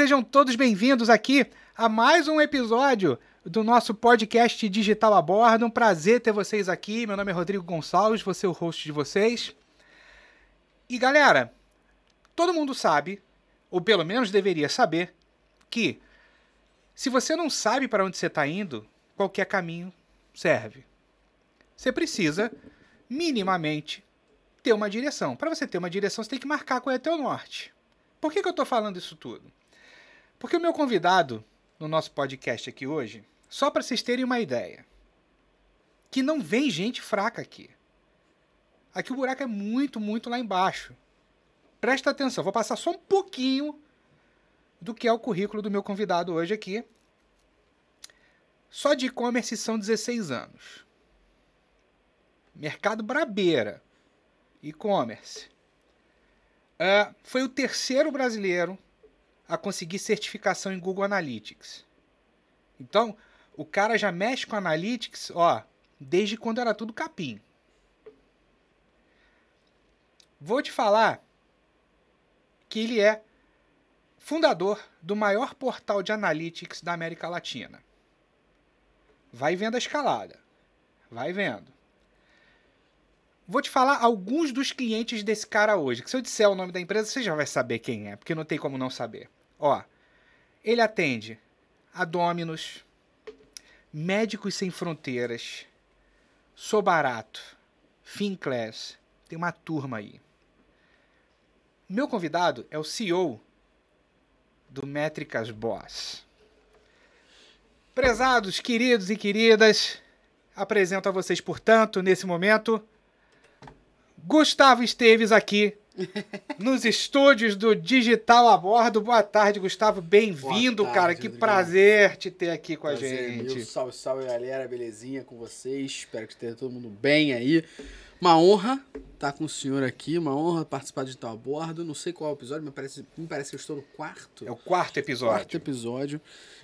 Sejam todos bem-vindos aqui a mais um episódio do nosso podcast Digital a Bordo. Um prazer ter vocês aqui. Meu nome é Rodrigo Gonçalves, vou ser o host de vocês. E galera, todo mundo sabe, ou pelo menos deveria saber, que se você não sabe para onde você está indo, qualquer caminho serve. Você precisa, minimamente, ter uma direção. Para você ter uma direção, você tem que marcar qual é o teu norte. Por que, que eu estou falando isso tudo? Porque o meu convidado no nosso podcast aqui hoje, só para vocês terem uma ideia, que não vem gente fraca aqui. Aqui o buraco é muito, muito lá embaixo. Presta atenção, vou passar só um pouquinho do que é o currículo do meu convidado hoje aqui. Só de e-commerce são 16 anos. Mercado Brabeira. E-commerce. Uh, foi o terceiro brasileiro a conseguir certificação em Google Analytics. Então, o cara já mexe com Analytics, ó, desde quando era tudo capim. Vou te falar que ele é fundador do maior portal de Analytics da América Latina. Vai vendo a escalada. Vai vendo. Vou te falar alguns dos clientes desse cara hoje. Que se eu disser o nome da empresa, você já vai saber quem é, porque não tem como não saber. Ó, ele atende a Dominos, Médicos Sem Fronteiras, Sou Barato, Finclass, tem uma turma aí. Meu convidado é o CEO do Métricas Boss. Prezados, queridos e queridas, apresento a vocês, portanto, nesse momento, Gustavo Esteves aqui nos estúdios do Digital a Bordo. Boa tarde, Gustavo. Bem-vindo, cara. Que prazer te ter aqui com prazer a gente. Meu. Salve, salve, galera. Belezinha com vocês. Espero que esteja todo mundo bem aí. Uma honra estar com o senhor aqui, uma honra participar do Digital a Bordo. Não sei qual o episódio, mas parece, me parece que eu estou no quarto. É o quarto episódio. Quarto episódio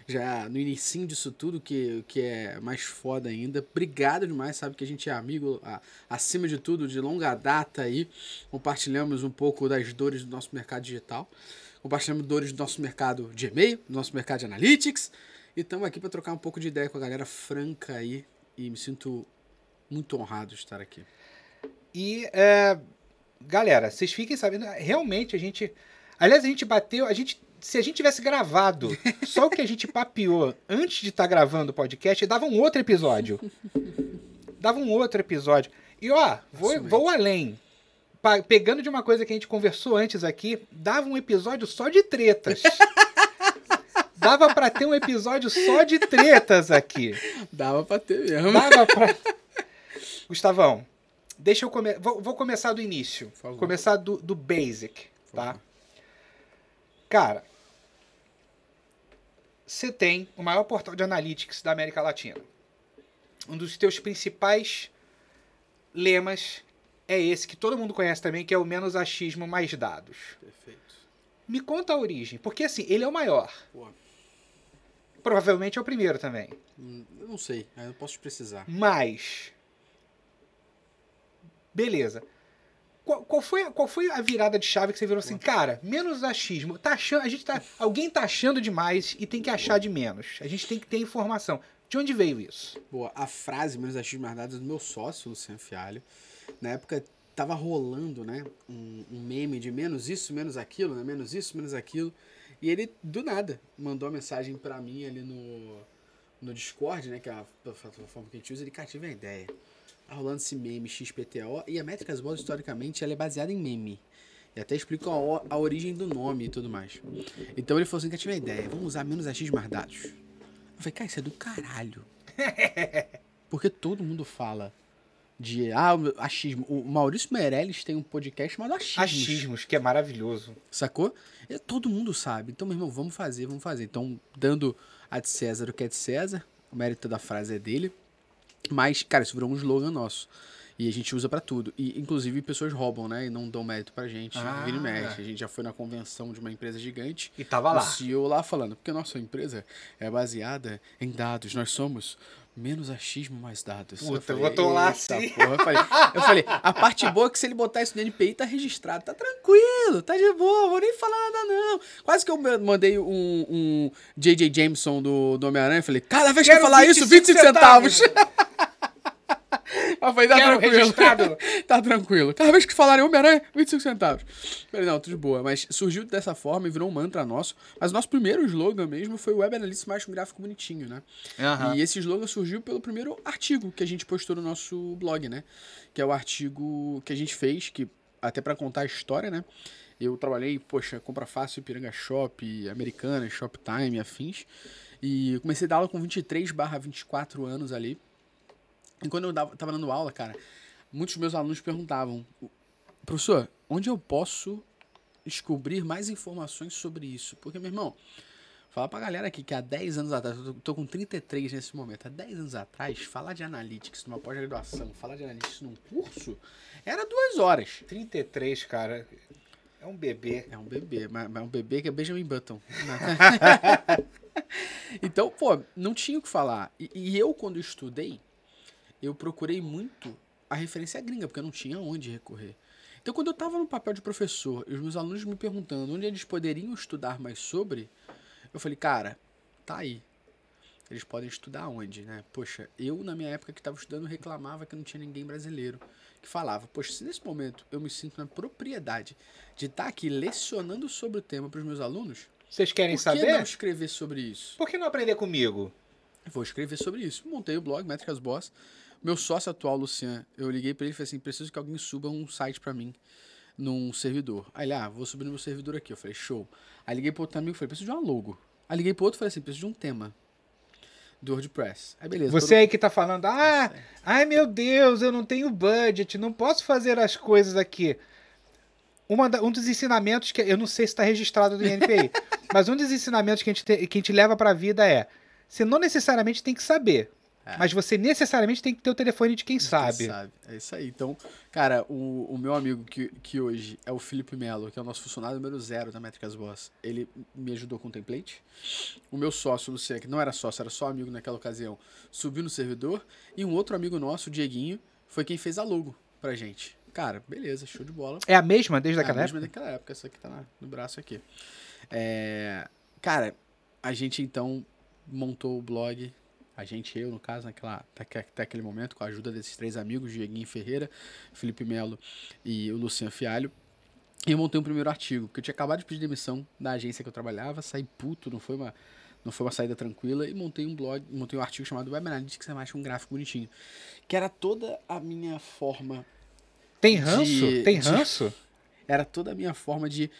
já no início disso tudo, que, que é mais foda ainda. Obrigado demais, sabe que a gente é amigo, a, acima de tudo, de longa data aí. Compartilhamos um pouco das dores do nosso mercado digital. Compartilhamos dores do nosso mercado de e-mail, do nosso mercado de analytics. E estamos aqui para trocar um pouco de ideia com a galera franca aí. E me sinto muito honrado de estar aqui. E, é, galera, vocês fiquem sabendo, realmente a gente. Aliás, a gente bateu, a gente se a gente tivesse gravado só o que a gente papiou antes de estar tá gravando o podcast, dava um outro episódio. Dava um outro episódio. E ó, vou, vou além. Pa pegando de uma coisa que a gente conversou antes aqui, dava um episódio só de tretas. dava para ter um episódio só de tretas aqui. Dava para ter mesmo. Dava pra... Gustavão, deixa eu começar. Vou, vou, começar do início. Começar do, do basic, tá? Cara, você tem o maior portal de analytics da América Latina. Um dos teus principais lemas é esse que todo mundo conhece também, que é o menos achismo mais dados. Perfeito. Me conta a origem, porque assim, ele é o maior. Pô. Provavelmente é o primeiro também. Hum, eu não sei, eu não posso precisar. Mas. Beleza. Qual, qual, foi, qual foi a virada de chave que você virou assim, cara, menos achismo. Tá achando, a gente tá, alguém tá achando demais e tem que achar de menos. A gente tem que ter informação. De onde veio isso? Boa, a frase menos achismo mais nada é do meu sócio, Luciano Fialho. Na época tava rolando, né, um, um, meme de menos isso, menos aquilo, né, menos isso, menos aquilo. E ele, do nada, mandou uma mensagem para mim ali no, no Discord, né, que é a plataforma que a gente usa, ele, cara, tive uma ideia. Tá rolando esse meme XPTO. E a Métricas Boss, historicamente, ela é baseada em meme. E até explica a, a, origem do nome e tudo mais. Então ele falou assim: que eu tive uma ideia, vamos usar menos X mais dados. Eu falei, cara, isso é do caralho. Porque todo mundo fala de ah, achismo. O Maurício Meirelles tem um podcast chamado Achismos. Achismos, que é maravilhoso. Sacou? E todo mundo sabe. Então, meu irmão, vamos fazer, vamos fazer. Então, dando a de César o que é de César, o mérito da frase é dele. Mas, cara, isso virou um slogan nosso. E a gente usa pra tudo. E, inclusive, pessoas roubam, né? E não dão mérito pra gente. Ah. Vira e mexe. A gente já foi na convenção de uma empresa gigante. E tava lá. O CEO lá falando, porque a nossa empresa é baseada em dados. Nós somos menos achismo, mais dados. Puta, Eu falei, botou lá "Eita assim." porra." Eu falei, eu falei, a parte boa é que se ele botar isso no NPI, tá registrado. Tá tranquilo, tá de boa, vou nem falar nada não. Quase que eu mandei um, um J.J. Jameson do, do Homem-Aranha. Falei, cada vez que eu falar isso, 25 centavos. Eu falei, tá Quero tranquilo. registrado. tá tranquilo. Cada vez que falarem Homem-Aranha, 25 centavos. Falei, não, tudo de boa. Mas surgiu dessa forma e virou um mantra nosso. Mas o nosso primeiro slogan mesmo foi o Web Analytics mais um gráfico bonitinho, né? Aham. E esse slogan surgiu pelo primeiro artigo que a gente postou no nosso blog, né? Que é o artigo que a gente fez, que até pra contar a história, né? Eu trabalhei, poxa, Compra Fácil, Piranga Shop, Americana, Shoptime, afins. E comecei a dar aula com 23 barra 24 anos ali. E quando eu dava, tava dando aula, cara, muitos meus alunos perguntavam, professor, onde eu posso descobrir mais informações sobre isso? Porque, meu irmão, falar pra galera aqui que há 10 anos atrás, eu tô, tô com 33 nesse momento, há 10 anos atrás, falar de analytics numa pós-graduação, falar de analytics num curso, era duas horas. 33, cara. É um bebê. É um bebê, mas mas é um bebê que é Benjamin Button. né? então, pô, não tinha o que falar. E, e eu, quando estudei, eu procurei muito a referência gringa, porque eu não tinha onde recorrer. Então, quando eu estava no papel de professor e os meus alunos me perguntando onde eles poderiam estudar mais sobre, eu falei, cara, tá aí. Eles podem estudar onde, né? Poxa, eu, na minha época que estava estudando, reclamava que não tinha ninguém brasileiro que falava. Poxa, se nesse momento eu me sinto na propriedade de estar aqui lecionando sobre o tema para os meus alunos, Vocês querem por que saber? não escrever sobre isso? Por que não aprender comigo? Vou escrever sobre isso. Montei o blog, Métricas Boss. Meu sócio atual, Lucian, eu liguei pra ele e falei assim: preciso que alguém suba um site pra mim num servidor. Aí ele, ah, vou subir no meu servidor aqui. Eu falei, show. Aí liguei pro outro amigo e falei, preciso de uma logo. Aí liguei pro outro e falei assim, preciso de um tema do WordPress. Aí beleza. Você aí que tá falando, ah, ai meu Deus, eu não tenho budget, não posso fazer as coisas aqui. Uma da- um dos ensinamentos que eu não sei se está registrado no INPI, mas um dos ensinamentos que a gente, te- que a gente leva para a vida é: você não necessariamente tem que saber, É. mas você necessariamente tem que ter o telefone de quem Quem sabe. É isso aí. Então, cara, o, o meu amigo que, que hoje é o Felipe Melo, que é o nosso funcionário número zero da Métricas Boss, ele me ajudou com o template. O meu sócio, Luciano, que não era sócio, era só amigo naquela ocasião, subiu no servidor. E um outro amigo nosso, o Dieguinho, foi quem fez a logo pra gente. Cara, beleza, show de bola. É a mesma desde É, aquela a época? mesma daquela época, essa aqui tá na- no braço aqui. É, cara, a gente então montou o blog, a gente, eu no caso, naquela, até, aquele momento, com a ajuda desses três amigos, Dieguinho Ferreira, Felipe Melo e o Luciano Fialho. E eu montei um primeiro artigo, porque eu tinha acabado de pedir demissão da agência que eu trabalhava, saí puto, não foi uma, não foi uma saída tranquila, e montei um blog, montei um artigo chamado Web Analytics, que é mais um gráfico bonitinho. Que era toda a minha forma Tem ranço? de- Tem de- ranço? era toda a minha forma de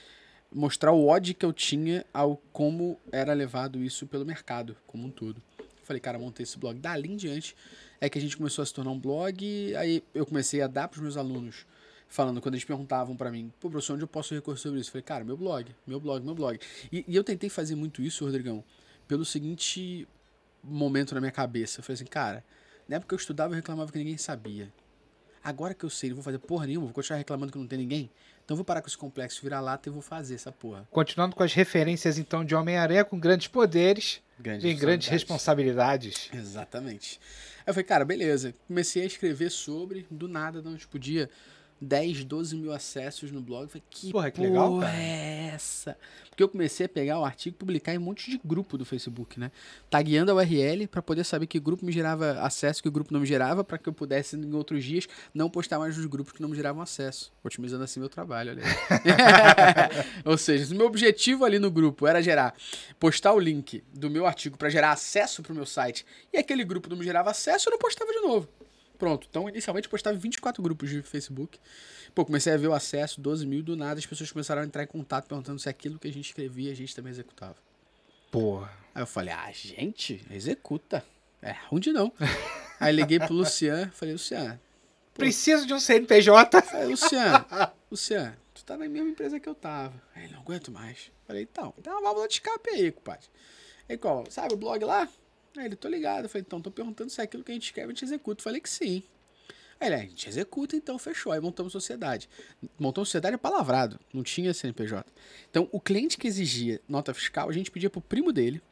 mostrar o ódio que eu tinha ao como era levado isso pelo mercado como um todo. Falei, cara, montei esse blog. Dali em diante é que a gente começou a se tornar um blog, aí eu comecei a dar para os meus alunos, falando, quando eles perguntavam para mim, pô, professor, onde eu posso recorrer sobre isso? Falei, cara, meu blog, meu blog, meu blog. E, e eu tentei fazer muito isso, Rodrigão, pelo seguinte momento na minha cabeça. Eu falei assim, cara, na época eu estudava, eu reclamava que ninguém sabia. Agora que eu sei, não vou fazer porra nenhuma, vou continuar reclamando que não tem ninguém. Então eu vou parar com esse complexo, virar lata e vou fazer essa porra. Continuando com as referências, então, de Homem-Aranha com grandes poderes, Grande vem grandes responsabilidade. responsabilidades. Exatamente. Aí eu falei, cara, beleza. Comecei a escrever sobre, do nada, de onde podia, 10, 12 mil acessos no blog. Eu falei, que Porra, que porra legal, cara. é essa? Porque eu comecei a pegar o artigo e publicar em um monte de grupo do Facebook, né? Tagueando a URL para poder saber que grupo me gerava acesso, que grupo não me gerava, para que eu pudesse, em outros dias, não postar mais nos grupos que não me geravam acesso. Otimizando assim meu trabalho, olha. Ou seja, se o meu objetivo ali no grupo era gerar, postar o link do meu artigo para gerar acesso pro meu site, e aquele grupo não me gerava acesso, eu não postava de novo. Pronto. Então, inicialmente, postava em 24 grupos de Facebook. Pô, comecei a ver o acesso, 12 mil, do nada as pessoas começaram a entrar em contato perguntando se aquilo que a gente escrevia a gente também executava. Porra. Aí eu falei, ah, gente, executa. É, onde não? Aí liguei pro Lucian, falei, Lucian, Preciso de um CNPJ. Falei, Luciano, Luciano, tu tá na mesma empresa que eu tava. Aí ele, não aguento mais. Falei, então, tem uma válvula de escape aí, compadre. Aí qual? Sabe o blog lá? Aí ele, tô ligado. Eu falei, então, tô perguntando se é aquilo que a gente escreve, a gente executa. Falei que sim. Aí ele, "Ah, a gente executa, então fechou. Aí montamos sociedade. Montamos sociedade é palavrado, não tinha CNPJ. Então, o cliente que exigia nota fiscal, a gente pedia pro primo dele,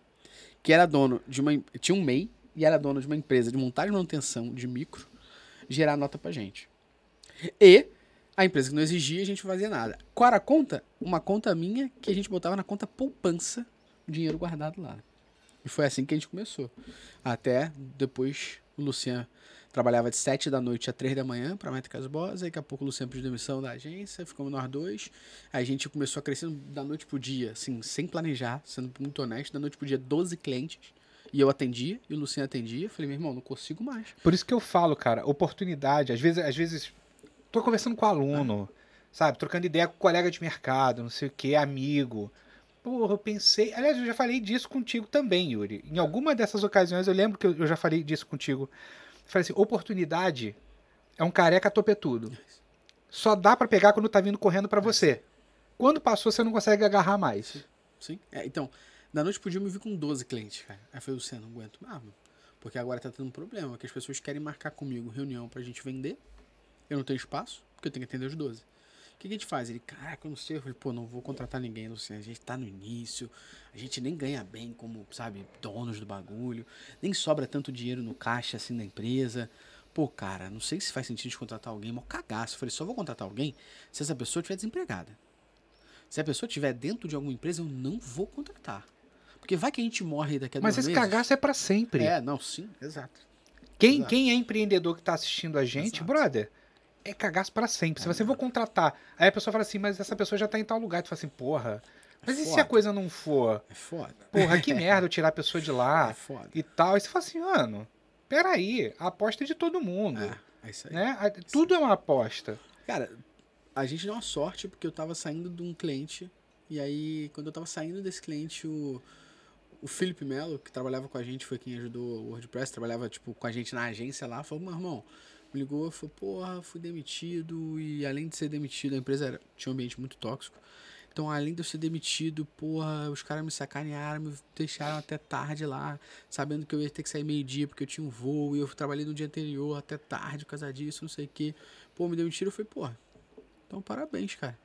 que era dono de uma. tinha um MEI e era dono de uma empresa de montagem e manutenção de micro, gerar nota pra gente. E a empresa que não exigia, a gente fazia nada. Qual era a conta? Uma conta minha que a gente botava na conta poupança, o dinheiro guardado lá. E foi assim que a gente começou. Até depois o Luciano trabalhava de 7 da noite a 3 da manhã para Métricas Boas, aí daqui a pouco o Luciano pediu demissão da agência, ficamos nós dois. Aí a gente começou a crescer da noite pro dia, assim, sem planejar, sendo muito honesto, da noite pro dia 12 clientes. E eu atendia, e o Luciano atendia. Falei, meu irmão, não consigo mais. Por isso que eu falo, cara, oportunidade. Às vezes, às vezes, tô conversando com aluno, sabe? Trocando ideia com colega de mercado, não sei o que, amigo. Porra, eu pensei. Aliás, eu já falei disso contigo também, Yuri. Em alguma dessas ocasiões, eu lembro que eu já falei disso contigo. Eu falei assim: oportunidade é um careca topetudo. Só dá pra pegar quando tá vindo correndo pra você. Quando passou, você não consegue agarrar mais. Sim. É, então, da noite pro dia eu me vi com 12 clientes, cara. Aí eu falei, Luciano, não aguento mais, mano. Porque agora tá tendo um problema, que as pessoas querem marcar comigo reunião pra gente vender. Eu não tenho espaço, porque eu tenho que atender os 12. O que, que a gente faz? Ele, caraca, eu não sei. Eu falei, pô, não vou contratar ninguém, Luciano. A gente tá no início, a gente nem ganha bem como, sabe, donos do bagulho. Nem sobra tanto dinheiro no caixa, assim, da empresa. Pô, cara, não sei se faz sentido de contratar alguém, mas cagaço. Eu falei, só vou contratar alguém se essa pessoa estiver desempregada. Se a pessoa estiver dentro de alguma empresa, eu não vou contratar. Porque vai que a gente morre daqui a Mas esse meses. cagaço é pra sempre. É, não, sim, exato. Quem, Exato. quem é empreendedor que tá assistindo a gente, Exato. brother, é cagaço pra sempre. Se você for contratar, aí a pessoa fala assim, mas essa pessoa já tá em tal lugar. Tu fala assim, porra, mas e se a coisa não for? É foda. Porra, que merda eu tirar a pessoa de É lá foda. e tal. Aí você fala assim, mano, peraí, a aposta é de todo mundo. É, é isso aí. Né? A- Tudo é uma aposta. Cara, a gente deu uma sorte porque eu tava saindo de um cliente. E aí, quando eu tava saindo desse cliente, o, o Felipe Melo, que trabalhava com a gente, foi quem ajudou o WordPress, trabalhava tipo, com a gente na agência lá, falou, meu irmão, me ligou, falou, porra, fui demitido. E além de ser demitido, a empresa era, tinha um ambiente muito tóxico. Então, além de eu ser demitido, porra, os caras me sacanearam, me deixaram até tarde lá, sabendo que eu ia ter que sair meio-dia porque eu tinha um voo e eu trabalhei no dia anterior até tarde por causa disso, não sei o quê. Pô, me demitiram, eu falei, porra, então parabéns, cara.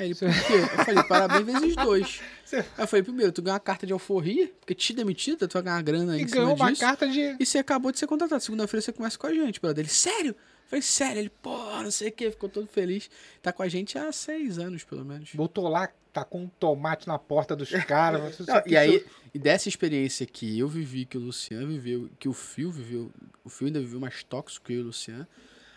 Aí ele, por quê? Eu falei, parabéns vezes dois. Aí eu falei, primeiro, tu ganhou uma carta de alforria, porque te demitido, tu vai ganhar grana E em cima ganhou uma disso. carta de. E você acabou de ser contratado. Segunda-feira você começa com a gente, brother. Ele, sério? Eu falei, sério? Ele, pô, não sei o que, ficou todo feliz. Tá com a gente há seis anos, pelo menos. Botou lá, tá com um tomate na porta dos caras. Não, e aí, isso- e dessa experiência que eu vivi, que o Luciano viveu, que o Fio viveu, o Fio ainda viveu mais tóxico que eu e o Luciano,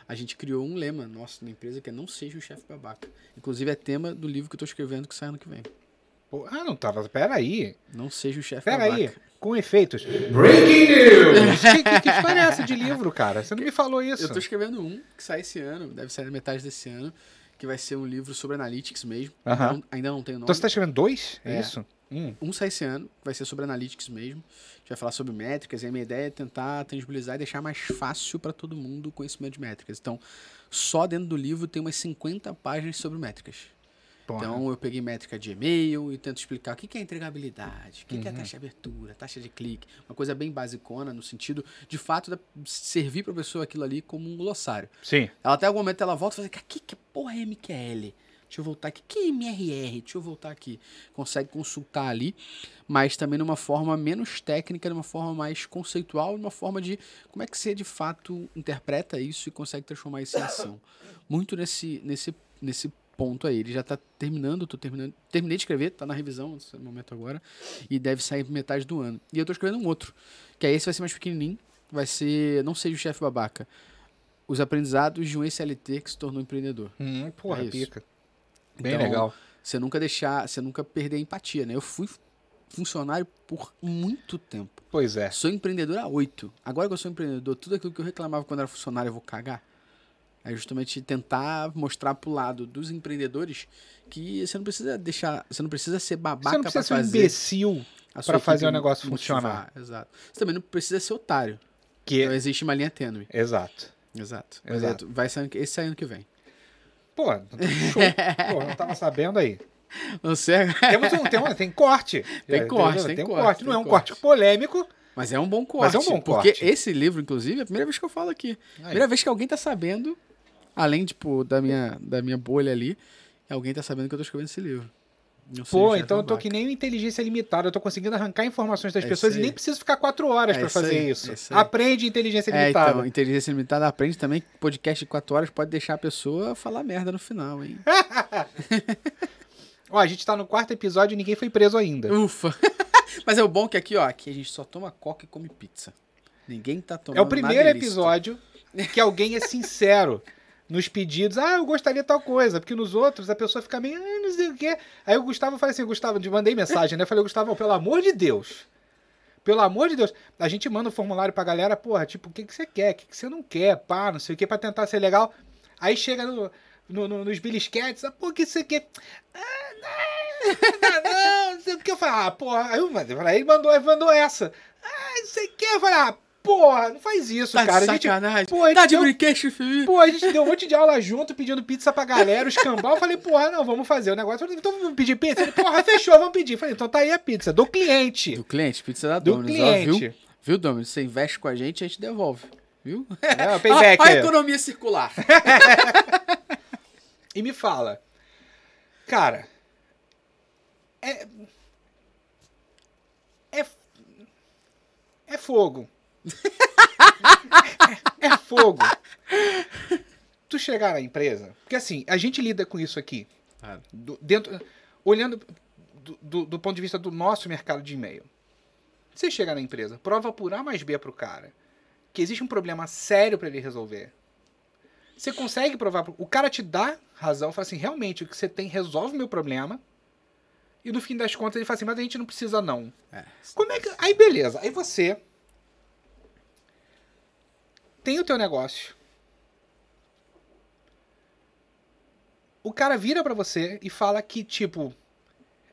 a gente criou um lema nosso na empresa que é não seja o chefe babaca. Inclusive é tema do livro que eu tô escrevendo que sai ano que vem. Pô, ah, não tava. Peraí. Não seja o chefe Pera babaca. aí, com efeitos. Breaking News! que, que, que história é essa de livro, cara? Você não me falou isso. Eu tô escrevendo um que sai esse ano, deve sair na metade desse ano, que vai ser um livro sobre analytics mesmo. Aham. Não- ainda não tem o nome. Então você tá escrevendo dois? É, É. isso? Hum. Um sai esse ano, vai ser sobre analytics mesmo. A gente vai falar sobre métricas, e a minha ideia é tentar tangibilizar e deixar mais fácil para todo mundo o conhecimento de métricas. Então, só dentro do livro tem umas 50 páginas sobre métricas. Porra. Então, eu peguei métrica de e-mail e tento explicar o que é entregabilidade, o que que é Uhum. taxa de abertura, taxa de clique. Uma coisa bem basicona, no sentido, de fato, de servir para a pessoa aquilo ali como um glossário. Sim. Ela até algum momento ela volta e fala assim, que, que porra é MQL? Deixa eu voltar aqui. Que é MRR? Deixa eu voltar aqui. Consegue consultar ali, mas também numa forma menos técnica, numa forma mais conceitual, numa forma de como é que você de fato interpreta isso e consegue transformar isso em ação. Muito nesse, nesse, nesse ponto aí. Ele já tá terminando, tô terminando. Terminei de escrever, tá na revisão nesse momento agora. E deve sair metade do ano. E eu tô escrevendo um outro. Que aí esse vai ser mais pequenininho. Vai ser Não Seja o Chefe Babaca. Os aprendizados de um ex-CLT que se tornou empreendedor. Hum, porra, É pica. Bem Então, legal. Você nunca deixar, você nunca perder a empatia, né? Eu fui funcionário por muito tempo. Pois é. Sou empreendedor há oito. Agora que eu sou empreendedor, tudo aquilo que eu reclamava quando era funcionário, eu vou cagar. É justamente tentar mostrar pro lado dos empreendedores que você não precisa deixar, você não precisa ser babaca Você não precisa ser um fazer imbecil a sua pra fazer o negócio motivar. funcionar. Exato. Você também não precisa ser otário. Que... Então existe uma linha tênue. Exato. Exato. Exato. é- vai que- esse ano que vem. Pô, show. Pô, não tava sabendo aí. Não sei. Temos um, tem, um- tem corte. Tem É, corte, tem, tem um corte, corte. Não é um corte. corte polêmico, Mas é um bom corte. Mas é um bom porque corte. esse livro, inclusive, é a primeira vez que eu falo aqui. Aí. Primeira vez que alguém tá sabendo, além, tipo, da minha, da minha bolha ali, alguém tá sabendo que eu tô escrevendo esse livro. Não sei, Pô, já então eu tô que nem inteligência limitada. Eu tô conseguindo arrancar informações das É pessoas e nem preciso ficar quatro horas É pra isso fazer aí, isso. é. Aprende inteligência É, limitada. então, inteligência limitada aprende também que podcast de 4 horas pode deixar a pessoa falar merda no final, hein? Ó, a gente tá no quarto episódio e ninguém foi preso ainda. Ufa! Mas é o bom que aqui, ó, aqui a gente só toma coca e come pizza. Ninguém tá tomando É o primeiro episódio que alguém é sincero nos pedidos. Ah, eu gostaria tal coisa. Porque nos outros a pessoa fica meio, ah, não sei o quê. Aí o Gustavo falei assim, Gustavo, eu mandei mensagem, né? Falei, Gustavo, pelo amor de Deus. Pelo amor de Deus. A gente manda o formulário pra galera, porra, tipo, o que, que você quer? O que, que você não quer? Pá, não sei o quê, pra tentar ser legal. Aí chega no, no- no- nos belisquetes, ah, pô, o que você quer? Ah, não, não, não, não sei o que. Eu falei, ah, porra. Aí aí mandou, ele mandou essa. Ah, não sei o que. Eu falei, ah, porra, não faz isso, Tá cara. de A gente, sacanagem. pô, a gente tá de brinquedo, filho. Pô, a gente deu um monte de aula junto, pedindo pizza pra galera, os cambal. Eu falei, porra, não, vamos fazer o negócio. Falei, então vamos pedir pizza? Ele, porra, fechou, vamos pedir. Eu falei, então tá aí a pizza, do cliente. Do cliente, pizza da Do Domino's, ó, viu? cliente. Viu, Domino's? Você investe com a gente, a gente devolve. Viu? É, payback. a, a economia circular. E me fala, cara, é. É. É fogo. É, é fogo. Tu chegar na empresa, porque assim, a gente lida com isso aqui, do- dentro, olhando do, do- do ponto de vista do nosso mercado de e-mail. Você chega na empresa, prova por A mais B pro cara que existe um problema sério para ele resolver. Você consegue provar. pro- O cara te dá razão, fala assim: realmente, o que você tem resolve o meu problema. E no fim das contas ele fala assim: mas a gente não precisa, não. É. Como é que. Aí beleza. Aí você. Tem o teu negócio. O cara vira pra você e fala que, tipo.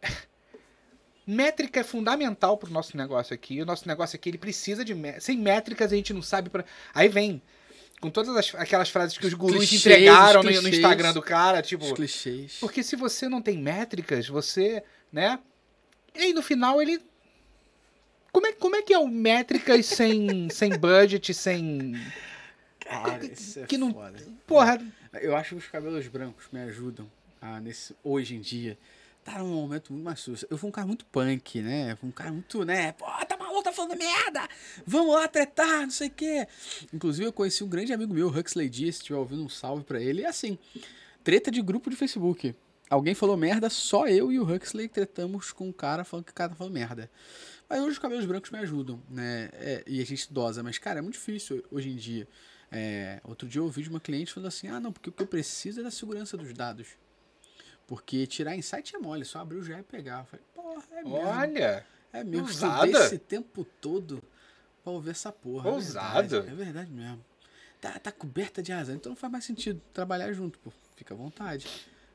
Métrica é fundamental pro nosso negócio aqui. O nosso negócio aqui, ele precisa de. mé- Sem métricas a gente não sabe pra. Aí vem. Com todas as- aquelas frases que os gurus clichês, entregaram os no, clichês. Instagram do cara, tipo. Os clichês. Porque se você não tem métricas, você, né? E aí no final ele. Como é, como é que é o métricas sem, sem budget, sem. Cara, isso é que não- foda. Porra, Eu acho que os cabelos brancos me ajudam a, nesse, hoje em dia. Tá num momento muito mais. Eu fui um cara muito punk, né? Fui um cara muito, né? Pô, tá maluco, tá falando merda! Vamos lá tretar, não sei o quê. Inclusive, eu conheci um grande amigo meu, Huxley Dias, se estiver ouvindo um salve pra ele. E assim, treta de grupo de Facebook. Alguém falou merda, só eu e o Huxley tretamos com o cara falando que o cara tá falando merda. Mas hoje os cabelos brancos me ajudam, né? É, e a gente idosa, mas, cara, é muito difícil hoje em dia. É, outro dia eu ouvi de uma cliente falando assim: ah, não, porque o que eu preciso é da segurança dos dados. Porque tirar insight é mole, só abrir o GE e pegar. Eu falei, porra, é mesmo. olha. É mesmo, ousada. estudei esse tempo todo pra ouvir essa porra. é Ousada. verdade, É verdade mesmo. Tá, tá coberta de razão, então não faz mais sentido trabalhar junto, pô. Fica à vontade.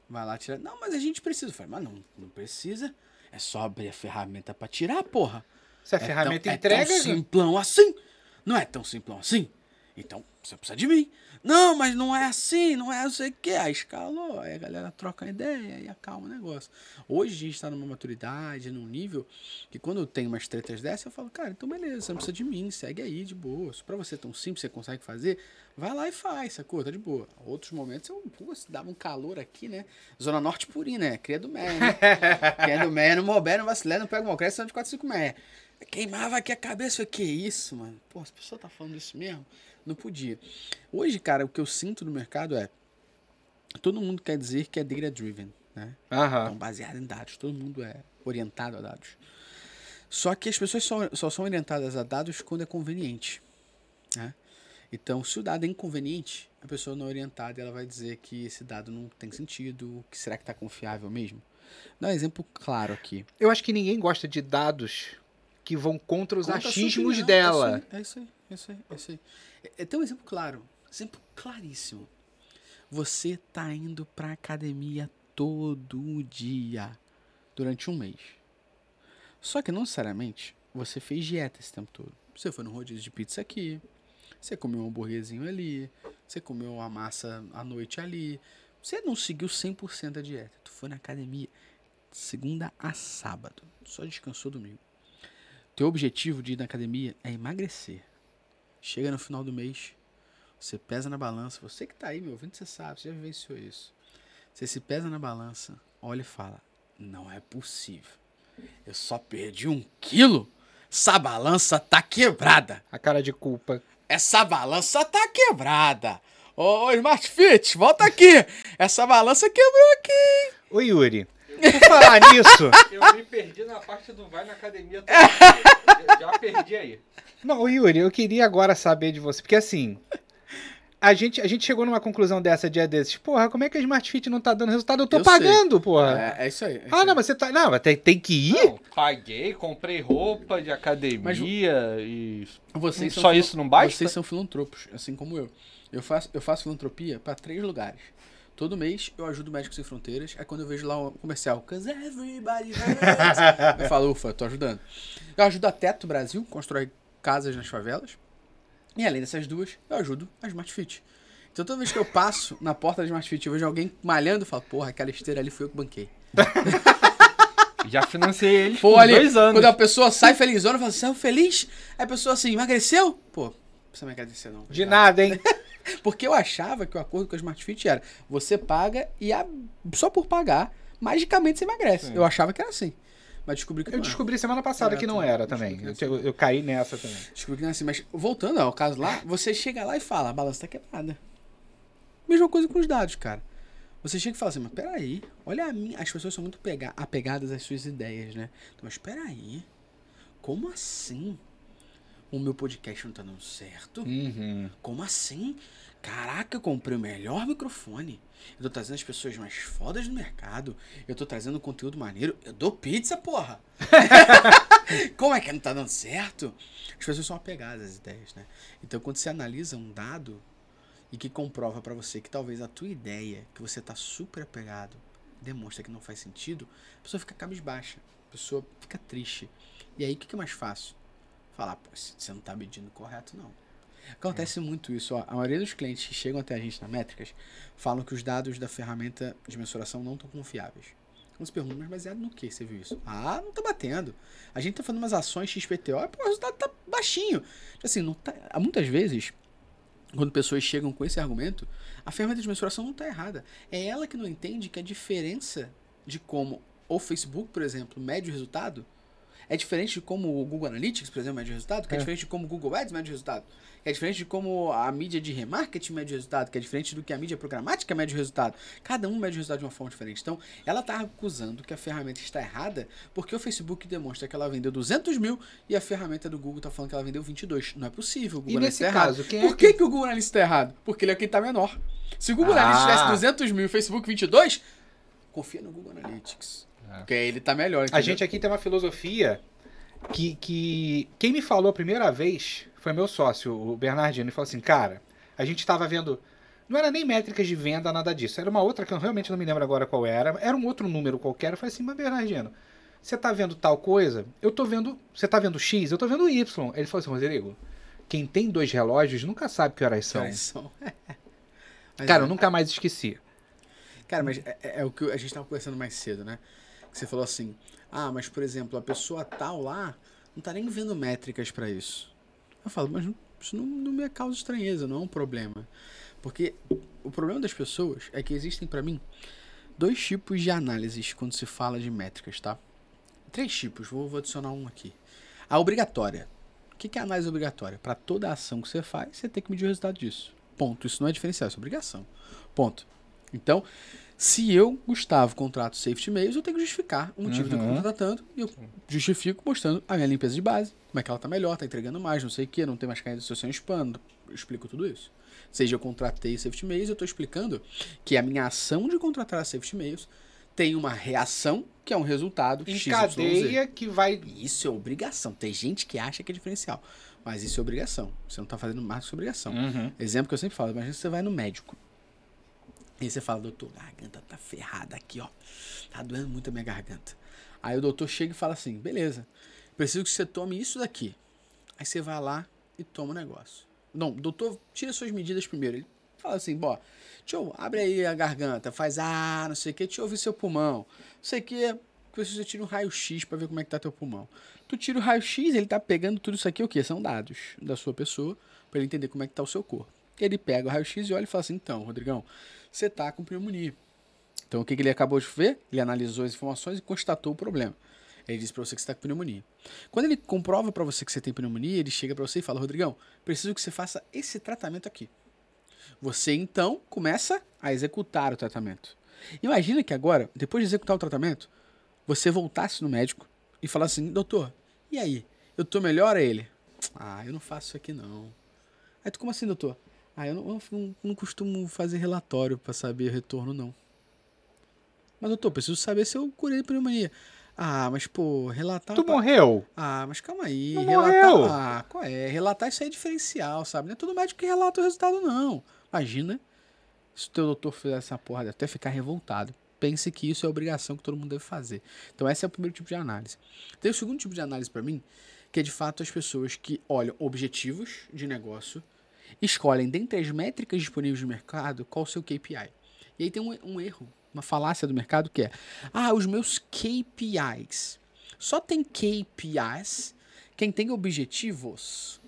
Vai lá tirar. Não, mas a gente precisa. Eu falei, mas não, não precisa. É só abrir a ferramenta pra tirar, porra. Se a É ferramenta tão, entrega. É tão simplão assim? Não é tão simplão assim? Então, você precisa de mim. Não, mas não é assim, não é não sei o que. Aí escalou, aí a galera troca ideia e acalma o negócio. Hoje a gente tá numa maturidade, num nível que quando eu tenho umas tretas dessas, eu falo, cara, então beleza, você não precisa de mim, segue aí, de boa. Se pra você é tão simples, você consegue fazer, vai lá e faz, sacou? Tá de boa. Outros momentos eu, pô, se dava um calor aqui, né? Zona Norte purinha, né? Cria do Meia, né? Cria do Meia, não mouber, não vacilar, não pega uma cresce, de 45 meia. Queimava aqui a cabeça. Eu falei, que isso, mano? Pô, as pessoas tá falando isso mesmo? Não podia. Hoje, cara, o que eu sinto no mercado é. Todo mundo quer dizer que é data driven, né? Aham. Então, baseado em dados. Todo mundo é orientado a dados. Só que as pessoas só, só são orientadas a dados quando é conveniente. Né? Então, se o dado é inconveniente, a pessoa não é orientada e ela vai dizer que esse dado não tem sentido, que será que está confiável mesmo? Dá um exemplo claro aqui. Eu acho que ninguém gosta de dados que vão contra os Conta a sua achismos opinião. dela. É isso aí, é isso aí, é isso aí. É, é, tem um exemplo claro, exemplo claríssimo. Você tá indo pra academia todo dia durante um mês. Só que não necessariamente você fez dieta esse tempo todo. Você foi no rodízio de pizza aqui, você comeu um hambúrguerzinho ali, você comeu uma massa à noite ali. Você não seguiu 100% da dieta. Tu foi na academia segunda a sábado, só descansou domingo. teu objetivo de ir na academia é emagrecer. Chega no final do mês, você pesa na balança. Você que tá aí me ouvindo, você sabe, você já vivenciou isso. Você se pesa na balança, olha e fala: Não é possível. Eu só perdi um quilo. Essa balança tá quebrada. A cara de culpa. Essa balança tá quebrada. Ô, ô Smart Fit, volta aqui. Essa balança quebrou aqui. Ô, Yuri, por falar nisso. Eu me perdi na parte do vai na academia. também. Já perdi aí. Não, Yuri, eu queria agora saber de você, porque assim. A gente, a gente chegou numa conclusão dessa dia desses. Porra, como é que a Smart Fit não tá dando resultado? Eu tô Eu sei. pagando, porra. É, é isso aí. é isso ah, aí. não, mas você tá. Não, mas tem, tem que ir? Não, paguei, comprei roupa de academia e. Vocês são Só filo- isso não basta? Vocês são filantropos, assim como eu. Eu faço, eu faço filantropia para três lugares. Todo mês eu ajudo Médicos Sem Fronteiras. Aí quando eu vejo lá um comercial, Cause everybody hurts, eu falo, ufa, tô ajudando. Eu ajudo a Teto Brasil, constrói casas nas favelas. E além dessas duas, eu ajudo a Smart Fit. Então toda vez que eu passo na porta da Smart Fit e vejo alguém malhando, eu falo, porra, aquela esteira ali foi eu que banquei. Já financiei eles Pô, por ali, dois anos. quando a pessoa sai felizona, fala, saiu feliz? Aí a pessoa assim, emagreceu? Pô, não precisa me agradecer não. De nada, hein? Porque eu achava que o acordo com a Smart Fit era, você paga e a- só por pagar, magicamente você emagrece. Eu achava que era assim. Mas descobri que Eu descobri semana passada que não também. era também. Eu, eu- eu caí nessa também. Descobri que não é assim. Mas voltando ao caso lá, você chega lá e fala, a balança tá quebrada. Mesma coisa com os dados, cara. Você chega e fala assim, mas peraí, olha a minha. As pessoas são muito pega- apegadas às suas ideias, né? Então, mas peraí. Como assim? O meu podcast não tá dando certo? Uhum. Como assim? Caraca, eu comprei o melhor microfone. Eu tô trazendo as pessoas mais fodas do mercado. Eu tô trazendo conteúdo maneiro. Eu dou pizza, porra! Como é que não tá dando certo? As pessoas são apegadas às ideias, né? Então, quando você analisa um dado e que comprova pra você que talvez a tua ideia, que você tá super apegado, demonstra que não faz sentido, a pessoa fica cabisbaixa. A pessoa fica triste. E aí, o que é mais fácil? Falar, pô, você não tá medindo correto, não. Acontece muito isso. Ó. A maioria dos clientes que chegam até a gente na Métricas falam que os dados da ferramenta de mensuração não estão confiáveis. Uns perguntam, mas baseado no que você viu isso? Ah, não tá batendo. A gente tá fazendo umas ações XPTO e pô, o resultado tá baixinho. Assim, não tá... Muitas vezes, quando pessoas chegam com esse argumento, a ferramenta de mensuração não tá errada. É ela que não entende que a diferença de como o Facebook, por exemplo, mede o resultado é diferente de como o Google Analytics, por exemplo, mede o resultado, que é, É. diferente de como o Google Ads mede o resultado, que é diferente de como a mídia de remarketing mede o resultado, que é diferente do que a mídia programática mede o resultado. Cada um mede o resultado de uma forma diferente. Então, ela está acusando que a ferramenta está errada porque o Facebook demonstra que ela vendeu 200 mil e a ferramenta do Google está falando que ela vendeu 22. Não é possível. O Google E nesse tá errado. caso, quem é Por que, que o Google Analytics está errado? Porque ele é quem está menor. Se o Google Ah. Analytics tivesse 200 mil e o Facebook 22, confia no Google Analytics. É. Porque ele está melhor. A entendeu? gente aqui tem uma filosofia que, que quem me falou a primeira vez foi meu sócio, o Bernardino. Ele falou assim, cara, a gente estava vendo. Não era nem métricas de venda, nada disso. Era uma outra que eu realmente não me lembro agora qual era. Era um outro número qualquer. Eu falei assim, mas Bernardino, você tá vendo tal coisa? Eu tô vendo. Você tá vendo X? Eu tô vendo Y. Ele falou assim, Rodrigo, quem tem dois relógios nunca sabe que horas são. Eles são. Mas Cara, é. eu nunca mais esqueci. Cara, mas é, é- é o que a gente tava conversando mais cedo, né? Você falou assim, ah, mas por exemplo, a pessoa tal lá não tá nem vendo métricas pra isso. Eu falo, mas isso não, não me causa estranheza, não é um problema. Porque o problema das pessoas é que existem pra mim dois tipos de análises quando se fala de métricas, tá? Três tipos, vou, vou adicionar um aqui. A obrigatória. O que é análise obrigatória? Pra toda ação que você faz, você tem que medir o resultado disso. Ponto. Isso não é diferencial, isso é obrigação. Ponto. Então, se eu, Gustavo, contrato Safety Mails, eu tenho que justificar o motivo de eu Uhum. contratando e eu justifico mostrando a minha limpeza de base, como é que ela tá melhor, tá entregando mais, não sei o que, não tem mais caída de associação spam, eu explico tudo isso. Seja eu contratei Safety Mails, eu estou explicando que a minha ação de contratar a Safety Mails tem uma reação que é um resultado Em cadeia que vai. Isso é obrigação. Tem gente que acha que é diferencial. Mas isso é obrigação. Você não tá fazendo mais do que obrigação. Uhum. Exemplo que eu sempre falo, imagina que você vai no médico. E você fala, doutor, garganta tá ferrada aqui, ó. Tá doendo muito a minha garganta. Aí o doutor chega e fala assim, beleza, preciso que você tome isso daqui. Aí você vai lá e toma o negócio. Não, doutor, tira suas medidas primeiro. Ele fala assim, bó, eu, abre aí a garganta, faz ah, não sei o que, deixa eu ouvir seu pulmão. Não sei o que, preciso que você tire um raio-x pra ver como é que tá teu pulmão. Tu tira o raio-x, ele tá pegando tudo isso aqui, o quê? São dados da sua pessoa, pra ele entender como é que tá o seu corpo. Ele pega o raio-x e olha e fala assim, então, Rodrigão, você tá com pneumonia. Então o que, que ele acabou de ver? Ele analisou as informações e constatou o problema. Ele disse pra você que você tá com pneumonia. Quando ele comprova pra você que você tem pneumonia, ele chega pra você e fala, Rodrigão, preciso que você faça esse tratamento aqui. Você então começa a executar o tratamento. Imagina que agora, depois de executar o tratamento, você voltasse no médico e falasse assim, doutor, e aí? Eu tô melhor a ele? Ah, eu não faço isso aqui não. Aí tu, como assim, doutor? Ah, eu não, eu não, costumo fazer relatório pra saber o retorno, não. Mas, doutor, preciso saber se eu curei a pneumonia. Ah, mas, pô, relatar... Tu pa- morreu. Ah, mas calma aí. Não relatar... morreu. Ah, qual é? Relatar isso aí é diferencial, sabe? Não é todo médico que relata o resultado, não. Imagina se o teu doutor fizesse essa porra, deve até ficar revoltado. Pense que isso é obrigação que todo mundo deve fazer. Então, esse é o primeiro tipo de análise. Tem o segundo tipo de análise pra mim, que é de fato as pessoas que olham objetivos de negócio, escolhem dentre as métricas disponíveis no mercado qual o seu KPI. E aí tem um, um erro, uma falácia do mercado que é: ah, os meus KPIs. Só tem KPIs quem tem objetivos.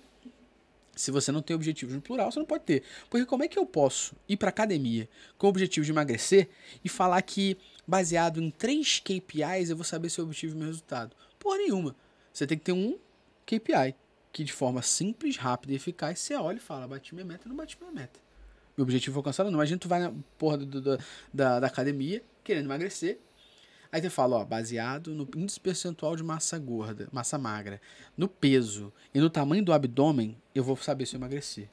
Se você não tem objetivos no plural, você não pode ter. Porque como é que eu posso ir para academia com o objetivo de emagrecer e falar que baseado em três KPIs eu vou saber se eu obtive meu resultado? Porra nenhuma. Você tem que ter um KPI que de forma simples, rápida e eficaz você olha e fala: bati minha meta, não bati minha meta. Meu objetivo foi alcançado, não. Imagina tu vai na porra do- do- da, da academia querendo emagrecer. Aí você fala, ó, baseado no índice percentual de massa gorda, massa magra, no peso e no tamanho do abdômen, eu vou saber se eu emagreci.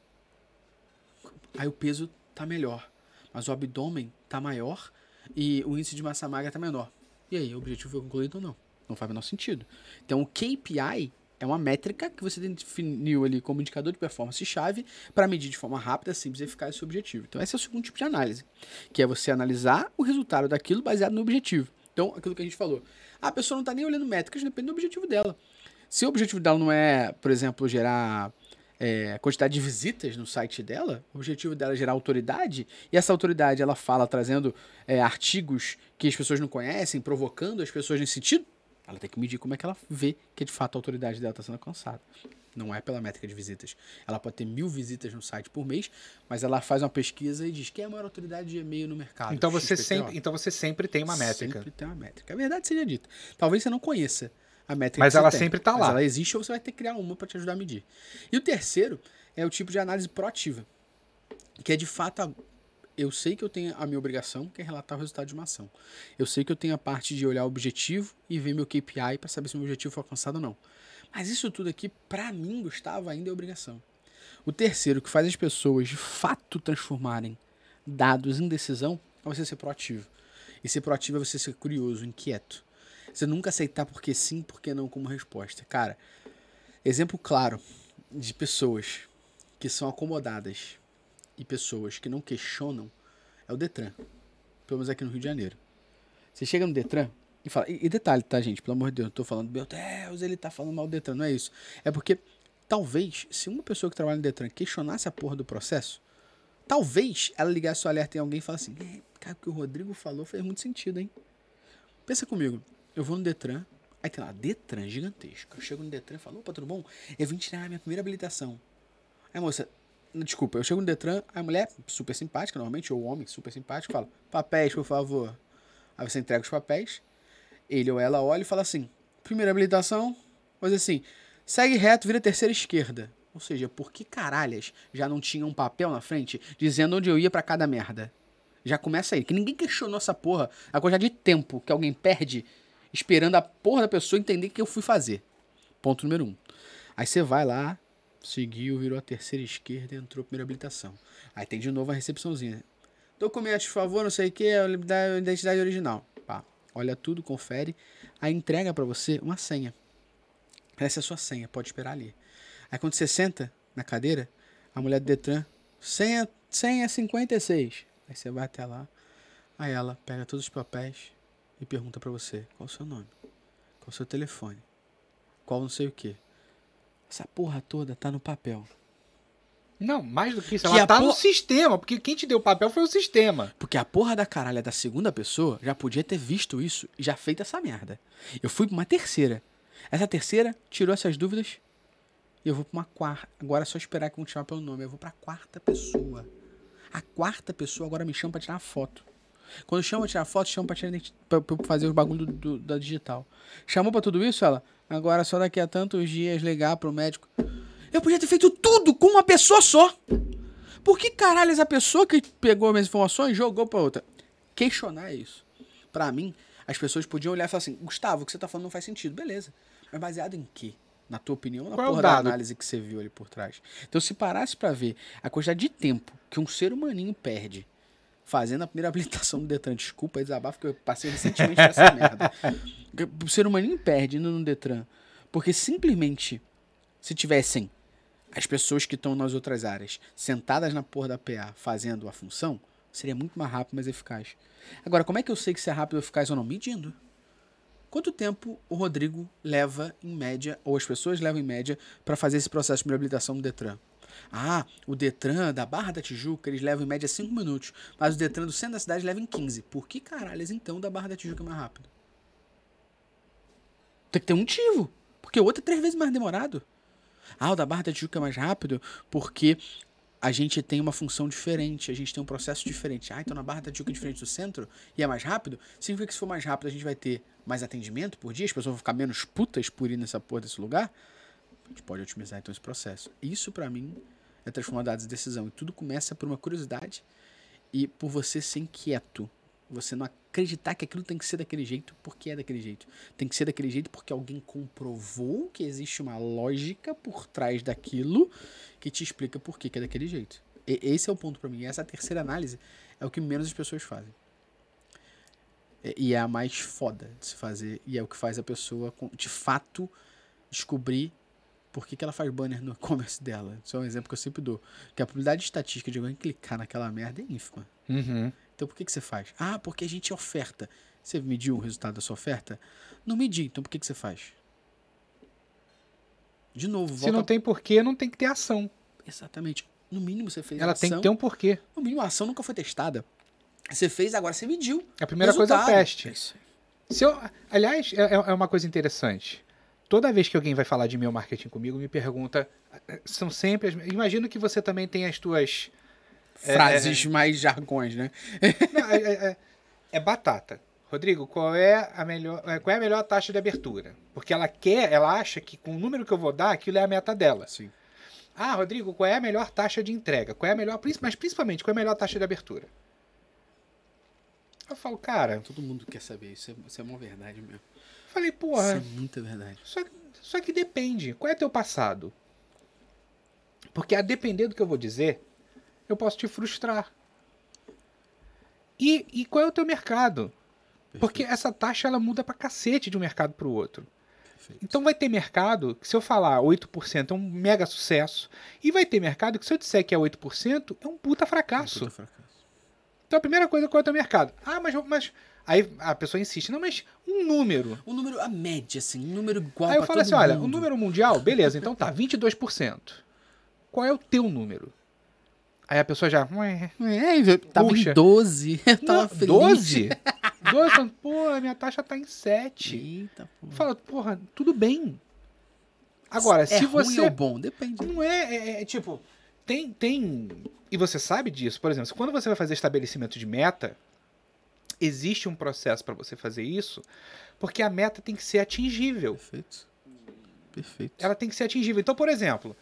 Aí o peso tá melhor, mas o abdômen tá maior e o índice de massa magra tá menor. E aí, o objetivo foi concluído ou não? Não faz o menor sentido. Então, o KPI é uma métrica que você definiu ali como indicador de performance-chave para medir de forma rápida, simples eficaz o seu objetivo. Então, esse é o segundo tipo de análise, que é você analisar o resultado daquilo baseado no objetivo. Então, aquilo que a gente falou. A pessoa não está nem olhando métricas, depende do objetivo dela. Se o objetivo dela não é, por exemplo, gerar é, quantidade de visitas no site dela, o objetivo dela é gerar autoridade, e essa autoridade ela fala trazendo é, artigos que as pessoas não conhecem, provocando as pessoas nesse sentido, ela tem que medir como é que ela vê que de fato a autoridade dela está sendo alcançada. Não é pela métrica de visitas. Ela pode ter mil visitas no site por mês, mas ela faz uma pesquisa e diz quem é a maior autoridade de e-mail no mercado. Então você, XPTO. sempre, então você sempre tem uma métrica. Sempre tem uma métrica. A verdade seja dita. Talvez você não conheça a métrica Mas que você ela tem, sempre tá mas lá. ela existe ou você vai ter que criar uma para te ajudar a medir. E o terceiro é o tipo de análise proativa, que é de fato eu sei que eu tenho a minha obrigação, que é relatar o resultado de uma ação. Eu sei que eu tenho a parte de olhar o objetivo e ver meu KPI para saber se o meu objetivo foi alcançado ou não. Mas isso tudo aqui, para mim, Gustavo, ainda é obrigação. O terceiro, que faz as pessoas de fato transformarem dados em decisão, é você ser proativo. E ser proativo é você ser curioso, inquieto. Você nunca aceitar porque sim, porque não como resposta. Cara, exemplo claro de pessoas que são acomodadas e pessoas que não questionam é o Detran. Pelo menos aqui no Rio de Janeiro. Você chega no Detran e fala. E, e detalhe, tá, gente? Pelo amor de Deus, eu tô falando, meu Deus, ele tá falando mal do Detran. Não é isso. É porque talvez, se uma pessoa que trabalha no Detran questionasse a porra do processo, talvez ela ligasse o alerta em alguém e falasse assim: "É, cara, o que o Rodrigo falou fez muito sentido, hein? Pensa comigo, eu vou no Detran, aí tem lá, Detran gigantesco. Eu chego no Detran e falo, opa, tudo bom? Eu vim tirar minha primeira habilitação. Aí, moça, desculpa, eu chego no Detran, a mulher, super simpática, normalmente, ou o homem, super simpático, fala, papéis, por favor. Aí você entrega os papéis, ele ou ela olha e fala assim, primeira habilitação, mas assim, segue reto, vira terceira esquerda. Ou seja, por que caralhas já não tinha um papel na frente dizendo onde eu ia pra cada merda? Já começa aí, que ninguém questionou essa porra, a quantidade de tempo que alguém perde esperando a porra da pessoa entender o que eu fui fazer. Ponto número um. Aí você vai lá, seguiu, virou a terceira esquerda e entrou a primeira habilitação. Aí tem de novo a recepçãozinha. Documentos, por favor, não sei o que, a identidade original. Pá, olha tudo, confere. Aí entrega pra você uma senha. Essa é a sua senha, pode esperar ali. Aí quando você senta na cadeira, a mulher do Detran, senha, senha 56. Aí você vai até lá, aí ela pega todos os papéis e pergunta pra você, qual o seu nome? Qual o seu telefone? Qual não sei o que. Essa porra toda tá no papel. Não, mais do que isso. Que Ela tá no por- sistema, porque quem te deu o papel foi o sistema. Porque a porra da caralha da segunda pessoa já podia ter visto isso e já feito essa merda. Eu fui pra uma terceira. Essa terceira tirou essas dúvidas e eu vou pra uma quarta. Agora é só esperar que vão te chamar pelo nome. Eu vou pra quarta pessoa. A quarta pessoa agora me chama pra tirar foto. Quando chama pra tirar foto, chama pra, tirar, pra, fazer os bagulho do, do- da digital. Chamou pra tudo isso, ela? Agora só daqui a tantos dias ligar pro médico. Eu podia ter feito tudo com uma pessoa só. Por que caralho essa pessoa que pegou as minhas informações jogou pra outra? Questionar isso. Pra mim, as pessoas podiam olhar e falar assim: Gustavo, o que você tá falando não faz sentido. Beleza. Mas baseado em quê? Na tua opinião ou na Qual é porra da dado? análise que você viu ali por trás? Então, se parasse pra ver a quantidade de tempo que um ser humaninho perde fazendo a primeira habilitação do Detran, desculpa desabafo que eu passei recentemente por essa merda. O ser humaninho perde indo no Detran porque simplesmente se tivessem as pessoas que estão nas outras áreas sentadas na porra da PA fazendo a função, seria muito mais rápido, mais eficaz. Agora, como é que eu sei que se é rápido ou eficaz ou não? Medindo. Quanto tempo o Rodrigo leva em média, ou as pessoas levam em média, para fazer esse processo de habilitação do Detran? Ah, o Detran da Barra da Tijuca, eles levam em média 5 minutos, mas o Detran do centro da cidade leva em 15. Por que caralhos então da Barra da Tijuca é mais rápido? Tem que ter um motivo, porque o outro é três vezes mais demorado. Ah, o da Barra da Tijuca é mais rápido porque a gente tem uma função diferente, a gente tem um processo diferente. Ah, então na Barra da Tijuca é diferente do centro e é mais rápido? Significa que se for mais rápido a gente vai ter mais atendimento por dia, as pessoas vão ficar menos putas por ir nessa porra desse lugar? A gente pode otimizar então esse processo. Isso pra mim é transformar dados em decisão. E tudo começa por uma curiosidade e por você ser inquieto. Você não acreditar que aquilo tem que ser daquele jeito porque é daquele jeito. Tem que ser daquele jeito porque alguém comprovou que existe uma lógica por trás daquilo que te explica por que, que é daquele jeito. E esse é o ponto pra mim. Essa terceira análise é o que menos as pessoas fazem. E- é a mais foda de se fazer. E é o que faz a pessoa, de fato, descobrir por que, que ela faz banner no e-commerce dela. Isso é um exemplo que eu sempre dou. Que a probabilidade estatística de alguém clicar naquela merda é ínfima. Uhum. Então por que, que você faz? Ah, porque a gente oferta. Você mediu o resultado da sua oferta? Não medi, então por que, que você faz? De novo, Se volta. não tem porquê, não tem que ter ação. Exatamente. No mínimo você fez Ela a tem ação. que ter um porquê. No mínimo a ação nunca foi testada. Você fez, agora você mediu. A primeira coisa é o Resultado. teste. É isso. Se eu, aliás, é, é uma coisa interessante. Toda vez que alguém vai falar de meu marketing comigo, me pergunta. São sempre. As, imagino que você também tem as tuas. É, Frases mais jargões, né? Não, é, é- é- é batata. Rodrigo, qual é a melhor, é, qual é a melhor taxa de abertura? Porque ela quer, ela acha que com o número que eu vou dar, aquilo é a meta dela. Sim. Ah, Rodrigo, qual é a melhor taxa de entrega? Qual é a melhor, mas principalmente, qual é a melhor taxa de abertura? Eu falo, cara, Todo mundo quer saber. Isso é, isso é uma verdade mesmo. Falei, Isso porra, é muita verdade. só, só que depende. Qual é teu passado? Porque a depender do que eu vou dizer, eu posso te frustrar. E, e qual é o teu mercado? Porque essa taxa ela muda pra cacete de um mercado pro outro. Perfeito. Então vai ter mercado que se eu falar 8% é um mega sucesso. E vai ter mercado que se eu disser que é 8% é um puta fracasso. Puta fracasso. Então a primeira coisa qual é o teu mercado? Ah, mas, mas. Aí a pessoa insiste, não, mas um número. Um número, a média, assim, um número igual Aí eu falo assim: olha, o mundo. número mundial, beleza, então tá, 22%. Qual é o teu número? Aí a pessoa já. "Ué, É, eu tava Puxa. em 12. Eu tava não, feliz. 12? 12? falando, Pô, minha taxa tá em 7. Eita, pô. Fala, porra, tudo bem. Agora, é se ruim você. ou bom? Depende. Não é, é, é, tipo, tem, tem. E você sabe disso, por exemplo, quando você vai fazer estabelecimento de meta, existe um processo para você fazer isso, porque a meta tem que ser atingível. Perfeito. Perfeito. Ela tem que ser atingível. Então, por exemplo,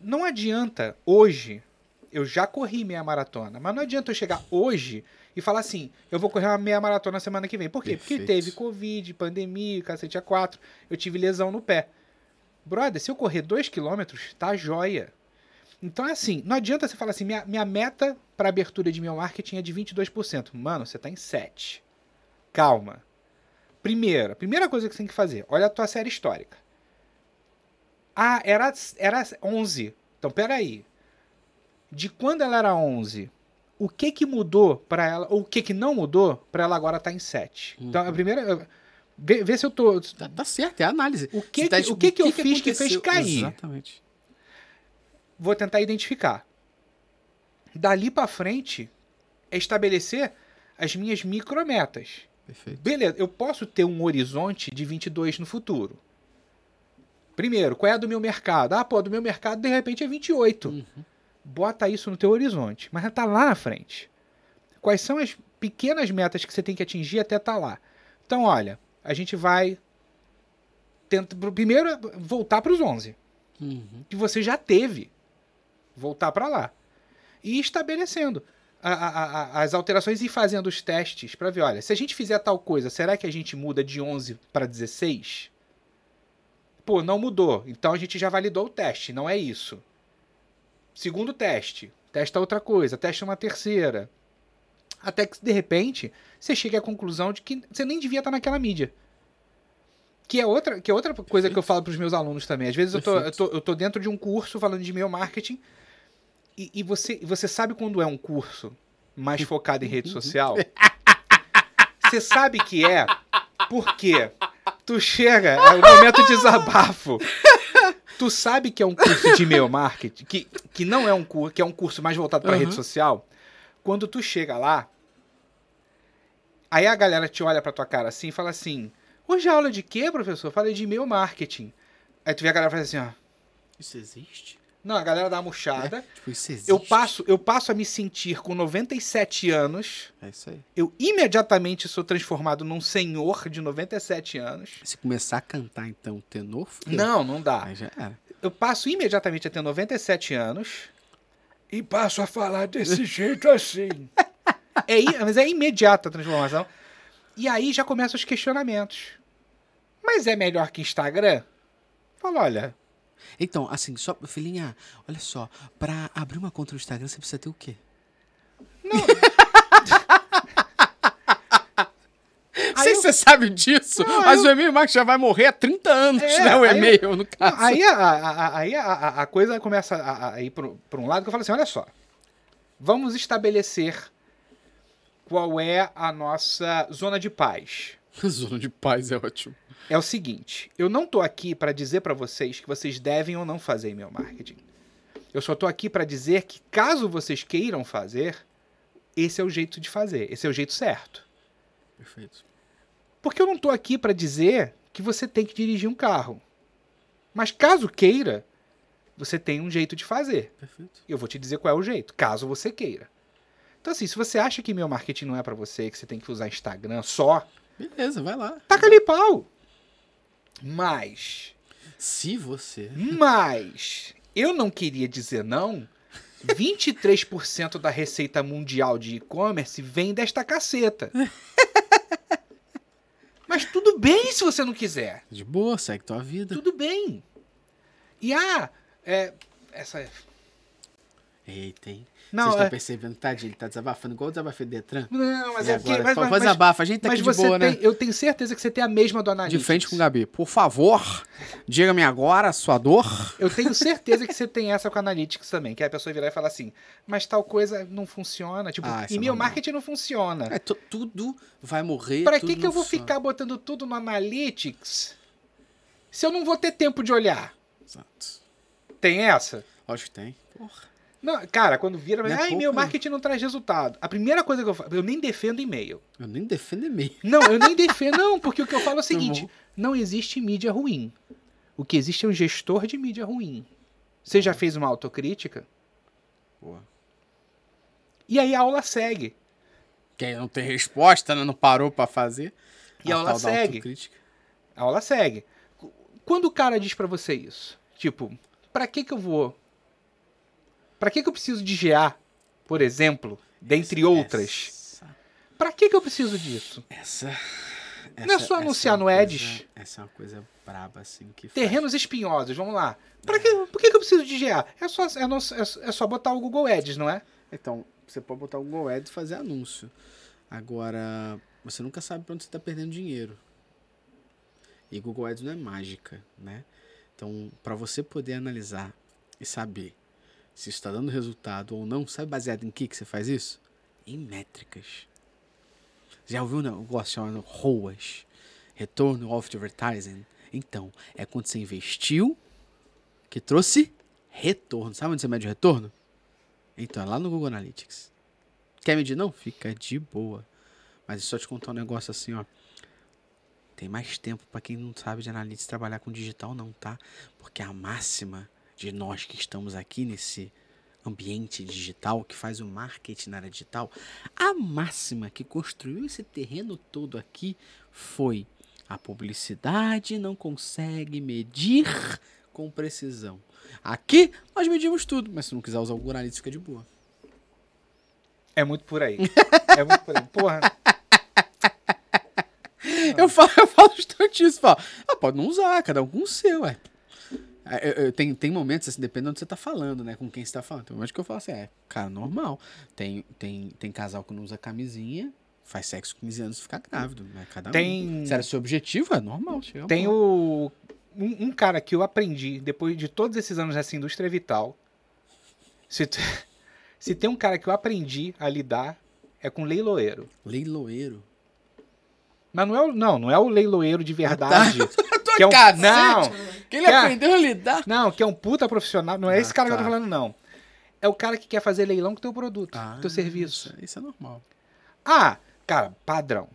não adianta hoje. Eu já corri meia maratona, mas não adianta eu chegar hoje e falar assim: eu vou correr uma meia maratona semana que vem. Por quê? Porque Perfeito. teve Covid, pandemia, cacete a quatro, eu tive lesão no pé. Brother, se eu correr 2km, tá joia. Então é assim, não adianta você falar assim, minha, minha meta para abertura de meu marketing é de 22%. Mano, você tá em 7. Calma. Primeira, primeira coisa que você tem que fazer, olha a tua série histórica. Ah, era, era 11. Então, peraí. De quando ela era 11, o que que mudou para ela, ou o que que não mudou para ela agora estar em 7? Então, a primeira... Vê, vê se eu tô... Tá, tá certo, é a análise. O que tá que- o que que eu fiz que fez aconteceu? cair? Exatamente. Vou tentar identificar. Dali pra frente é estabelecer as minhas micrometas. Perfeito. Beleza, eu posso ter um horizonte de 22 no futuro. Primeiro, qual é a do meu mercado? Ah, pô, do meu mercado de repente é 28. Uhum. Bota isso no teu horizonte, mas já tá lá na frente. Quais são as pequenas metas que você tem que atingir até estar lá? Então, olha, a gente vai tenta primeiro voltar para os 11 Uhum. que você já teve. Voltar para lá. E estabelecendo a- a- a- as alterações e fazendo os testes para ver, olha, se a gente fizer tal coisa, será que a gente muda de 11 para 16? Pô, não mudou. Então a gente já validou o teste, não é isso. Segundo teste, testa outra coisa, testa uma terceira. Até que, de repente, você chega à conclusão de que você nem devia estar naquela mídia. Que é outra, que é outra coisa que eu falo para os meus alunos também. Às vezes eu tô, eu, Perfeito. tô, eu tô dentro de um curso falando de e-mail marketing e, e você, você sabe quando é um curso mais focado em rede social? Você sabe que é porque tu chega, é o momento de desabafo. Tu sabe que é um curso de e-mail marketing, que, que não é um curso, que é um curso mais voltado para Uhum. rede social. Quando tu chega lá, aí a galera te olha pra tua cara assim e fala assim: Hoje é aula de quê, professor? Falei de e-mail marketing. Aí tu vê a galera faz assim, ó. Isso existe? Não, a galera dá uma murchada. Tipo, isso existe. Eu passo, eu passo a me sentir com 97 anos. É isso aí. Eu imediatamente sou transformado num senhor de 97 anos. Se começar a cantar, então, tenor, fudeu. Não, não dá. Aí já era. Eu passo imediatamente a ter 97 anos e passo a falar desse jeito assim. É, mas é imediata a transformação. E aí já começam os questionamentos. Mas é melhor que Instagram? Fala, olha, Então, assim, só, filhinha, olha só, pra abrir uma conta no Instagram, você precisa ter o quê? Não sei se você sabe disso, Não, mas eu- o e-mail marketing já vai morrer há 30 anos, É, né? O e-mail, no caso. Aí, a, a- aí a, a- a coisa começa a, a ir para um lado que eu falo assim: olha só, vamos estabelecer qual é a nossa zona de paz. Zona de paz é ótimo. É o seguinte: eu não tô aqui para dizer para vocês que vocês devem ou não fazer e-mail marketing. Eu só tô aqui para dizer que caso vocês queiram fazer, esse é o jeito de fazer, esse é o jeito certo. Perfeito. Porque eu não tô aqui para dizer que você tem que dirigir um carro. Mas caso queira, você tem um jeito de fazer. Perfeito. Eu vou te dizer qual é o jeito, caso você queira. Então, assim, se você acha que meu marketing não é pra você, que você tem que usar Instagram só, Beleza, vai lá. taca ali pau. Mas, Se você. mas, eu não queria dizer não. 23% da receita mundial de e-commerce vem desta caceta. Mas tudo bem se você não quiser. De boa, segue tua vida. Tudo bem. E ah, é, essa Eita, hein? Não, Vocês estão é- percebendo, tadinho, ele tá desabafando igual o desabafo do Detran. Não, mas é porque. agora? Mas, mas, mas- abafa, a gente tá mas aqui de boa, tem, né? eu tenho certeza que você tem a mesma do De Analytics. frente com o Gabi. Por favor, diga-me agora a sua dor. Eu tenho certeza que você tem essa com a Analytics também, que a pessoa virar e falar assim, mas tal coisa não funciona, tipo, Ah, é e-mail normal. marketing não funciona. É, tu- tudo vai morrer. Pra tudo que que eu vou funciona. ficar botando tudo no Analytics se eu não vou ter tempo de olhar? Exato. Tem essa? Lógico que tem. Porra. Não, cara, quando vira, mas, é pouco, e-mail não. marketing não traz resultado. A primeira coisa que eu faço, eu nem defendo e-mail. Eu nem defendo e-mail. Não, eu nem defendo, não, porque o que eu falo é o Tá seguinte: não existe mídia ruim. O que existe é um gestor de mídia ruim. Você já fez uma autocrítica? Boa. E aí a aula segue. Quem não tem resposta, né? Não parou pra fazer. E a aula tal da segue. A aula segue. Quando o cara diz pra você isso, tipo, pra que que eu vou? Pra que que eu preciso de GA, por exemplo, dentre outras? Essa, Pra que que eu preciso disso? essa, Não é essa- só essa anunciar uma no coisa- Edge. Essa é uma coisa braba, assim, que faz- Terrenos espinhosos, vamos lá. Pra que, por que que eu preciso de GA? É só, é, é- é só botar o Google Ads, não é? Então, você pode botar o Google Ads e fazer anúncio. Agora, você nunca sabe pra onde você tá perdendo dinheiro. E Google Ads não é mágica, né? Então, para você poder analisar e saber se está dando resultado ou não, sabe baseado em que que você faz isso? Em métricas. Já ouviu um negócio chamado ROAS? Return of Advertising? Então, é quando você investiu que trouxe retorno. Sabe onde você mede o retorno? Então, é lá no Google Analytics. Quer medir? Não? Fica de boa. Mas só te contar um negócio assim, ó. Tem mais tempo para quem não sabe de analytics trabalhar com digital, não, tá? Porque a máxima de nós que estamos aqui nesse ambiente digital, que faz o marketing na área digital, a máxima que construiu esse terreno todo aqui foi a publicidade não consegue medir com precisão. Aqui nós medimos tudo, mas se não quiser usar o Google Analytics, fica de boa. É muito por aí. é muito por aí. Porra. Eu falo, eu falo justamente isso. Falo, ah, pode não usar, cada um com o seu, é. É, eu- eu- tem, tem momentos, assim, dependendo do que você tá falando, né? Com quem você tá falando. Tem momentos que eu falo assim, é, cara, normal. Tem, tem, tem casal que não usa camisinha, faz sexo com 15 anos e fica grávido, né? Cada Tem- um. Se era seu objetivo, é normal. Tem o. Um, um cara que eu aprendi, depois de todos esses anos nessa indústria vital. Se, se tem um cara que eu aprendi a lidar, é com leiloeiro. Leiloeiro. Mas não é o, não, não é o leiloeiro de verdade. que é um, Cacete! não, Que ele Quer- aprendeu a lidar. não, que é um puta profissional. Não é Ah, esse cara que eu tá. tô falando, não. É o cara que quer fazer leilão com teu produto, Ah, teu serviço. Isso, isso é normal. Ah, cara, padrão.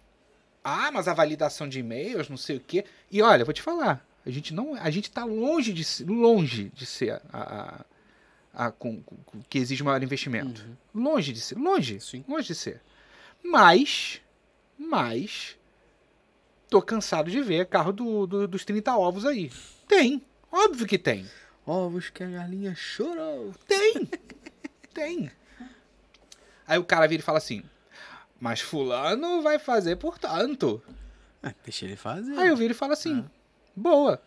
Ah, mas a validação de e-mails, não sei o quê. E olha, eu vou te falar, a gente não, a gente tá longe de ser, longe de ser a, a, a- com, com- com- que exige maior investimento. Longe de ser, longe, Sim. longe de ser. Mas, mas tô cansado de ver carro do, do- dos 30 ovos aí. Tem, óbvio que tem. Ovos que a galinha chorou. Tem. Tem. Aí o cara vira e fala assim: Mas fulano vai fazer por tanto. Ah, deixa ele fazer. Aí eu viro e falo assim: Boa.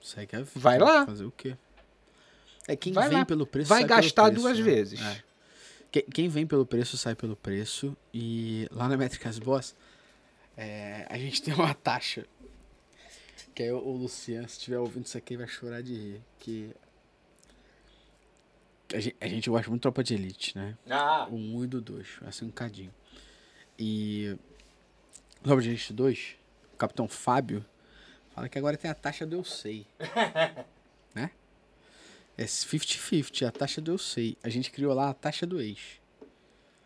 Segue a vida. Vai lá. Fazer o quê? É quem Vai vem lá. pelo preço Vai sai pelo gastar preço, duas né? vezes. É. Que- Quem vem pelo preço sai pelo preço. E lá na Métricas Boss, é, a gente tem uma taxa. Que aí o, o Luciano, se estiver ouvindo isso aqui, vai chorar de rir. Que a gente, a gente gosta muito de tropa de elite, né? Ah. O 1 e do 2, assim um cadinho. E Tropa de Elite 2, o Capitão Fábio fala que agora tem a taxa do eu sei. né? É 50-50, a taxa do eu sei. A gente criou lá a taxa do ex.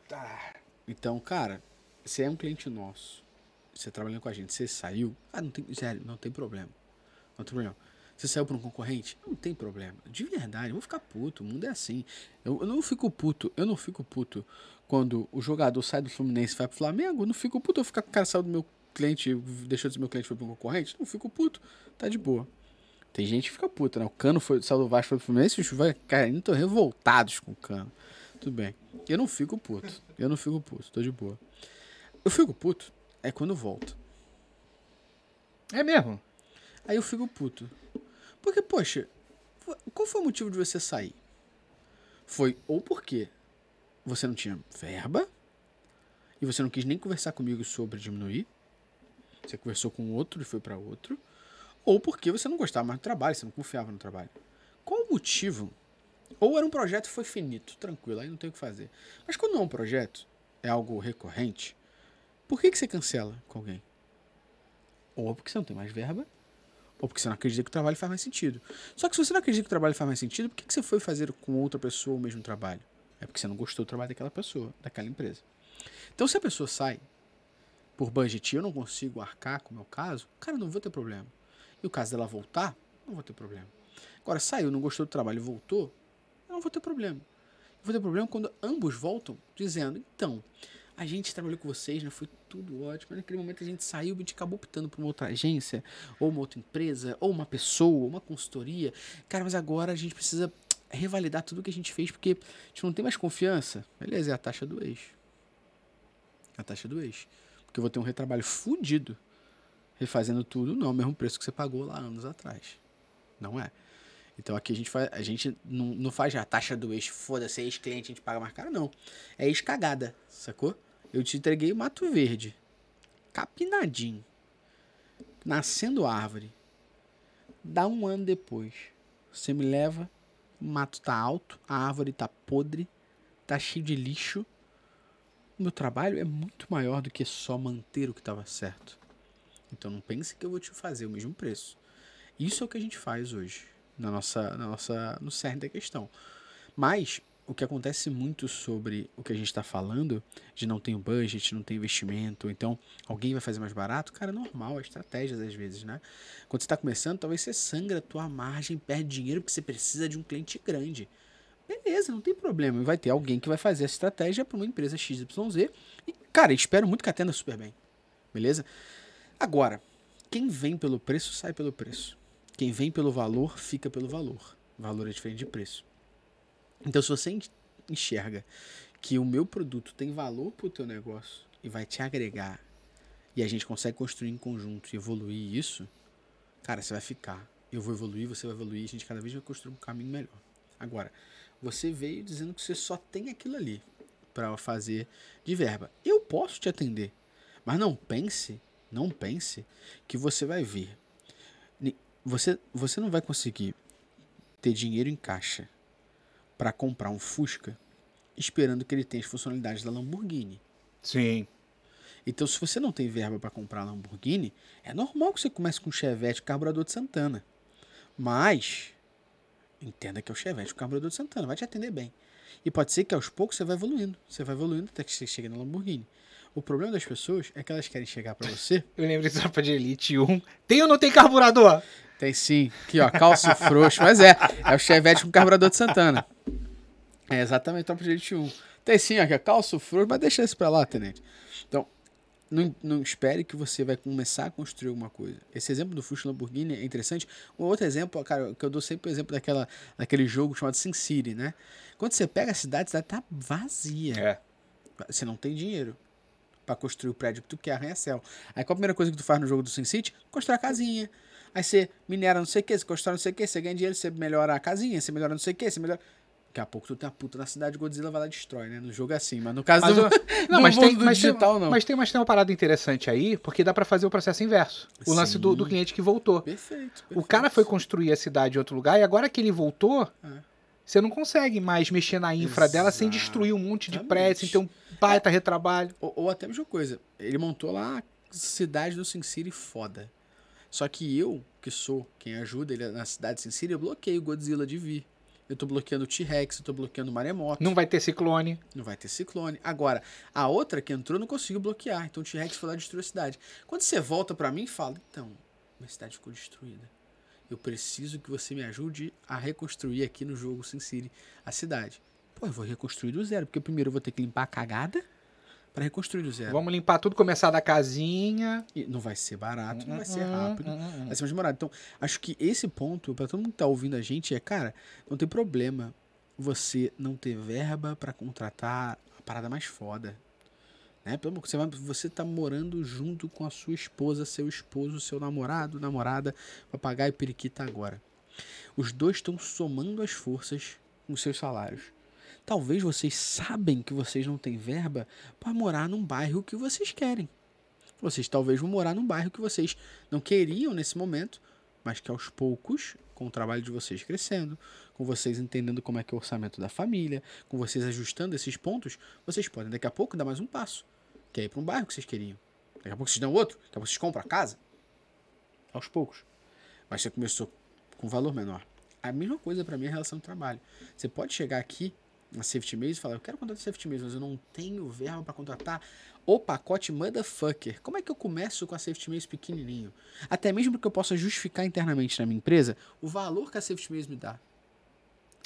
Tá. Então, cara, você é um cliente nosso. Você trabalhando com a gente, você saiu. Ah, não tem. Sério, não tem problema. Não tem problema. Você saiu pra um concorrente? Não tem problema. De verdade, eu vou ficar puto. O mundo é assim. Eu, eu não fico puto. Eu não fico puto quando o jogador sai do Fluminense e vai pro Flamengo. Eu não fico puto eu ficar com o cara saiu do meu cliente, deixou de ser meu cliente foi pro concorrente. Não fico puto. Tá de boa. Tem gente que fica puta, né? O Cano foi, saiu do Vasco foi pro Fluminense, os ainda tô revoltados com o Cano. Tudo bem. Eu não fico puto. Eu não fico puto, tô de boa. Eu fico puto é quando volta. É mesmo? Aí eu fico puto. Porque, poxa, qual foi o motivo de você sair? Foi ou porque você não tinha verba e você não quis nem conversar comigo sobre diminuir. Você conversou com outro e foi pra outro. Ou porque você não gostava mais do trabalho, você não confiava no trabalho. Qual o motivo? Ou era um projeto que foi finito, tranquilo, aí não tem o que fazer. Mas quando não é um projeto, é algo recorrente, por que, que você cancela com alguém? Ou porque você não tem mais verba, ou porque você não acredita que o trabalho faz mais sentido. Só que se você não acredita que o trabalho faz mais sentido, por que, que você foi fazer com outra pessoa o mesmo trabalho? É porque você não gostou do trabalho daquela pessoa, daquela empresa. Então se a pessoa sai por budget e eu não consigo arcar com o meu caso, cara, não vou ter problema. E o caso dela voltar, não vou ter problema. Agora, saiu, não gostou do trabalho e voltou, eu não vou ter problema. Eu vou ter problema quando ambos voltam dizendo, então, a gente trabalhou com vocês, né? Foi tudo ótimo. Mas naquele momento a gente saiu, gente acabou optando por uma outra agência, ou uma outra empresa, ou uma pessoa, ou uma consultoria. Cara, mas agora a gente precisa revalidar tudo que a gente fez, porque a gente não tem mais confiança. Beleza, é a taxa do ex. A taxa do ex. Porque eu vou ter um retrabalho fudido refazendo tudo, não é mesmo preço que você pagou lá anos atrás. Não é. Então aqui a gente faz, a gente não, não faz a taxa do ex, foda-se, é ex-cliente, a gente paga mais caro, não. É ex-cagada, sacou? Eu te entreguei o mato verde, capinadinho, nascendo árvore. Dá um ano depois, você me leva, o mato tá alto, a árvore tá podre, tá cheio de lixo. O meu trabalho é muito maior do que só manter o que estava certo. Então não pense que eu vou te fazer o mesmo preço. Isso é o que a gente faz hoje. Na nossa, na nossa, no cerne da questão. Mas o que acontece muito sobre o que a gente está falando, de não ter budget, não ter investimento, então alguém vai fazer mais barato, cara, é normal, é estratégias às vezes, né? Quando você está começando, talvez você sangra a tua margem, perde dinheiro porque você precisa de um cliente grande. Beleza, não tem problema. Vai ter alguém que vai fazer essa estratégia para uma empresa XYZ. E, cara, espero muito que atenda super bem. Beleza? Agora, quem vem pelo preço, sai pelo preço. Quem vem pelo valor, fica pelo valor. Valor é diferente de preço. Então, se você enxerga que o meu produto tem valor para o teu negócio e vai te agregar e a gente consegue construir em conjunto e evoluir isso, cara, você vai ficar. Eu vou evoluir, você vai evoluir, a gente cada vez vai construir um caminho melhor. Agora, você veio dizendo que você só tem aquilo ali para fazer de verba. Eu posso te atender, mas não pense, não pense que você vai vir. Você, você não vai conseguir ter dinheiro em caixa para comprar um Fusca esperando que ele tenha as funcionalidades da Lamborghini. Sim. Então, se você não tem verba para comprar Lamborghini, é normal que você comece com um Chevette carburador de Santana. Mas entenda que é o Chevette, o carburador de Santana, vai te atender bem. E pode ser que aos poucos você vai evoluindo, você vai evoluindo até que você chegue na Lamborghini. O problema das pessoas é que elas querem chegar para você. Eu lembro de Tropa de Elite 1. Tem ou não tem carburador? Tem sim. Aqui, ó, calço frouxo. Mas é, é o Chevette com carburador de Santana. É exatamente Tropa de Elite 1. Tem sim, aqui, ó, calço frouxo, mas deixa isso pra lá, tenente. Então, não, não espere que você vai começar a construir alguma coisa. Esse exemplo do Fusca Lamborghini é interessante. Um outro exemplo, cara, que eu dou sempre o exemplo daquela, daquele jogo chamado Sin City, né? Quando você pega a cidade, a cidade tá vazia. É. Você não tem dinheiro para construir o prédio que tu quer, arranha-céu. Aí qual a primeira coisa que tu faz no jogo do Sin City? Constrói a casinha. Aí você minera não sei o que, você constrói não sei o que, você ganha dinheiro, você melhora a casinha, você melhora não sei o que, você melhora. Daqui a pouco tu tem a puta na cidade, Godzilla vai lá e destrói, né? No jogo é assim, mas no caso Mas do, Não, mas tem, mas, digital, tem, não. mas tem, mas tem uma parada interessante aí, porque dá pra fazer o processo inverso. O lance do, Sim. do cliente que voltou. Perfeito, O cara foi construir a cidade em outro lugar e agora que ele voltou, É. você não consegue mais mexer na infra dela sem destruir um monte de prédio, sem ter um baita retrabalho. Ou, ou até mesma coisa. Ele montou lá a cidade do Sin City foda. Só que eu, que sou quem ajuda ele na cidade de Sin City, eu bloqueio o Godzilla de vir. Eu tô bloqueando o T-Rex, eu tô bloqueando o Maremoto. Não vai ter ciclone. Não vai ter ciclone. Agora, a outra que entrou não conseguiu bloquear. Então o T-Rex foi lá e destruiu a cidade. Quando você volta pra mim e fala, então, minha cidade ficou destruída. Eu preciso que você me ajude a reconstruir aqui no jogo Sin City a cidade. Pô, eu vou reconstruir do zero, porque primeiro eu vou ter que limpar a cagada pra reconstruir do zero. Vamos limpar tudo, começar da casinha. E não vai ser barato, não vai ser Hum, rápido. hum, hum, hum. Vai ser mais demorado. Então, acho que esse ponto, pra todo mundo que tá ouvindo a gente, é, cara, não tem problema você não ter verba pra contratar a parada mais foda. Né? Você, vai, você tá morando junto com a sua esposa, seu esposo, seu namorado, namorada, papagaio periquita agora. Os dois estão somando as forças com seus salários. Talvez vocês sabem que vocês não têm verba para morar num bairro que vocês querem. Vocês talvez vão morar num bairro que vocês não queriam nesse momento, mas que aos poucos, com o trabalho de vocês crescendo, com vocês entendendo como é que é o orçamento da família, com vocês ajustando esses pontos, vocês podem daqui a pouco dar mais um passo, que é ir para um bairro que vocês queriam. Daqui a pouco vocês dão outro, daqui a pouco vocês compram a casa. Aos poucos. Mas você começou com valor menor. A mesma coisa para mim é a relação de trabalho. Você pode chegar aqui na Safety Maze e falar, eu quero contratar Safety Maze, mas eu não tenho verba para contratar o pacote motherfucker. Como é que eu começo com a Safety Maze pequenininho? Até mesmo porque eu possa justificar internamente na minha empresa o valor que a Safety Maze me dá.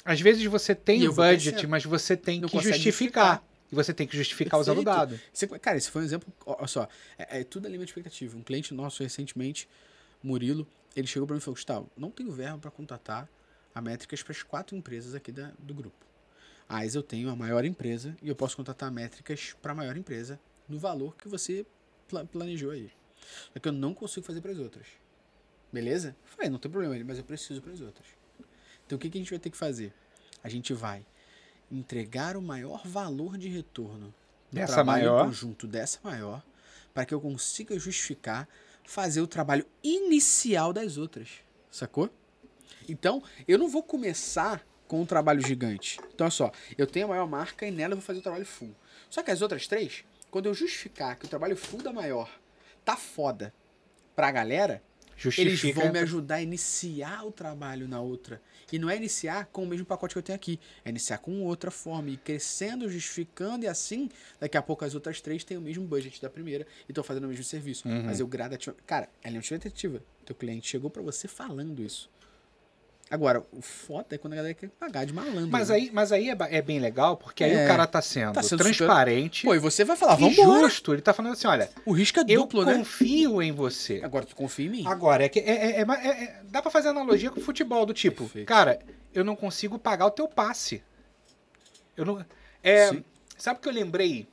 Às vezes você tem E o budget, mas você tem que justificar. justificar. E você tem que justificar usando Perfeito. dado. Você- cara, esse foi um exemplo, olha só, é, é tudo de expectativa. Um cliente nosso recentemente, Murilo, ele chegou para mim e falou, Gustavo, não tenho verba para contratar a métricas para as quatro empresas aqui da, do grupo. Mas eu tenho a maior empresa e eu posso contratar métricas para a maior empresa no valor que você pla- planejou aí. Só que eu não consigo fazer para as outras. Beleza? Falei, não tem problema, mas eu preciso para as outras. Então o que, que a gente vai ter que fazer? A gente vai entregar o maior valor de retorno do Dessa trabalho maior. conjunto dessa maior para que eu consiga justificar fazer o trabalho inicial das outras. Sacou? Então, eu não vou começar com um trabalho gigante. Então, olha só, eu tenho a maior marca e nela eu vou fazer o trabalho full. Só que as outras três, quando eu justificar que o trabalho full da maior tá foda pra galera, Justifica. Eles vão me ajudar a iniciar o trabalho na outra. E não é iniciar com o mesmo pacote que eu tenho aqui. É iniciar com outra forma, e crescendo, justificando, e assim, daqui a pouco as outras três têm o mesmo budget da primeira e estão fazendo o mesmo serviço. Uhum. Mas eu gradativamente. Cara, ela é uma tentativa. Teu cliente chegou pra você falando isso. Agora, o foda é quando a galera quer pagar de malandro. Mas né? aí, mas aí é, é bem legal, porque aí É. o cara tá sendo, Tá sendo transparente Pô, e você vai falar, vamos justo. Ele tá falando assim, olha, O risco é eu duplo, né? confio em você. Agora tu confia em mim. Agora, é que é, é- é- é- dá pra fazer analogia com o futebol, do tipo, Perfeito. cara, eu não consigo pagar o teu passe. Eu não. É, Sim. sabe o que eu lembrei?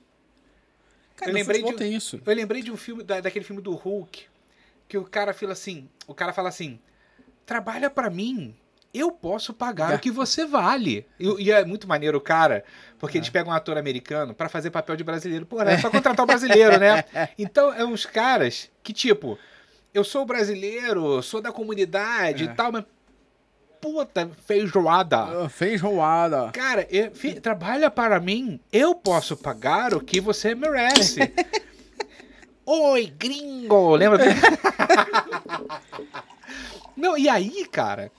Cara, eu lembrei de- tem isso. Eu lembrei de um filme, da- daquele filme do Hulk, que o cara fala assim, o cara fala assim, trabalha pra mim, eu posso pagar É. o que você vale. E, e é muito maneiro o cara, porque É. eles pegam um ator americano pra fazer papel de brasileiro. Pô, é só contratar o brasileiro, né? Então, é uns caras que, tipo, eu sou brasileiro, sou da comunidade É. e tal, mas puta feijoada. Ah, Feijoada. Cara, eu- fi- trabalha para mim, eu posso pagar o que você merece. Oi, gringo! Lembra? Não, e aí, cara.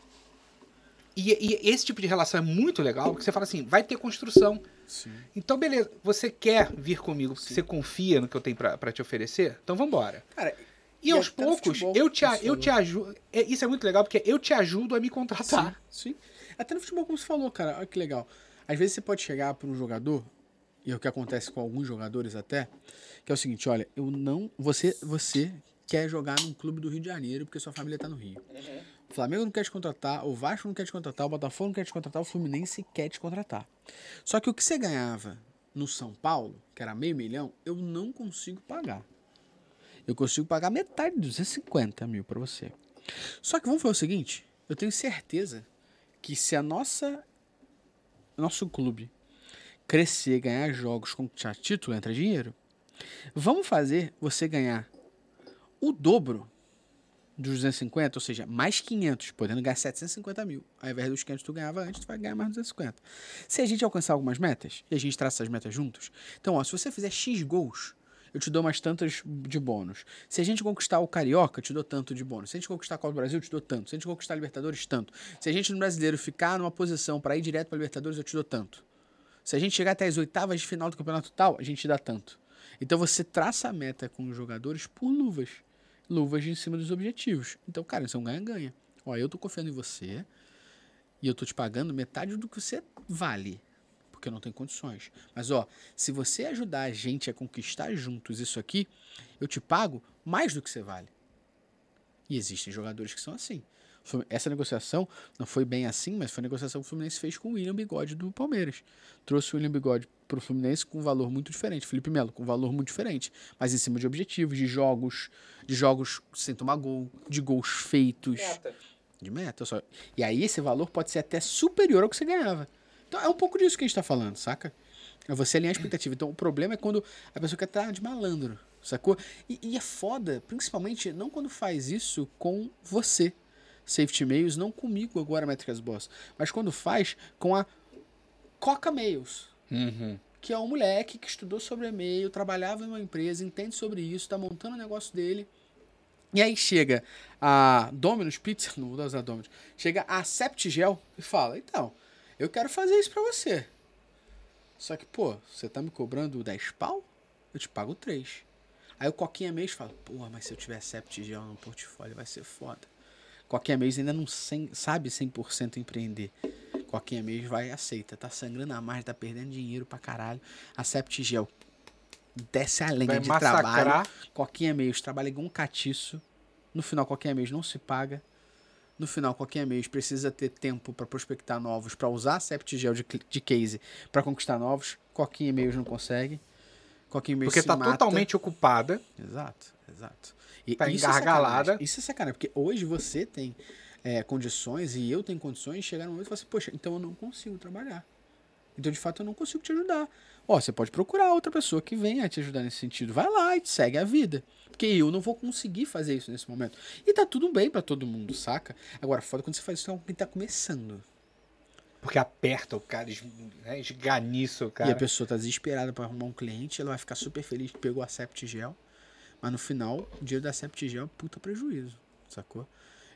E, e esse tipo de relação é muito legal, porque você fala assim, vai ter construção. Sim. Então, beleza, você quer vir comigo, porque Sim. você confia no que eu tenho pra, pra te oferecer? Então vambora. Cara, E, E aos poucos, futebol, eu te, a- isso eu te ajudo. é, Isso é muito legal, porque eu te ajudo a me contratar. Sim, sim. Até no futebol, como você falou, cara, olha que legal. Às vezes você pode chegar para um jogador, e é o que acontece com alguns jogadores até, que é o seguinte, olha, eu não. Você, você quer jogar num clube do Rio de Janeiro porque sua família tá no Rio. O Flamengo não quer te contratar, o Vasco não quer te contratar, o Botafogo não quer te contratar, o Fluminense quer te contratar. Só que o que você ganhava no São Paulo, que era meio milhão, eu não consigo pagar. Eu consigo pagar metade dos 250 mil pra você. Só que vamos fazer o seguinte: eu tenho certeza que se a nossa nosso clube crescer, ganhar jogos, conquistar título, entra dinheiro. Vamos fazer você ganhar o dobro dos 250, ou seja, mais 500, podendo ganhar 750 mil. Ao invés dos 500 que tu ganhava antes, tu vai ganhar mais 250. Se a gente alcançar algumas metas, e a gente traça essas metas juntos, então, ó, se você fizer X gols, eu te dou mais tantas de bônus. Se a gente conquistar o Carioca, eu te dou tanto de bônus. Se a gente conquistar a Copa do Brasil, eu te dou tanto. Se a gente conquistar a Libertadores, tanto. Se a gente no Brasileiro ficar numa posição para ir direto para Libertadores, eu te dou tanto. Se a gente chegar até as oitavas de final do campeonato tal, a gente te dá tanto. Então você traça a meta com os jogadores por luvas. Luvas em cima dos objetivos. Então, cara, isso é um ganha-ganha. Ó, eu tô confiando em você e eu tô te pagando metade do que você vale. Porque eu não tenho condições. Mas, ó, se você ajudar a gente a conquistar juntos isso aqui, eu te pago mais do que você vale. E existem jogadores que são assim. Essa negociação não foi bem assim, mas foi a negociação que o Fluminense fez com o William Bigode do Palmeiras. Trouxe o William Bigode pro Fluminense com um valor muito diferente. Felipe Melo com um valor muito diferente. Mas em cima de objetivos, de jogos, de jogos sem tomar gol, de gols feitos. De meta só. E aí esse valor pode ser até superior ao que você ganhava. Então é um pouco disso que a gente tá falando, saca? É você alinhar a expectativa. Então o problema é quando a pessoa quer estar de malandro, sacou? E, e é foda, principalmente não quando faz isso com você, Safety Mails, não comigo agora, Métricas Boss, mas quando faz com a Coca Mails Uhum. que é um moleque que estudou sobre e-mail, trabalhava em uma empresa, entende sobre isso, tá montando o negócio dele. E aí chega a Domino's Pizza, não vou usar Domino's, chega a Septigel e fala, então, eu quero fazer isso pra você. Só que, pô, você tá me cobrando 10 pau? Eu te pago 3. Aí o Coquinha Mês fala, pô, mas se eu tiver Septigel no portfólio vai ser foda. Coquinha Mês ainda não sem- sabe 100% empreender. Coquinha Mês vai e aceita. Tá sangrando a mais, tá perdendo dinheiro pra caralho. A Septigel desce a lenha Vai de massacrar. trabalho. Coquinha Mês trabalha igual um catiço. No final, Coquinha Mês não se paga. No final, Coquinha Mês precisa ter tempo pra prospectar novos, pra usar a Septigel de, de case pra conquistar novos. Coquinha Mês não consegue. Coquinha Mês Porque se tá mata. totalmente ocupada. Exato, exato. E Tá isso é engargalada. sacanagem. Isso é sacanagem, porque hoje você tem é, condições e eu tenho condições de chegar no momento e falar assim, poxa, então eu não consigo trabalhar. Então, de fato, eu não consigo te ajudar. Ó, você pode procurar outra pessoa que venha te ajudar nesse sentido. Vai lá e te segue a vida. Porque eu não vou conseguir fazer isso nesse momento. E tá tudo bem pra todo mundo, saca? Agora, foda quando você faz isso com alguém que tá começando. Porque aperta o cara, né, esganiça o E a cara. pessoa tá desesperada pra arrumar um cliente, ela vai ficar super feliz que pegou a Septigel. Mas no final, o dinheiro da Septigel é um puta prejuízo. sacou?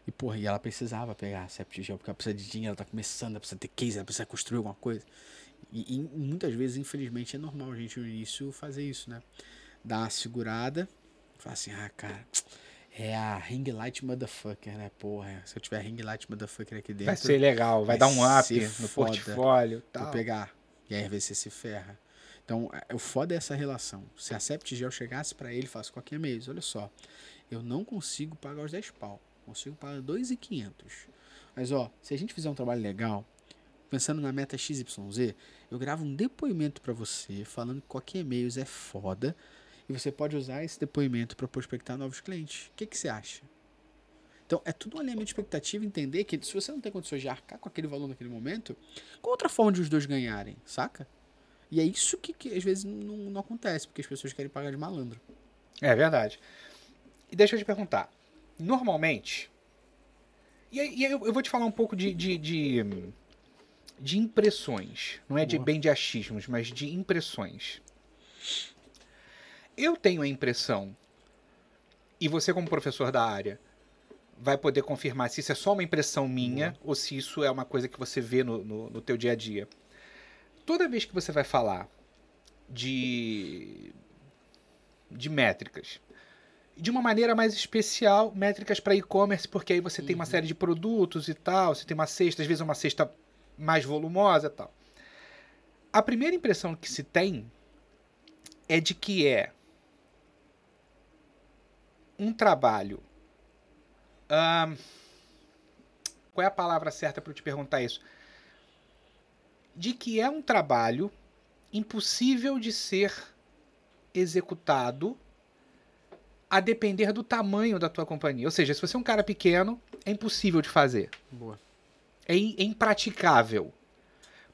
E, porra, e ela precisava pegar a Septigel, porque ela precisa de dinheiro, ela tá começando, ela precisa ter case, ela precisa construir alguma coisa. E, e muitas vezes, infelizmente, é normal a gente no início fazer isso, né? Dar uma segurada, falar assim, ah, cara, é a ring light motherfucker, né? Porra, se eu tiver ring light motherfucker aqui dentro. Vai ser legal, vai, vai dar um up no portfólio. Vou pegar. E aí às vezes você se ferra. Então, é- o foda é essa relação. Se a Septigel chegasse pra ele e falasse, qualquer mês, olha só, eu não consigo pagar os 10 pau. Consigo pagar 2,500. Mas ó, se a gente fizer um trabalho legal, pensando na meta XYZ, eu gravo um depoimento pra você falando que qualquer e-mails é foda e você pode usar esse depoimento pra prospectar novos clientes. O que, que você acha? Então, é tudo um alinhamento de expectativa, entender que se você não tem condições de arcar com aquele valor naquele momento, qual outra forma de os dois ganharem, saca? E é isso que, que às vezes não, não acontece, porque as pessoas querem pagar de malandro. É verdade. E deixa eu te perguntar. Normalmente. E aí, eu, eu vou te falar um pouco de. de, de, de impressões. Não é de bem de achismos, mas de impressões. Eu tenho a impressão, e você, como professor da área, vai poder confirmar se isso é só uma impressão minha ou se isso é uma coisa que você vê no, no, no teu dia a dia. Toda vez que você vai falar de de métricas. De uma maneira mais especial, métricas para e-commerce, porque aí você tem uma série de produtos e tal, você tem uma cesta, às vezes uma cesta mais volumosa e tal. A primeira impressão que se tem é de que é um trabalho. ahn, qual é a palavra certa para eu te perguntar isso? De que é um trabalho impossível de ser executado a depender do tamanho da tua companhia. Ou seja, se você é um cara pequeno, é impossível de fazer. Boa. É, é impraticável.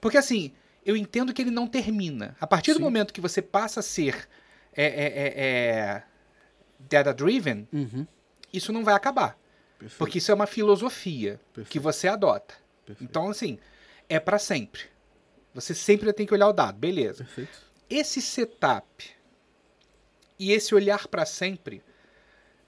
Porque assim, eu entendo que ele não termina. A partir do Sim. momento que você passa a ser é, é, é, é, data-driven, Uhum. isso não vai acabar. Perfeito. Porque isso é uma filosofia que Perfeito. você adota. Perfeito. Então, assim, é para sempre. Você sempre tem que olhar o dado, beleza. Perfeito. esse setup e esse olhar para sempre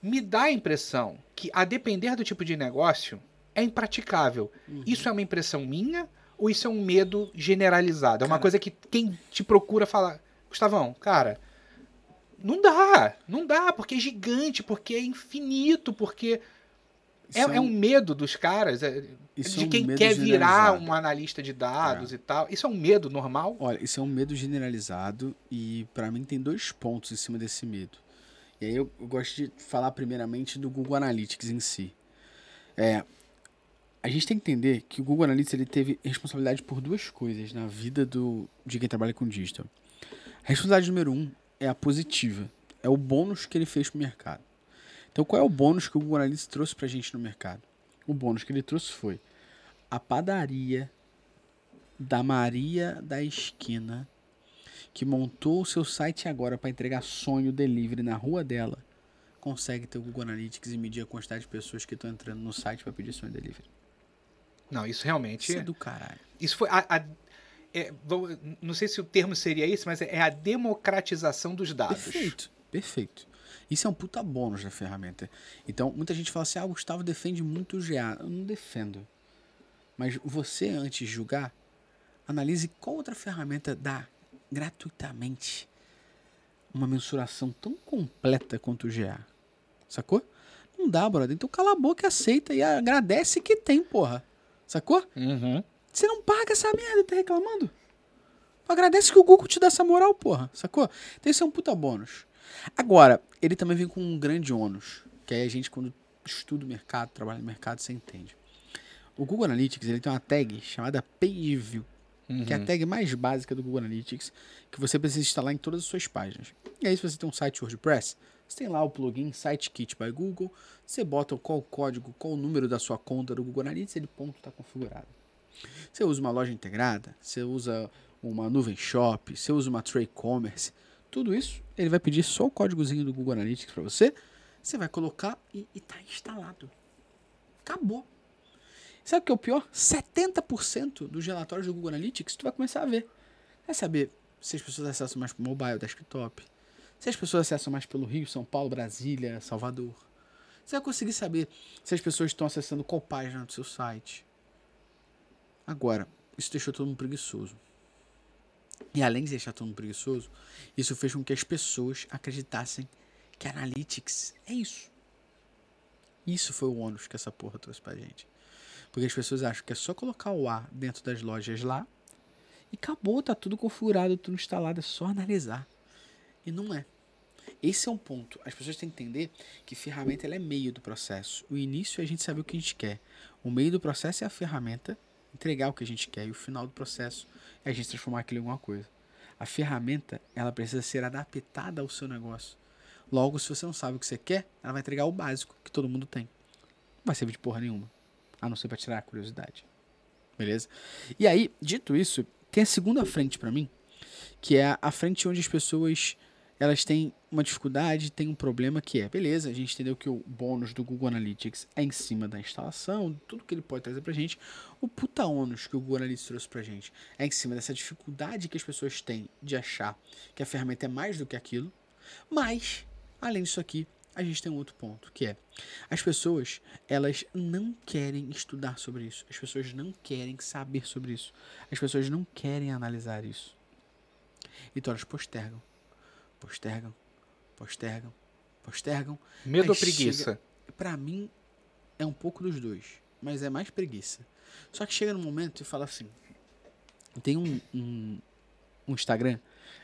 me dá a impressão que, a depender do tipo de negócio, é impraticável. Uhum. Isso é uma impressão minha ou isso é um medo generalizado? É uma Cara- coisa que quem te procura fala, Gustavão, cara, não dá, não dá, porque é gigante, porque é infinito, porque é, é um medo dos caras, é- de é um quem quer virar um analista de dados e tal. Isso é um medo normal? Olha, isso é um medo generalizado e pra mim tem dois pontos em cima desse medo. E aí eu, eu gosto de falar primeiramente do Google Analytics em si. É, a gente tem que entender que o Google Analytics ele teve responsabilidade por duas coisas na vida do, de quem trabalha com digital. A responsabilidade número um é a positiva, é o bônus que ele fez pro mercado. Então qual é o bônus que o Google Analytics trouxe pra gente no mercado? O bônus que ele trouxe foi a padaria da Maria da Esquina, que montou o seu site agora para entregar sonho delivery na rua dela, consegue ter o Google Analytics e medir a quantidade de pessoas que estão entrando no site para pedir sonho delivery. Não, isso realmente. Isso é do caralho. Isso foi. A, a- é, não sei se o termo seria esse, mas é a democratização dos dados. Perfeito, perfeito. Isso é um puta bônus da ferramenta. Então, muita gente fala assim: ah, Gustavo defende muito o GA. Eu não defendo. Mas você, antes de julgar, analise qual outra ferramenta dá gratuitamente uma mensuração tão completa quanto o GA. Sacou? Não dá, brother. Então cala a boca e aceita e agradece que tem, porra. Sacou? Uhum. Você não paga essa merda e tá reclamando. Agradece que o Google te dá essa moral, porra. Sacou? Então isso é um puta bônus. Agora, ele também vem com um grande ônus. Que aí a gente, quando estuda o mercado, trabalha no mercado, você entende. O Google Analytics ele tem uma tag chamada Page View, que é a tag mais básica do Google Analytics, que você precisa instalar em todas as suas páginas. E aí, se você tem um site WordPress, você tem lá o plugin SiteKit by Google, você bota qual código, qual o número da sua conta do Google Analytics, ele ponto está configurado. Você usa uma loja integrada, você usa uma nuvem shop, você usa uma tray commerce, tudo isso ele vai pedir só o códigozinho do Google Analytics para você, você vai colocar e, e tá instalado. Acabou. Sabe o que é o pior? 70% dos relatórios do Google Analytics tu vai começar a ver. Vai saber se as pessoas acessam mais pro mobile, desktop. Se as pessoas acessam mais pelo Rio, São Paulo, Brasília, Salvador. Você vai conseguir saber se as pessoas estão acessando qual página do seu site. Agora, isso deixou todo mundo preguiçoso. E além de deixar todo mundo preguiçoso, isso fez com que as pessoas acreditassem que Analytics é isso. Isso foi o ônus que essa porra trouxe pra gente. Porque as pessoas acham que é só colocar o A dentro das lojas lá e acabou, tá tudo configurado, tudo instalado, é só analisar. E não é. Esse é um ponto. As pessoas têm que entender que ferramenta ela é meio do processo. O início é a gente saber o que a gente quer. O meio do processo é a ferramenta, entregar o que a gente quer. E o final do processo é a gente transformar aquilo em alguma coisa. A ferramenta, ela precisa ser adaptada ao seu negócio. Logo, se você não sabe o que você quer, ela vai entregar o básico que todo mundo tem. Não vai servir de porra nenhuma. A não ser para tirar a curiosidade. Beleza? E aí, dito isso, tem a segunda frente para mim, que é a frente onde as pessoas elas têm uma dificuldade, tem um problema que é, beleza, a gente entendeu que o bônus do Google Analytics é em cima da instalação, tudo que ele pode trazer pra gente. O puta ônus que o Google Analytics trouxe pra gente é em cima dessa dificuldade que as pessoas têm de achar que a ferramenta é mais do que aquilo. Mas, além disso aqui, a gente tem um outro ponto, que é as pessoas, elas não querem estudar sobre isso. As pessoas não querem saber sobre isso. As pessoas não querem analisar isso. Então elas postergam postergam, postergam, postergam. Medo ou preguiça? Chega... Pra mim, é um pouco dos dois, mas é mais preguiça. Só que chega no momento e fala assim: tem um, um, um Instagram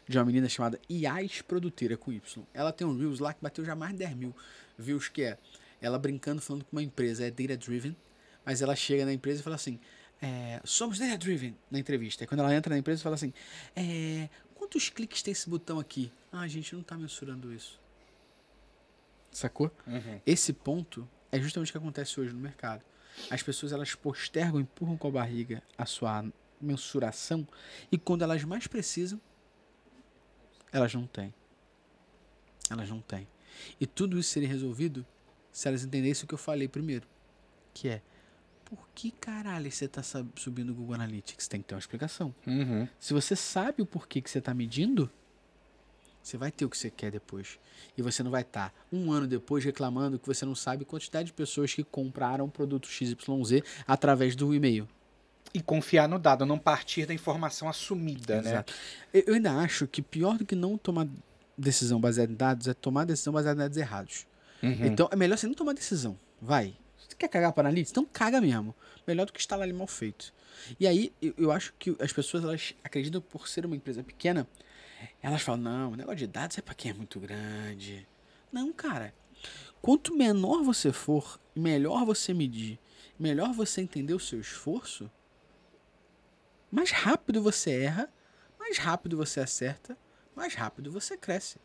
de uma menina chamada Iais Produteira com Y. Ela tem um Reels lá que bateu já mais de 10 mil views, que é ela brincando, falando que uma empresa é data driven, mas ela chega na empresa e fala assim: é, somos data driven na entrevista. E quando ela entra na empresa, fala assim: é, quantos cliques tem esse botão aqui? Ah, a gente não está mensurando isso. Sacou? Uhum. Esse ponto é justamente o que acontece hoje no mercado. As pessoas elas postergam, empurram com a barriga a sua mensuração e quando elas mais precisam, elas não têm. Elas não têm. E tudo isso seria resolvido se elas entendessem o que eu falei primeiro, que é por que caralho você está subindo o Google Analytics? Tem que ter uma explicação. Uhum. Se você sabe o porquê que você está medindo, você vai ter o que você quer depois. E você não vai estar tá um ano depois reclamando que você não sabe a quantidade de pessoas que compraram o produto XYZ através do e-mail. E confiar no dado, não partir da informação assumida, Exato. né? Eu ainda acho que pior do que não tomar decisão baseada em dados é tomar decisão baseada em dados errados. Uhum. Então é melhor você não tomar decisão. Vai. Você quer cagar para analista? Então caga mesmo. Melhor do que instalar ali mal feito. E aí eu, eu acho que as pessoas elas acreditam por ser uma empresa pequena elas falam, não, o negócio de dados é para quem é muito grande. Não, cara. Quanto menor você for, melhor você medir, melhor você entender o seu esforço, mais rápido você erra, mais rápido você acerta, mais rápido você cresce.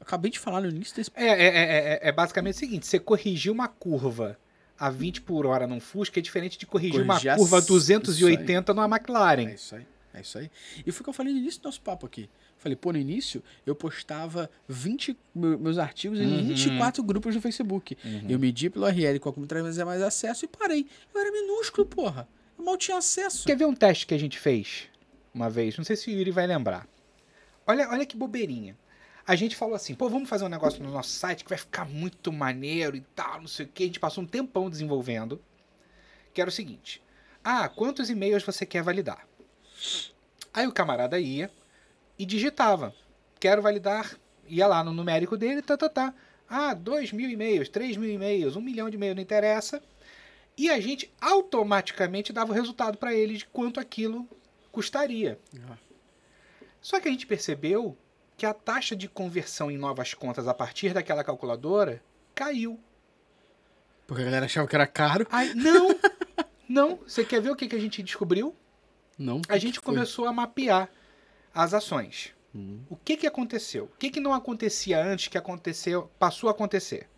Eu acabei de falar no início desse. É, é, é, é, basicamente o seguinte: você corrigir uma curva a 20 por hora num Fusca é diferente de corrigir, corrigir uma curva a 280 numa McLaren. É isso aí. É isso aí. E foi o que eu falei no início do nosso papo aqui. Falei, pô, no início eu postava 20 meus artigos em uhum. 24 grupos no Facebook. Uhum. Eu medi pelo URL qual como trazer mais acesso e parei. Eu era minúsculo, porra. Eu mal tinha acesso. Quer ver um teste que a gente fez uma vez? Não sei se o Yuri vai lembrar. Olha, olha que bobeirinha. A gente falou assim, pô, vamos fazer um negócio no nosso site que vai ficar muito maneiro e tal, não sei o que. A gente passou um tempão desenvolvendo. Que era o seguinte. Ah, quantos e-mails você quer validar? Aí o camarada ia e digitava. Quero validar. Ia lá no numérico dele, tá, tá, tá. Ah, dois mil e-mails, três mil e-mails, um milhão de e-mails, não interessa. E a gente automaticamente dava o resultado para ele de quanto aquilo custaria. Só que a gente percebeu que a taxa de conversão em novas contas a partir daquela calculadora caiu. Porque a galera achava que era caro. Aí, não! não! Você quer ver o que, que a gente descobriu? Não. A gente começou a mapear as ações. Hum. O que, que aconteceu? O que, que não acontecia antes que aconteceu, passou a acontecer?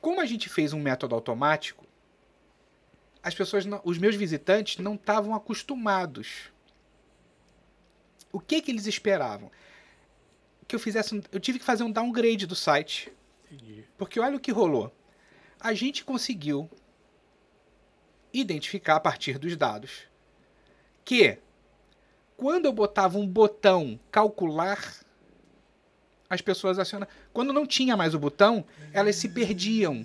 Como a gente fez um método automático, as pessoas, não, os meus visitantes não estavam acostumados. O que que eles esperavam? Que eu fizesse, eu tive que fazer um downgrade do site. Entendi. Porque olha o que rolou. A gente conseguiu identificar a partir dos dados que quando eu botava um botão calcular, as pessoas acionavam. Quando não tinha mais o botão, elas se perdiam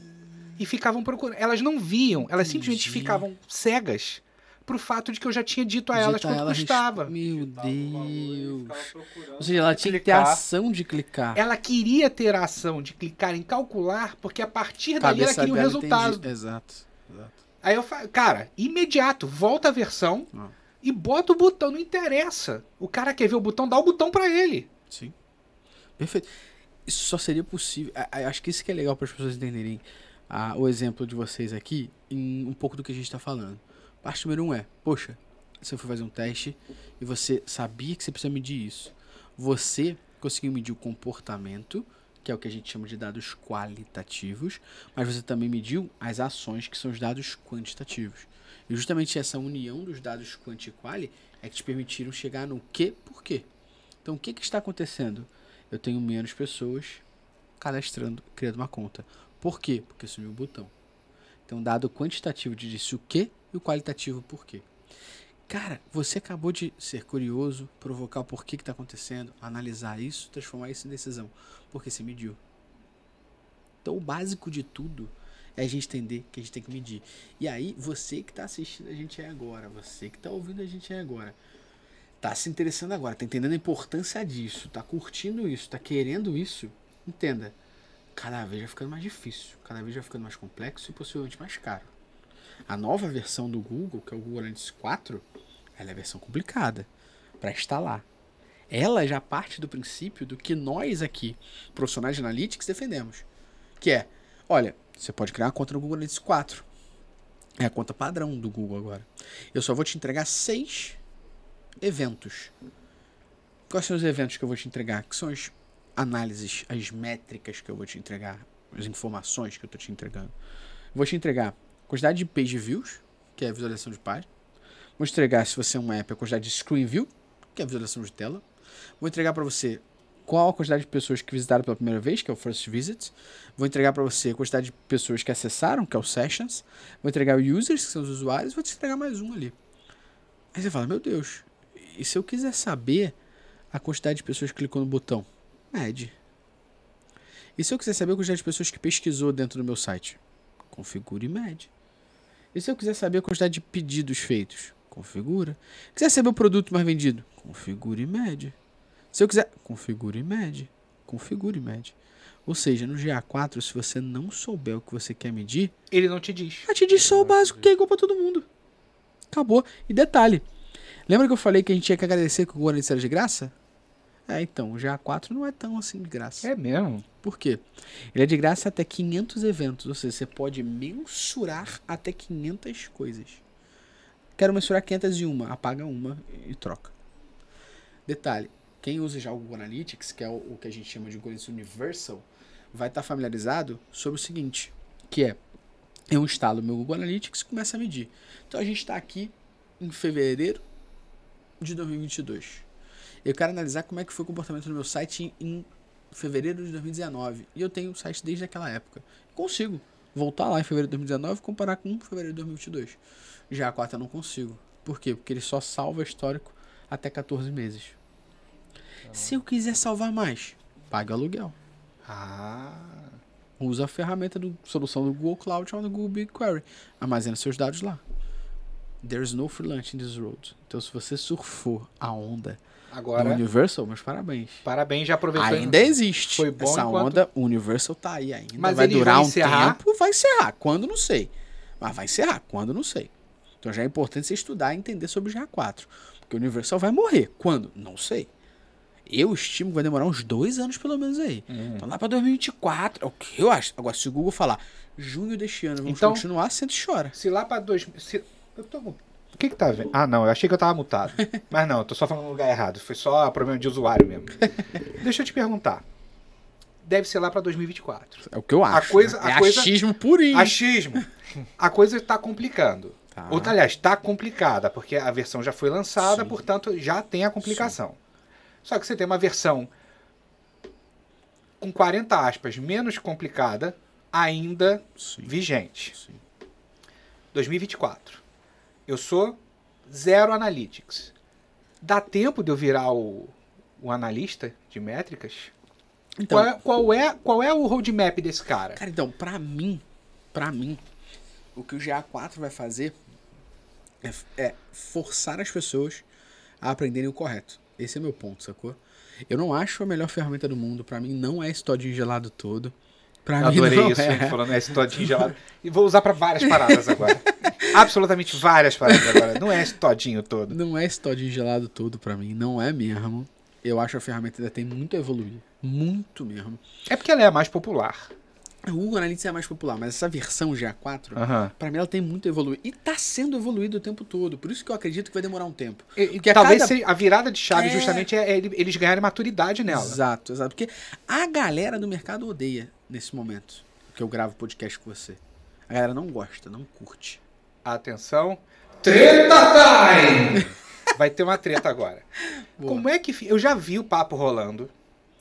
e ficavam procurando. Elas não viam, elas simplesmente ficavam cegas pro fato de que eu já tinha dito a elas Dita quanto ela, custava. Meu Deus. Ou seja, ela tinha que ter Clicar. ação de clicar. Ela queria ter a ação de clicar em calcular, porque a partir dali ela Cabeça queria o dela, resultado. entendi. Exato. exato. Aí eu falo, cara, imediato, volta a versão Ah. e bota o botão, não interessa. O cara quer ver o botão, dá o botão pra ele. Sim. Perfeito. Isso só seria possível. Acho que isso que é legal para as pessoas entenderem ah, o exemplo de vocês aqui em um pouco do que a gente está falando. Parte número um é, poxa, você foi fazer um teste e você sabia que você precisa medir isso. Você conseguiu medir o comportamento, que é o que a gente chama de dados qualitativos, mas você também mediu as ações, que são os dados quantitativos. E justamente essa união dos dados quanti e quali é que te permitiram chegar no que, por quê. Então, o que, que está acontecendo? Eu tenho menos pessoas cadastrando, criando uma conta. Por quê? Porque sumiu o botão. Então, dado quantitativo te disse o que e o qualitativo por quê. Cara, você acabou de ser curioso, provocar o porquê que está acontecendo, analisar isso, transformar isso em decisão. Porque você mediu. Então, o básico de tudo é a gente entender que a gente tem que medir. E aí, você que está assistindo a gente aí agora, você que está ouvindo a gente aí agora, tá se interessando agora, tá entendendo a importância disso, tá curtindo isso, tá querendo isso, entenda. Cada vez vai ficando mais difícil, cada vez vai ficando mais complexo e possivelmente mais caro. A nova versão do Google, que é o Google Analytics 4, ela é a versão complicada para instalar. Ela já parte do princípio do que nós aqui, profissionais de Analytics, defendemos. Que é, olha, você pode criar uma conta no Google Analytics 4. É a conta padrão do Google agora. Eu só vou te entregar seis eventos. Quais são os eventos que eu vou te entregar? Que são as análises, as métricas que eu vou te entregar, as informações que eu estou te entregando. Vou te entregar quantidade de page views, que é a visualização de página. Vou entregar, se você é um app, a quantidade de screen view, que é a visualização de tela. Vou entregar para você qual a quantidade de pessoas que visitaram pela primeira vez, que é o first visit. Vou entregar para você a quantidade de pessoas que acessaram, que é o sessions. Vou entregar o users, que são os usuários. Vou te entregar mais um ali. Aí você fala, meu Deus, e se eu quiser saber a quantidade de pessoas que clicou no botão? Mede. E se eu quiser saber a quantidade de pessoas que pesquisou dentro do meu site? Configure e mede. E se eu quiser saber a quantidade de pedidos feitos? Configura. Quiser saber o produto mais vendido? Configure e mede. Se eu quiser, configure e mede. Configure e mede. Ou seja, no GA4, se você não souber o que você quer medir, Ele não te diz. a te diz só o básico que é igual pra todo mundo. Acabou. E detalhe. Lembra que eu falei que a gente tinha que agradecer que o Google Analytics era de graça? É, então, o GA4 não é tão assim de graça. É mesmo. Por quê? Ele é de graça até 500 eventos, ou seja, você pode mensurar até 500 coisas. Quero mensurar 501, apaga uma e troca. Detalhe, quem usa já o Google Analytics, que é o, que a gente chama de Google Universal, vai estar familiarizado sobre o seguinte, que é, eu instalo meu Google Analytics e começo a medir. Então a gente está aqui em fevereiro de 2022. Eu quero analisar como é que foi o comportamento do meu site em, em fevereiro de 2019. E eu tenho o site desde aquela época. Consigo voltar lá em fevereiro de 2019 e comparar com fevereiro de 2022. Já a 4 eu não consigo. Por quê? Porque ele só salva histórico até 14 meses. Se eu quiser salvar mais, pague o aluguel. Ah. Usa a ferramenta do solução do Google Cloud chamada Google BigQuery. Armazena seus dados lá. There's no free lunch in this road. Então, se você surfou a onda do Agora, Universal, meus parabéns. parabéns, já aproveitou. Ainda existe. Foi bom Essa enquanto- onda Universal tá aí ainda. Mas vai durar vão um encerrar? tempo. Vai encerrar. Quando, não sei. Mas vai encerrar. Quando, não sei. Então já é importante você estudar e entender sobre o GA4. Porque o Universal vai morrer. Quando? Não sei. Eu estimo que vai demorar uns dois anos pelo menos aí. Hum. Então lá pra 2024. É o que eu acho. Agora, se o Google falar junho deste ano, vamos Então- continuar, senta e chora. Se lá pra dois. Se... Eu tô. O que que tá vendo? Ah, não, eu achei que eu tava mutado. Mas não, eu tô só falando no lugar errado. Foi só problema de usuário mesmo. Deixa eu te perguntar. Deve ser lá pra 2024. É o que eu acho. coisa- né? a é coisa- achismo purinho. Achismo. A coisa tá complicando. Tá. Ou, aliás, tá complicada, porque a versão já foi lançada, Sim. portanto já tem a complicação. Só que você tem uma versão com 40 aspas menos complicada, ainda Sim, vigente. sim. 2024. Eu sou zero analytics. Dá tempo de eu virar o, o analista de métricas? Então, qual, é, qual, é, qual é o roadmap desse cara? Cara, então, pra mim, pra mim, o que o GA4 vai fazer é, é forçar as pessoas a aprenderem o correto. Esse é meu ponto, sacou? Eu não acho a melhor ferramenta do mundo. Pra mim, não é esse todinho gelado todo. Pra Eu mim, adorei isso, é. falando esse todinho gelado. E vou usar pra várias paradas agora. Absolutamente várias paradas agora. Não é esse todinho todo. Não é esse todinho gelado todo pra mim. Não é mesmo. Eu acho a ferramenta ainda tem muito a evoluir. Muito mesmo. É porque ela é a mais popular. O Google Analytics é mais popular, mas essa versão GA4, Aham. pra mim, ela tem muito a evoluir. E tá sendo evoluído o tempo todo. Por isso que eu acredito que vai demorar um tempo. E- Porque a Talvez cada- seja- a virada de chave É. justamente é, é ele- eles ganharem maturidade nela. Exato, exato. Porque a galera do mercado odeia nesse momento que eu gravo podcast com você. A galera não gosta, não curte. Atenção. Treta time! Vai ter uma treta agora. Boa. Como é que. Eu já vi o papo rolando.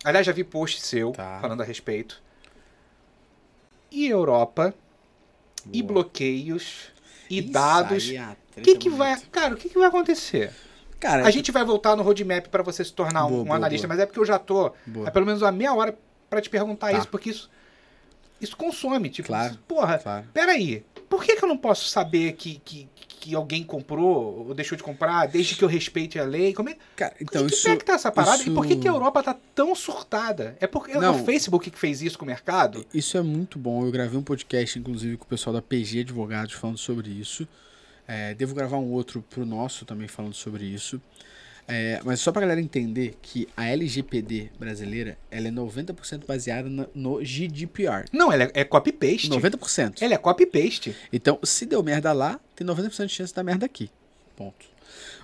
Aliás, já vi post seu Tá. falando a respeito. E Europa, e Boa. bloqueios, e Isso dados. é O treta que, que vai. Cara, o que, que vai acontecer? Cara, A gente vai voltar no roadmap para você se tornar um, Boa, um boa, analista, boa. mas é porque eu já tô Boa. há pelo menos uma meia hora para te perguntar Tá. isso, porque isso, isso consome. Tipo, Claro. porra, Claro. peraí, por que, que eu não posso saber que, que, que alguém comprou ou deixou de comprar, desde que eu respeite a lei? Como é, Cara, então que isso. pé que tá essa parada? E por que, isso- que a Europa tá tão surtada? É porque é Não. o Facebook que fez isso com o mercado? Isso é muito bom. Eu gravei um podcast, inclusive, com o pessoal da PG Advogados falando sobre isso. É, devo gravar um outro pro nosso também falando sobre isso. É, mas só pra galera entender que a LGPD brasileira ela é 90% baseada na- no GDPR. Não, ela é, é copy-paste. 90%. Ela é copy-paste. Então, se deu merda lá, tem 90% de chance de dar merda aqui. Ponto.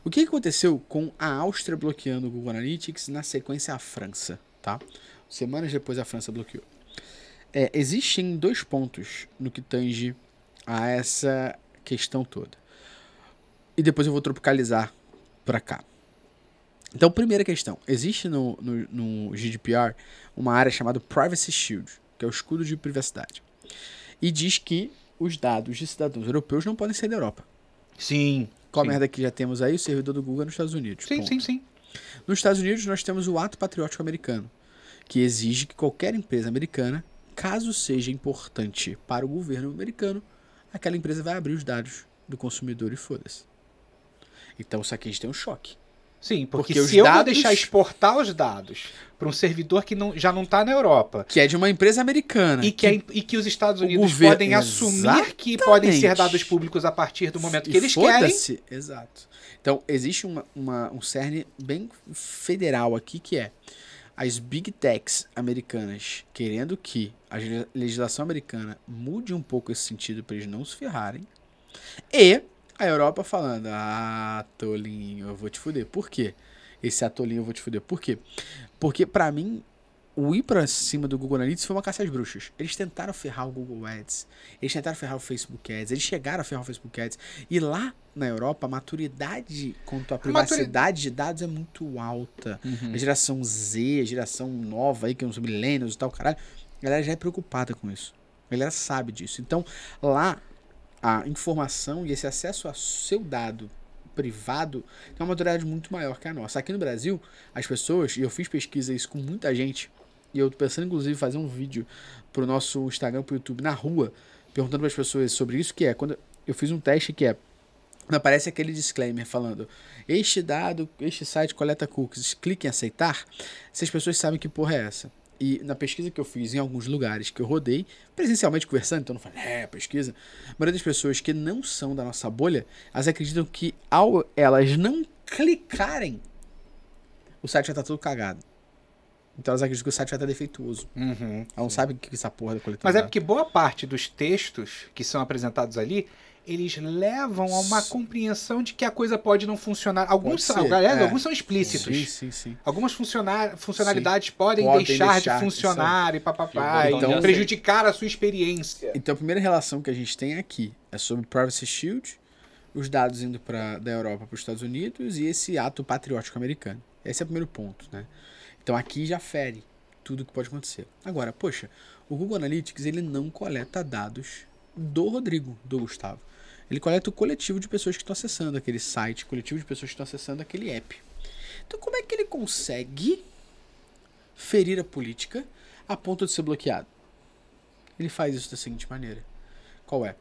O que aconteceu com a Áustria bloqueando o Google Analytics na sequência a França, tá? Semanas depois a França bloqueou. É, existem dois pontos no que tange a essa questão toda. E depois eu vou tropicalizar pra cá. Então, primeira questão. Existe no, no, no GDPR uma área chamada Privacy Shield, que é o escudo de privacidade. E diz que os dados de cidadãos europeus não podem sair da Europa. Sim. Qual sim. merda que já temos aí? O servidor do Google é nos Estados Unidos. Sim, ponto. sim, sim. Nos Estados Unidos, nós temos o Ato Patriótico Americano, que exige que qualquer empresa americana, caso seja importante para o governo americano, aquela empresa vai abrir os dados do consumidor e foda-se. Então, isso aqui a gente tem um choque. Sim, porque, Porque se eu vou dados- deixar exportar os dados para um servidor que não, já não está na Europa Que é de uma empresa americana. e que, a- e que os Estados Unidos governo- podem assumir que podem ser Exatamente. dados públicos a partir do momento que E eles querem. Exato. Então, existe uma, uma- um cerne bem federal aqui que é as big techs americanas querendo que a le- legislação americana mude um pouco esse sentido para eles não se ferrarem. E a Europa falando: Ah, tolinho, eu vou te fuder. Por quê? Esse atolinho eu vou te fuder. Por quê? Porque, pra mim, o ir pra cima do Google Analytics foi uma caça às bruxas. Eles tentaram ferrar o Google Ads, eles tentaram ferrar o Facebook Ads, eles chegaram a ferrar o Facebook Ads. E lá na Europa, a maturidade quanto à privacidade de dados é muito alta. A geração Z, a geração nova aí, que são os millennials e tal, caralho, a galera já é preocupada com isso. A galera sabe disso. Então, lá, a informação e esse acesso ao seu dado privado tem uma maturidade muito maior que a nossa. Aqui no Brasil, as pessoas, e eu fiz pesquisa isso com muita gente, e eu tô pensando inclusive fazer um vídeo pro nosso Instagram, pro YouTube, na rua, perguntando para as pessoas sobre isso, que é quando eu fiz um teste que é aparece aquele disclaimer falando este dado, este site coleta cookies, clique em aceitar, se as pessoas sabem que porra é essa. E na pesquisa que eu fiz em alguns lugares que eu rodei, presencialmente conversando, então não falei, é, pesquisa. A maioria das pessoas que não são da nossa bolha, elas acreditam que ao elas não clicarem, o site já tá todo cagado. Então elas acreditam que o site já tá defeituoso. Uhum. Elas não sabem o que é essa porra da coleta Mas é porque boa parte dos textos que são apresentados ali, eles levam a uma compreensão de que a coisa pode não funcionar. Alguns Pode são, é. alguns são explícitos. Sim, sim, sim. Algumas funcionar, funcionalidades podem, Podem deixar, deixar, de funcionar e papapá, Que o e de prejudicar a sua experiência. Então a primeira relação que a gente tem aqui é sobre Privacy Shield, os dados indo pra, da Europa para os Estados Unidos e esse ato patriótico americano. Esse é o primeiro ponto, né? Então aqui já fere tudo que pode acontecer. Agora, poxa, o Google Analytics ele não coleta dados do Rodrigo, do Gustavo. Ele coleta o coletivo de pessoas que estão acessando aquele site, coletivo de pessoas que estão acessando aquele app. Então como é que ele consegue ferir a política a ponto de ser bloqueado? Ele faz isso da seguinte maneira. Qual é?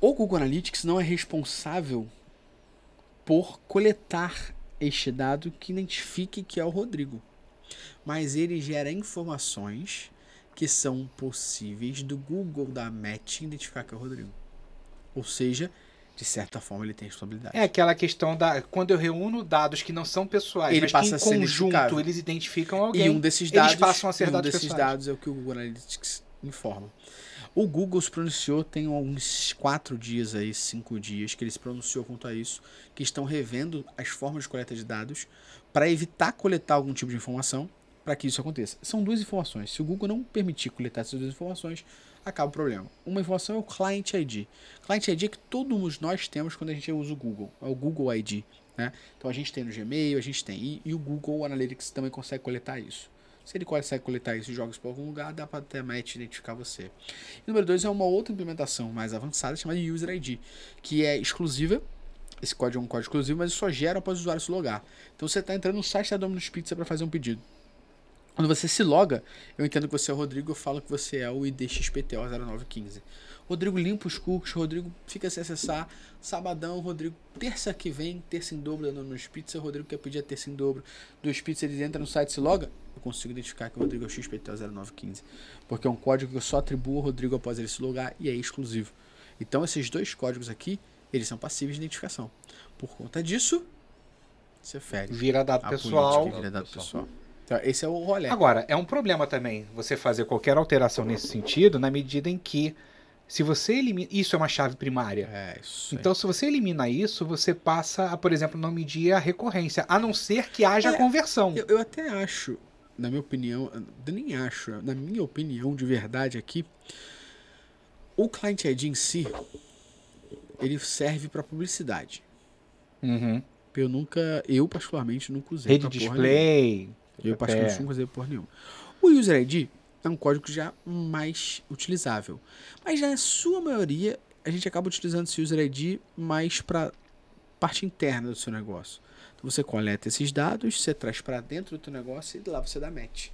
O Google Analytics não é responsável por coletar este dado que identifique que é o Rodrigo. Mas ele gera informações que são possíveis do Google da Match identificar que é o Rodrigo. Ou seja, de certa forma ele tem responsabilidade. É aquela questão da. Quando eu reúno dados que não são pessoais, Ele mas passa que em conjunto eles identificam alguém. E um desses dados, eles passam a ser e um dados desses pessoais. dados é o que o Google Analytics informa. O Google se pronunciou tem uns quatro dias aí, cinco dias, que ele se pronunciou quanto a isso, que estão revendo as formas de coleta de dados para evitar coletar algum tipo de informação para que isso aconteça. São duas informações. Se o Google não permitir coletar essas duas informações, acaba o problema. Uma informação é o Client ID. Client ID é que todos nós temos quando a gente usa o Google. É o Google ID. Né? Então a gente tem no Gmail, a gente tem. E, e o Google Analytics também consegue coletar isso. Se ele consegue coletar isso e joga isso para algum lugar, dá para até Match identificar você. E número dois é uma outra implementação mais avançada chamada User ID, que é exclusiva. Esse código é um código exclusivo, mas só gera após o usuário se logar. Então você está entrando no site da Domino's Pizza para fazer um pedido. Quando você se loga, eu entendo que você é o Rodrigo, eu falo que você é o ID XPTO0915. Rodrigo limpa os cookies, Rodrigo fica se acessar. Sabadão, Rodrigo, terça que vem, terça em dobro da Domino's Pizza, Rodrigo quer pedir a terça em dobro dos pizza, ele entra no site e se loga, eu consigo identificar que o Rodrigo é o XPTO0915. Porque é um código que eu só atribuo ao Rodrigo após ele se logar e é exclusivo. Então esses dois códigos aqui, eles são passíveis de identificação. Por conta disso, você fere Vira dado pessoal. vira dado pessoal. Então, esse é o rolê. Agora, é um problema também você fazer qualquer alteração nesse sentido, na medida em que, se você elimina. Isso é uma chave primária. É, isso. Então, se você elimina isso, você passa a, por exemplo, não medir a recorrência, a não ser que haja É, conversão. Eu, eu até acho, na minha opinião, nem acho, na minha opinião de verdade aqui, o Client ID em si, ele serve para publicidade. Uhum. Eu nunca, eu particularmente nunca usei. Rede pra porra Eu É. particularmente nunca usei porra nenhuma. O User ID é um código já mais utilizável. Mas na sua maioria, a gente acaba utilizando esse User ID mais para parte interna do seu negócio. Então você coleta esses dados, você traz para dentro do teu negócio e lá você dá match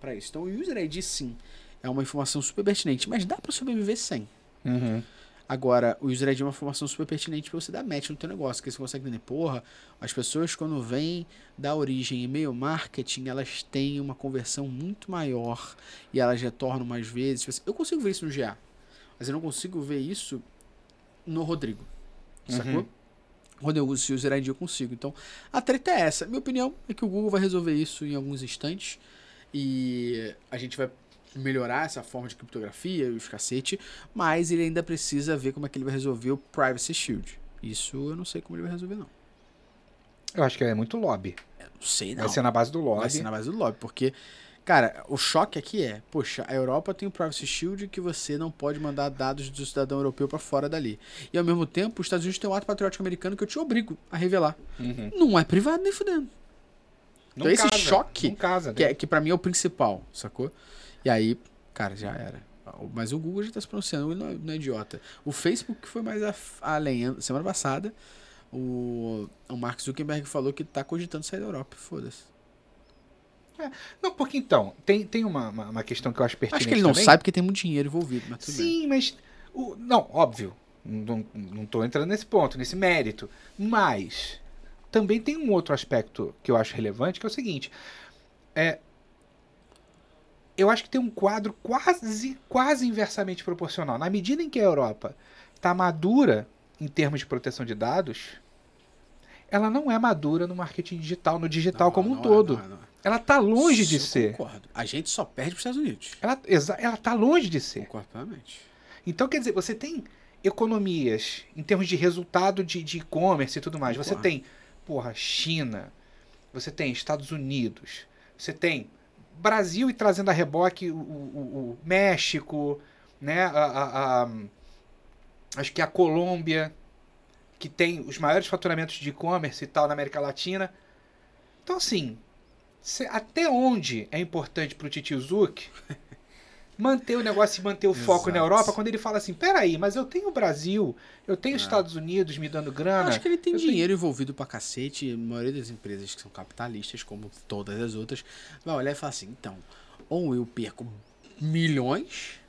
para isso. Então o User ID sim é uma informação super pertinente, mas dá para sobreviver sem. Uhum. Agora, o user ID é uma informação super pertinente para você dar match no teu negócio, que você consegue entender, porra, as pessoas quando vêm da origem e-mail marketing, elas têm uma conversão muito maior e elas retornam mais vezes. Tipo assim, Eu consigo ver isso no GA, mas eu não consigo ver isso no Rodrigo. Sacou? Uhum. Quando eu uso esse user ID eu consigo. Então, a treta é essa. Minha opinião é que o Google vai resolver isso em alguns instantes e a gente vai melhorar essa forma de criptografia e os cacete, mas ele ainda precisa ver como é que ele vai resolver o Privacy Shield. Isso eu não sei como ele vai resolver, não. Eu acho que é muito lobby. Eu não sei, não. Vai ser na base do lobby. Vai ser na base do lobby, porque, cara, o choque aqui é, poxa, a Europa tem o Privacy Shield que você não pode mandar dados do cidadão europeu pra fora dali. E ao mesmo tempo, os Estados Unidos tem um ato patriótico americano que eu te obrigo a revelar. Uhum. Não é privado nem fudendo. Não Então esse casa, choque casa, Que, é, que pra mim é o principal, sacou? E aí, cara, já era. Mas o Google já tá se pronunciando, ele não é, não é idiota. O Facebook foi mais a- além. Semana passada, o, o Mark Zuckerberg falou que tá cogitando sair da Europa. Foda-se. Não, porque então, tem, tem uma, uma, uma questão que eu acho pertinente Acho que ele não também. sabe porque tem muito dinheiro envolvido, mas tudo bem. Sim, mas. o- não, óbvio. Não, não tô entrando nesse ponto, nesse mérito. Mas também tem um outro aspecto que eu acho relevante, que é o seguinte. É, eu acho que tem um quadro quase, quase inversamente proporcional. Na medida em que a Europa está madura em termos de proteção de dados, ela não é madura no marketing digital, no digital Não, como um não é, todo. não é, é. Ela está longe de Isso ser. Concordo. A gente só perde pros Estados Unidos. Ela, exa- ela tá longe de ser. Concordo plenamente. Então, quer dizer, você tem economias em termos de resultado de e-commerce e tudo mais. Você Concordo. tem, porra, China, você tem Estados Unidos, você tem Brasil e trazendo a reboque o, o- o- o México, né? A, a- a- acho que a Colômbia, que tem os maiores faturamentos de e-commerce e tal na América Latina. Então, assim, até onde é importante pro Titio Zuc manter o negócio e manter o foco na Exato. Europa quando ele fala assim, peraí, mas eu tenho o Brasil, eu tenho os Estados Unidos me dando Eu grana. acho que ele tem eu tenho- dinheiro envolvido pra cacete. e A maioria das empresas que são capitalistas, como todas as outras, vai olhar e falar assim: então, Ou eu perco milhões,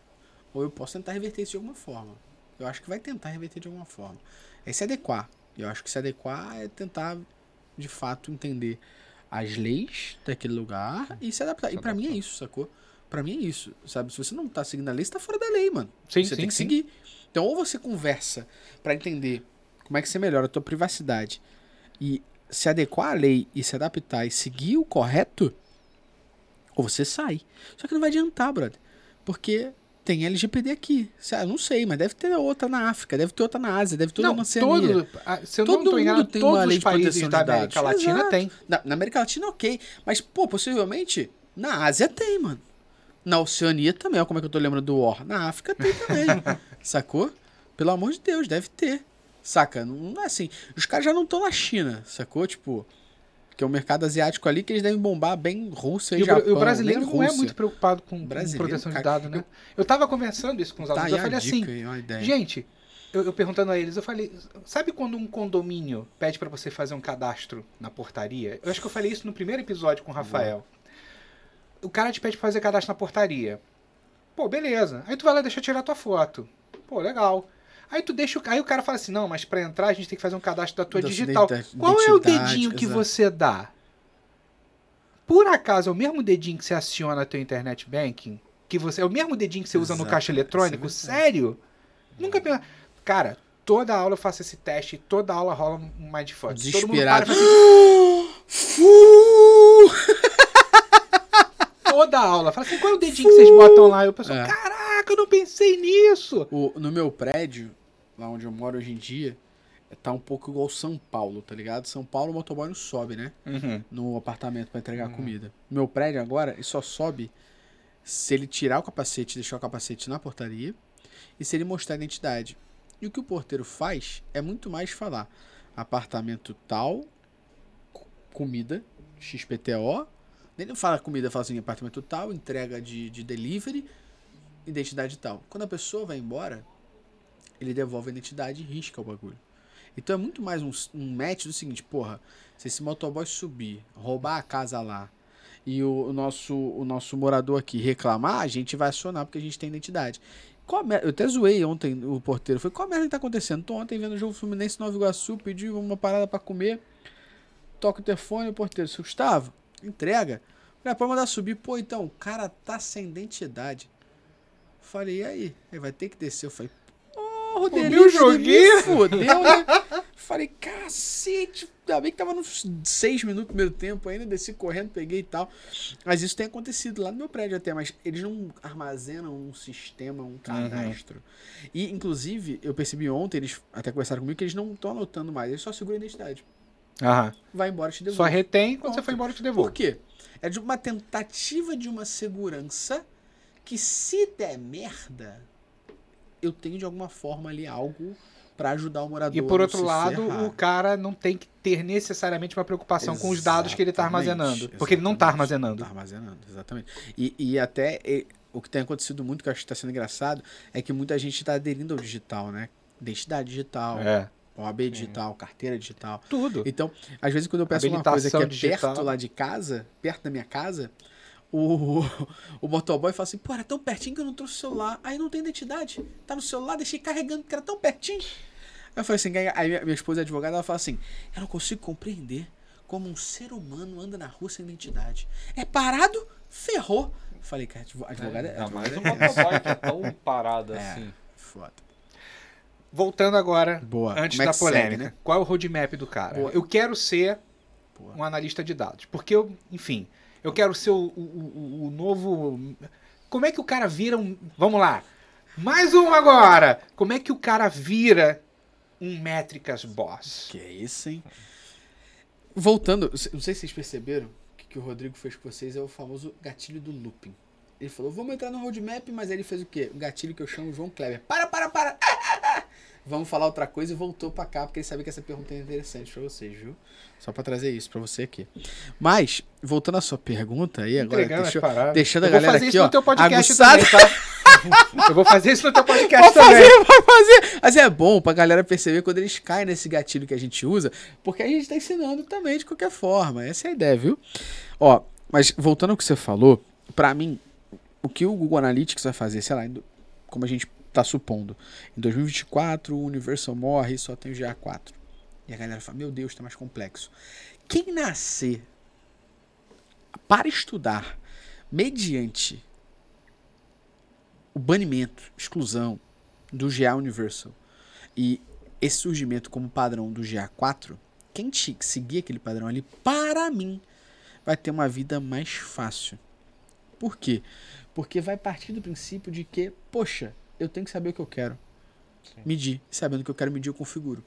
ou eu posso tentar reverter isso de alguma forma. Eu acho que vai tentar reverter de alguma forma. É se adequar. Eu acho que se adequar é tentar, de fato, entender as leis daquele lugar e se adaptar. E pra mim é isso, sacou? Pra mim é isso, sabe? Se você não tá seguindo a lei, você tá fora da lei, mano. Sim, você sim, tem que sim. seguir. Então, ou você conversa pra entender como é que você melhora a tua privacidade e se adequar à lei e se adaptar e seguir o correto, ou você sai. Só que não vai adiantar, brother. Porque tem LGPD aqui. Eu não sei, mas deve ter outra na África, deve ter outra na Ásia, deve ter outra Não, na Oceania. todo, ah, se eu Todo não tô enganado, mundo tem uma todos lei os de proteção da de América dados. Latina Exato. tem. Na, na América Latina, ok. Mas, pô, possivelmente, na Ásia tem, mano. Na Oceania também, ó, como é que eu tô lembrando do War. Na África tem também. sacou? Pelo amor de Deus, deve ter. Saca? Não, é assim. Os caras já não estão na China, sacou? Tipo, que é o mercado asiático ali que eles devem bombar bem Rússia e, E Japão. o brasileiro não é muito preocupado com, com proteção de cara, dados, né? Eu tava conversando isso com os Tá alunos, eu falei assim, aí, gente, eu, eu perguntando a eles, eu falei, sabe quando um condomínio pede pra você fazer um cadastro na portaria? Eu acho que eu falei isso no primeiro episódio com o Rafael. O cara te pede pra fazer cadastro na portaria. Pô, beleza. Aí tu vai lá e deixa eu tirar tua foto. Pô, legal. Aí tu deixa o, aí o cara fala assim: "Não, mas pra entrar a gente tem que fazer um cadastro da tua Da digital". Qual é o dedinho que exato. você dá? Por acaso é o mesmo dedinho que você aciona teu internet banking? Que você é o mesmo dedinho que você usa no caixa é eletrônico? verdade. Sério? Nunca pe- Cara, toda aula eu faço esse teste, toda aula rola um mindfuck. Todo mundo para e Desesperado. fala assim, Toda aula. Fala assim, qual é o dedinho que vocês botam lá? E o pessoal, É. caraca, eu não pensei nisso. O- no meu prédio, lá onde eu moro hoje em dia, tá um pouco igual São Paulo, tá ligado? São Paulo o motoboy não sobe, né? No apartamento pra entregar comida. Meu prédio agora, ele só sobe se ele tirar o capacete, deixar o capacete na portaria e se ele mostrar a identidade. E o que o porteiro faz é muito mais falar apartamento tal, co- comida, XPTO. Ele não fala comida, fala assim, apartamento tal, entrega de, de delivery, identidade tal. Quando a pessoa vai embora, ele devolve a identidade e risca o bagulho. Então é muito mais um, um match do seguinte, porra, se esse motoboy subir, roubar a casa lá e o, o nosso, o nosso morador aqui reclamar, a gente vai acionar porque a gente tem identidade. Eu até zoei ontem o porteiro. Foi qual merda que tá acontecendo? Tô ontem vendo o jogo Fluminense Nova Iguaçu, pedi uma parada pra comer. Toca o telefone, o porteiro, seu Gustavo, entrega. Falei, ah, pode mandar subir. Pô, então, o cara tá sem identidade. Falei, e aí? Ele vai ter que descer. Eu falei, porra, o delírio joguinho. Fudeu, né? Falei, cacete. Ainda bem que tava nos seis minutos do primeiro tempo ainda. Desci correndo, peguei e tal. Mas isso tem acontecido lá no meu prédio até. Mas eles não armazenam um sistema, um cadastro. E, inclusive, eu percebi ontem, eles até conversaram comigo, que eles não estão anotando mais. Eles só seguram a identidade. Aham. Vai embora e te devolve. Só retém, quando você for embora te Por devolvo. quê? É de uma tentativa de uma segurança que se der merda, eu tenho de alguma forma ali algo pra ajudar o morador. E por não outro lado, o cara não tem que ter necessariamente uma preocupação com os dados que ele está Exatamente, armazenando. Porque ele não está exatamente. armazenando. Tá armazenando, exatamente. E, e até e, o que tem acontecido muito, que eu acho que está sendo engraçado, é que muita gente está aderindo ao digital, né? Identidade digital, É. OAB digital, carteira digital. Tudo. Então, às vezes quando eu peço uma coisa que é digital. perto lá de casa, perto da minha casa, o, o motoboy fala assim, pô, era tão pertinho que eu não trouxe o celular. Aí não tem identidade. Tá no celular, deixei carregando, porque era tão pertinho. Aí eu falei assim, aí minha, minha esposa é advogada, ela fala assim, eu não consigo compreender como um ser humano anda na rua sem identidade. É parado, ferrou. Falei, cara, advo- advogada é... Advogada um é- motoboy que é tão parado É. assim. Foda. Voltando agora, Boa. antes Como é da segue, polêmica. né? Qual é o roadmap do cara? Boa. Eu quero ser Boa. um analista de dados. Porque eu, enfim, eu quero ser o, o- o- o novo. Como é que o cara vira um. Vamos lá. Mais um agora! Como é que o cara vira um métricas boss? Que é isso, hein? Voltando, não sei se vocês perceberam que, que o Rodrigo fez com vocês é o famoso gatilho do looping. Ele falou, vamos entrar no roadmap, mas aí ele fez o quê? Um gatilho que eu chamo João Kleber. Para, para, para! Vamos falar outra coisa e voltou pra cá, porque ele sabia que essa pergunta é interessante pra vocês, viu? Só pra trazer isso pra você aqui. Mas, voltando à sua pergunta aí, agora, deixou, deixando a eu vou galera fazer aqui, isso ó, no teu podcast aguçada. também, tá? eu vou fazer isso no teu podcast Pode também. fazer, pode fazer. Mas é bom pra galera perceber quando eles caem nesse gatilho que a gente usa, porque a gente tá ensinando também de qualquer forma. Essa é a ideia, viu? Ó, mas voltando ao que você falou, pra mim, o que o Google Analytics vai fazer, sei lá, como a gente está supondo, em 2024 o Universal morre e só tem o GA4. E a galera fala, meu Deus, tá mais complexo. Quem nascer para estudar mediante o banimento, exclusão do GA Universal e esse surgimento como padrão do GA4, quem seguir aquele padrão ali, para mim, vai ter uma vida mais fácil. Por quê? Porque vai partir do princípio de que, poxa, eu tenho que saber o que eu quero. Medir. Sabendo o que eu quero medir, eu configuro.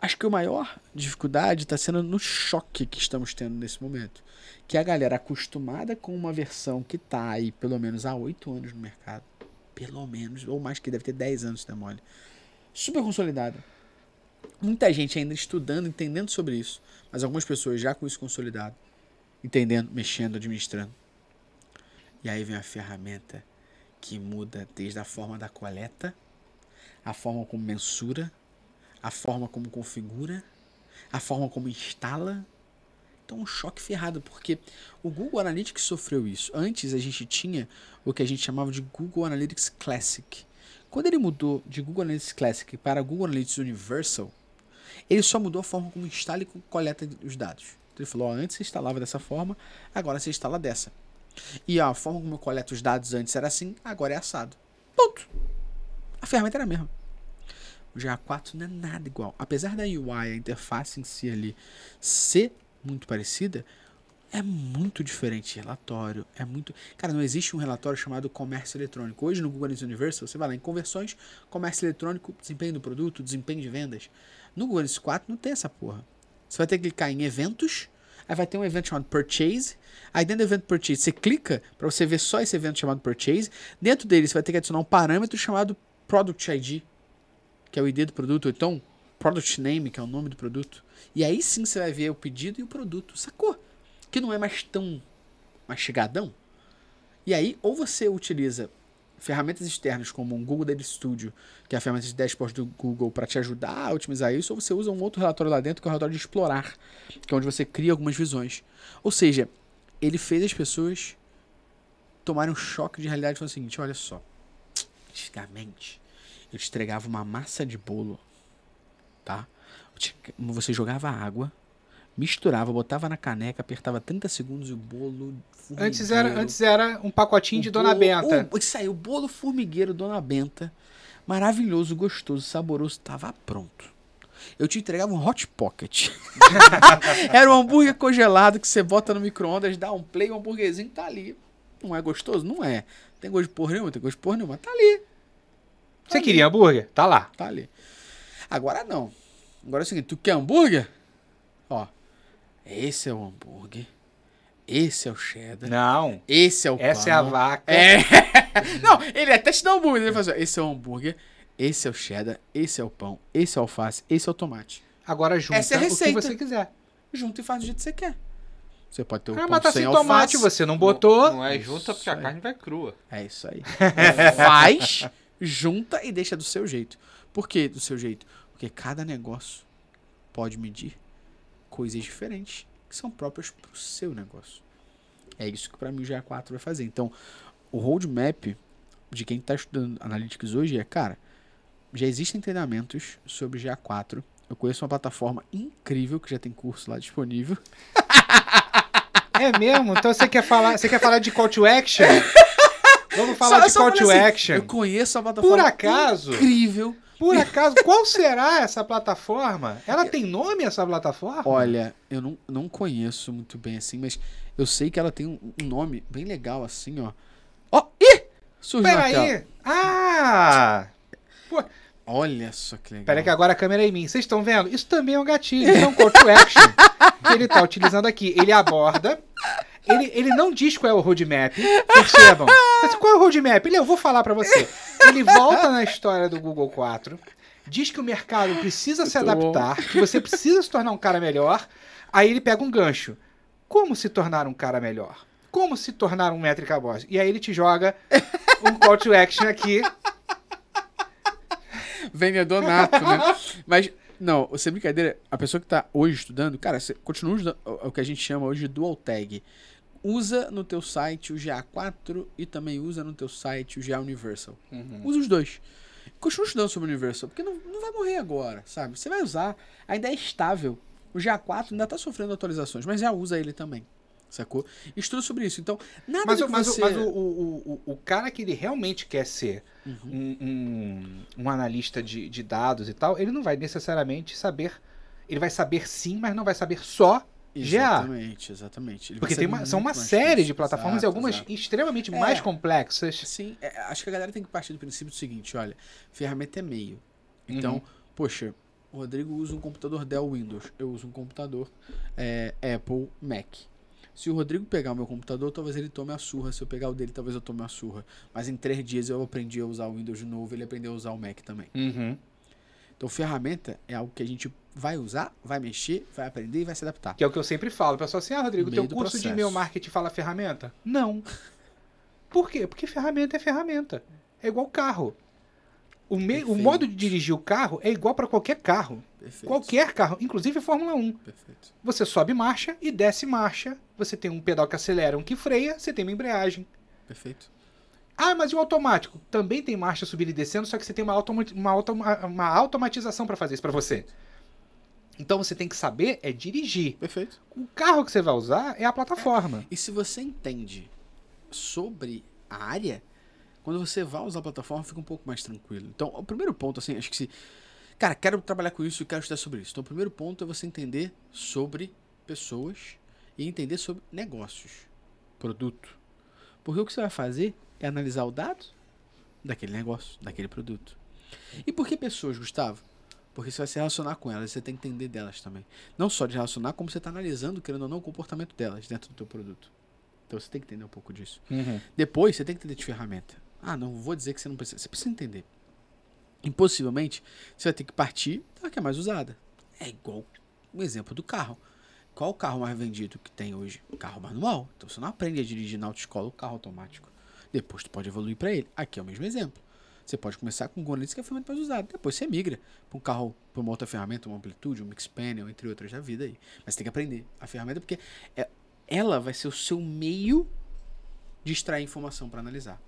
Acho que a maior dificuldade está sendo no choque que estamos tendo nesse momento. Que é a galera acostumada com uma versão que está aí pelo menos há 8 anos no mercado. Pelo menos, ou mais que deve ter 10 anos, se der mole. Super consolidada. Muita gente ainda estudando, entendendo sobre isso. Mas algumas pessoas já com isso consolidado. Entendendo, mexendo, administrando. E aí vem a ferramenta que muda desde a forma da coleta, a forma como mensura, a forma como configura, a forma como instala. Então, um choque ferrado, porque o Google Analytics sofreu isso. Antes a gente tinha o que a gente chamava de Google Analytics Classic. Quando ele mudou de Google Analytics Classic para Google Analytics Universal, ele só mudou a forma como instala e coleta os dados. Então, ele falou: antes você instalava dessa forma, agora você instala dessa. E a forma como eu coleto os dados antes era assim, agora é assado. Ponto. A ferramenta era a mesma. O GA4 não é nada igual. Apesar da UI, a interface em si ali, ser muito parecida, é muito diferente. Relatório, é muito. Cara, não existe um relatório chamado comércio eletrônico. Hoje no Google Analytics Universal, você vai lá em conversões, comércio eletrônico, desempenho do produto, desempenho de vendas. No Google Analytics 4 não tem essa porra. Você vai ter que clicar em eventos, aí vai ter um evento chamado Purchase. Aí dentro do evento Purchase, você clica para você ver só esse evento chamado Purchase. Dentro dele, você vai ter que adicionar um parâmetro chamado Product ID, que é o ID do produto, ou então Product Name, que é o nome do produto. E aí sim você vai ver o pedido e o produto, sacou? Que não é mais tão mastigadão. E aí, ou você utiliza ferramentas externas como um Google Data Studio, que é a ferramenta de dashboard do Google para te ajudar a otimizar isso, ou você usa um outro relatório lá dentro, que é o relatório de explorar, que é onde você cria algumas visões. Ou seja, ele fez as pessoas tomarem um choque de realidade falar o seguinte, olha só, antigamente eu te entregava uma massa de bolo, tá? Você jogava água, misturava, botava na caneca, apertava 30 segundos e o bolo Antes era, antes era um pacotinho de O Dona bolo- Benta. o- isso aí, o bolo formigueiro Dona Benta. Maravilhoso, gostoso, saboroso, estava pronto. Eu te entregava um hot pocket. Era um hambúrguer congelado que você bota no micro-ondas, dá um play, o hambúrguerzinho tá ali. Não é gostoso? Não é. Tem gosto de porra nenhuma? Tem gosto de porra nenhuma. Tá ali. Você queria hambúrguer? Tá lá. Tá ali. Agora não. Agora é o seguinte, tu quer hambúrguer? Ó, esse é o hambúrguer. Esse é o cheddar. Não. Esse é o Essa pão. é a vaca. É. Não, ele até te dá um hambúrguer. Ele fala assim, esse é o hambúrguer, esse é o cheddar, esse é o pão, esse é o alface, esse é o tomate. Agora junta Essa é a o que receita. você quiser. Junta e faz do jeito que você quer. Você pode ter o Ah, mas tá sem sem alface. tomate, você não botou. Não é junta porque a aí. carne vai crua. É isso aí. Faz, junta e deixa do seu jeito. Por que do seu jeito? Porque cada negócio pode medir coisas diferentes que são próprias para o seu negócio. É isso que para mim o GA4 vai fazer. Então, o roadmap de quem está estudando Analytics hoje é, cara, já existem treinamentos sobre GA4. Eu conheço uma plataforma incrível que já tem curso lá disponível. É mesmo? Então você quer falar, você quer falar de call to action? Vamos falar Só- de só call to assim, action. Eu conheço a plataforma Por acaso? incrível. Por acaso, qual será essa plataforma? Ela tem nome essa plataforma? Olha, eu não, não conheço muito bem assim, mas eu sei que ela tem um, um nome bem legal assim, ó. Ó, ih! Surgiu. Peraí. Ah! Olha só que legal. Peraí que agora a câmera é em mim. Vocês estão vendo? Isso também é um gatilho. Isso é um call to action que ele tá utilizando aqui. Ele aborda. Ele, ele não diz qual é o roadmap. Percebam. Mas qual é o roadmap? Ele, eu vou falar pra você. Ele volta na história do Google 4. Diz que o mercado precisa se bom. adaptar. Que você precisa se tornar um cara melhor. Aí ele pega um gancho. Como se tornar um cara melhor? Como se tornar um métrica boss? E aí ele te joga um call to action aqui. Vendedor nato, né? Mas, não, sem brincadeira, a pessoa que tá hoje estudando, cara, você continua o o que a gente chama hoje de dual tag. Usa no teu site o GA4 e também usa no teu site o GA Universal. Uhum. Usa os dois. Continua estudando sobre o Universal, porque não, não vai morrer agora, sabe? Você vai usar, ainda é estável. O GA4 ainda tá sofrendo atualizações, mas já usa ele também. Sacou? Estuda sobre isso. Então, nada Mas, do que mas, você... o, mas o, o, o, o cara que ele realmente quer ser Uhum. um, um, um analista de, de dados e tal, ele não vai necessariamente saber. Ele vai saber sim, mas não vai saber só GA. Exatamente, exatamente. Ele vai Porque tem uma, são uma série de plataformas e Exato, algumas exato. extremamente É. mais complexas. Sim, é, acho que a galera tem que partir do princípio do seguinte, olha, ferramenta é meio. Então, Uhum. poxa, o Rodrigo usa um computador Dell Windows, eu uso um computador é, Apple Mac. Se o Rodrigo pegar o meu computador, talvez ele tome a surra. Se eu pegar o dele, talvez eu tome a surra. Mas em três dias eu aprendi a usar o Windows de novo, ele aprendeu a usar o Mac também. Uhum. Então, ferramenta é algo que a gente vai usar, vai mexer, vai aprender e vai se adaptar. Que é o que eu sempre falo. O pessoal assim, ah, Rodrigo, Meio teu curso de processo. e-mail marketing fala ferramenta? Não. Por quê? Porque ferramenta é ferramenta. É igual carro. O, me... o modo de dirigir o carro é igual para qualquer carro. Perfeito. Qualquer carro, inclusive Fórmula 1. Perfeito. Você sobe marcha e desce marcha. Você tem um pedal que acelera, um que freia, você tem uma embreagem. Perfeito. Ah, mas e o automático? Também tem marcha subindo e descendo, só que você tem uma, automa uma, automa uma automatização para fazer isso para você. Então você tem que saber é dirigir. Perfeito. O carro que você vai usar é a plataforma. E se você entende sobre a área, quando você vai usar a plataforma, fica um pouco mais tranquilo. Então, o primeiro ponto, assim, acho que se. Cara, quero trabalhar com isso e quero estudar sobre isso. Então, o primeiro ponto é você entender sobre pessoas e entender sobre negócios, produto. Porque o que você vai fazer é analisar o dado daquele negócio, daquele produto. E por que pessoas, Gustavo? Porque você vai se relacionar com elas, você tem que entender delas também. Não só de relacionar, como você está analisando, querendo ou não, o comportamento delas dentro do teu produto. Então você tem que entender um pouco disso. Depois, você tem que entender de ferramenta. Ah, não vou dizer que você não precisa. Você precisa entender. Impossivelmente, você vai ter que partir da que é mais usada. É igual um exemplo do carro. Qual o carro mais vendido que tem hoje? Carro manual. Então você não aprende a dirigir na autoescola o carro automático. Depois tu pode evoluir para ele. Aqui é o mesmo exemplo. Você pode começar com o Gonix, que é a ferramenta mais usada. Depois você migra para um carro, para uma outra ferramenta, uma Amplitude, um Mixpanel, entre outras da vida aí. Mas tem que aprender a ferramenta porque é- ela vai ser o seu meio de extrair informação para analisar.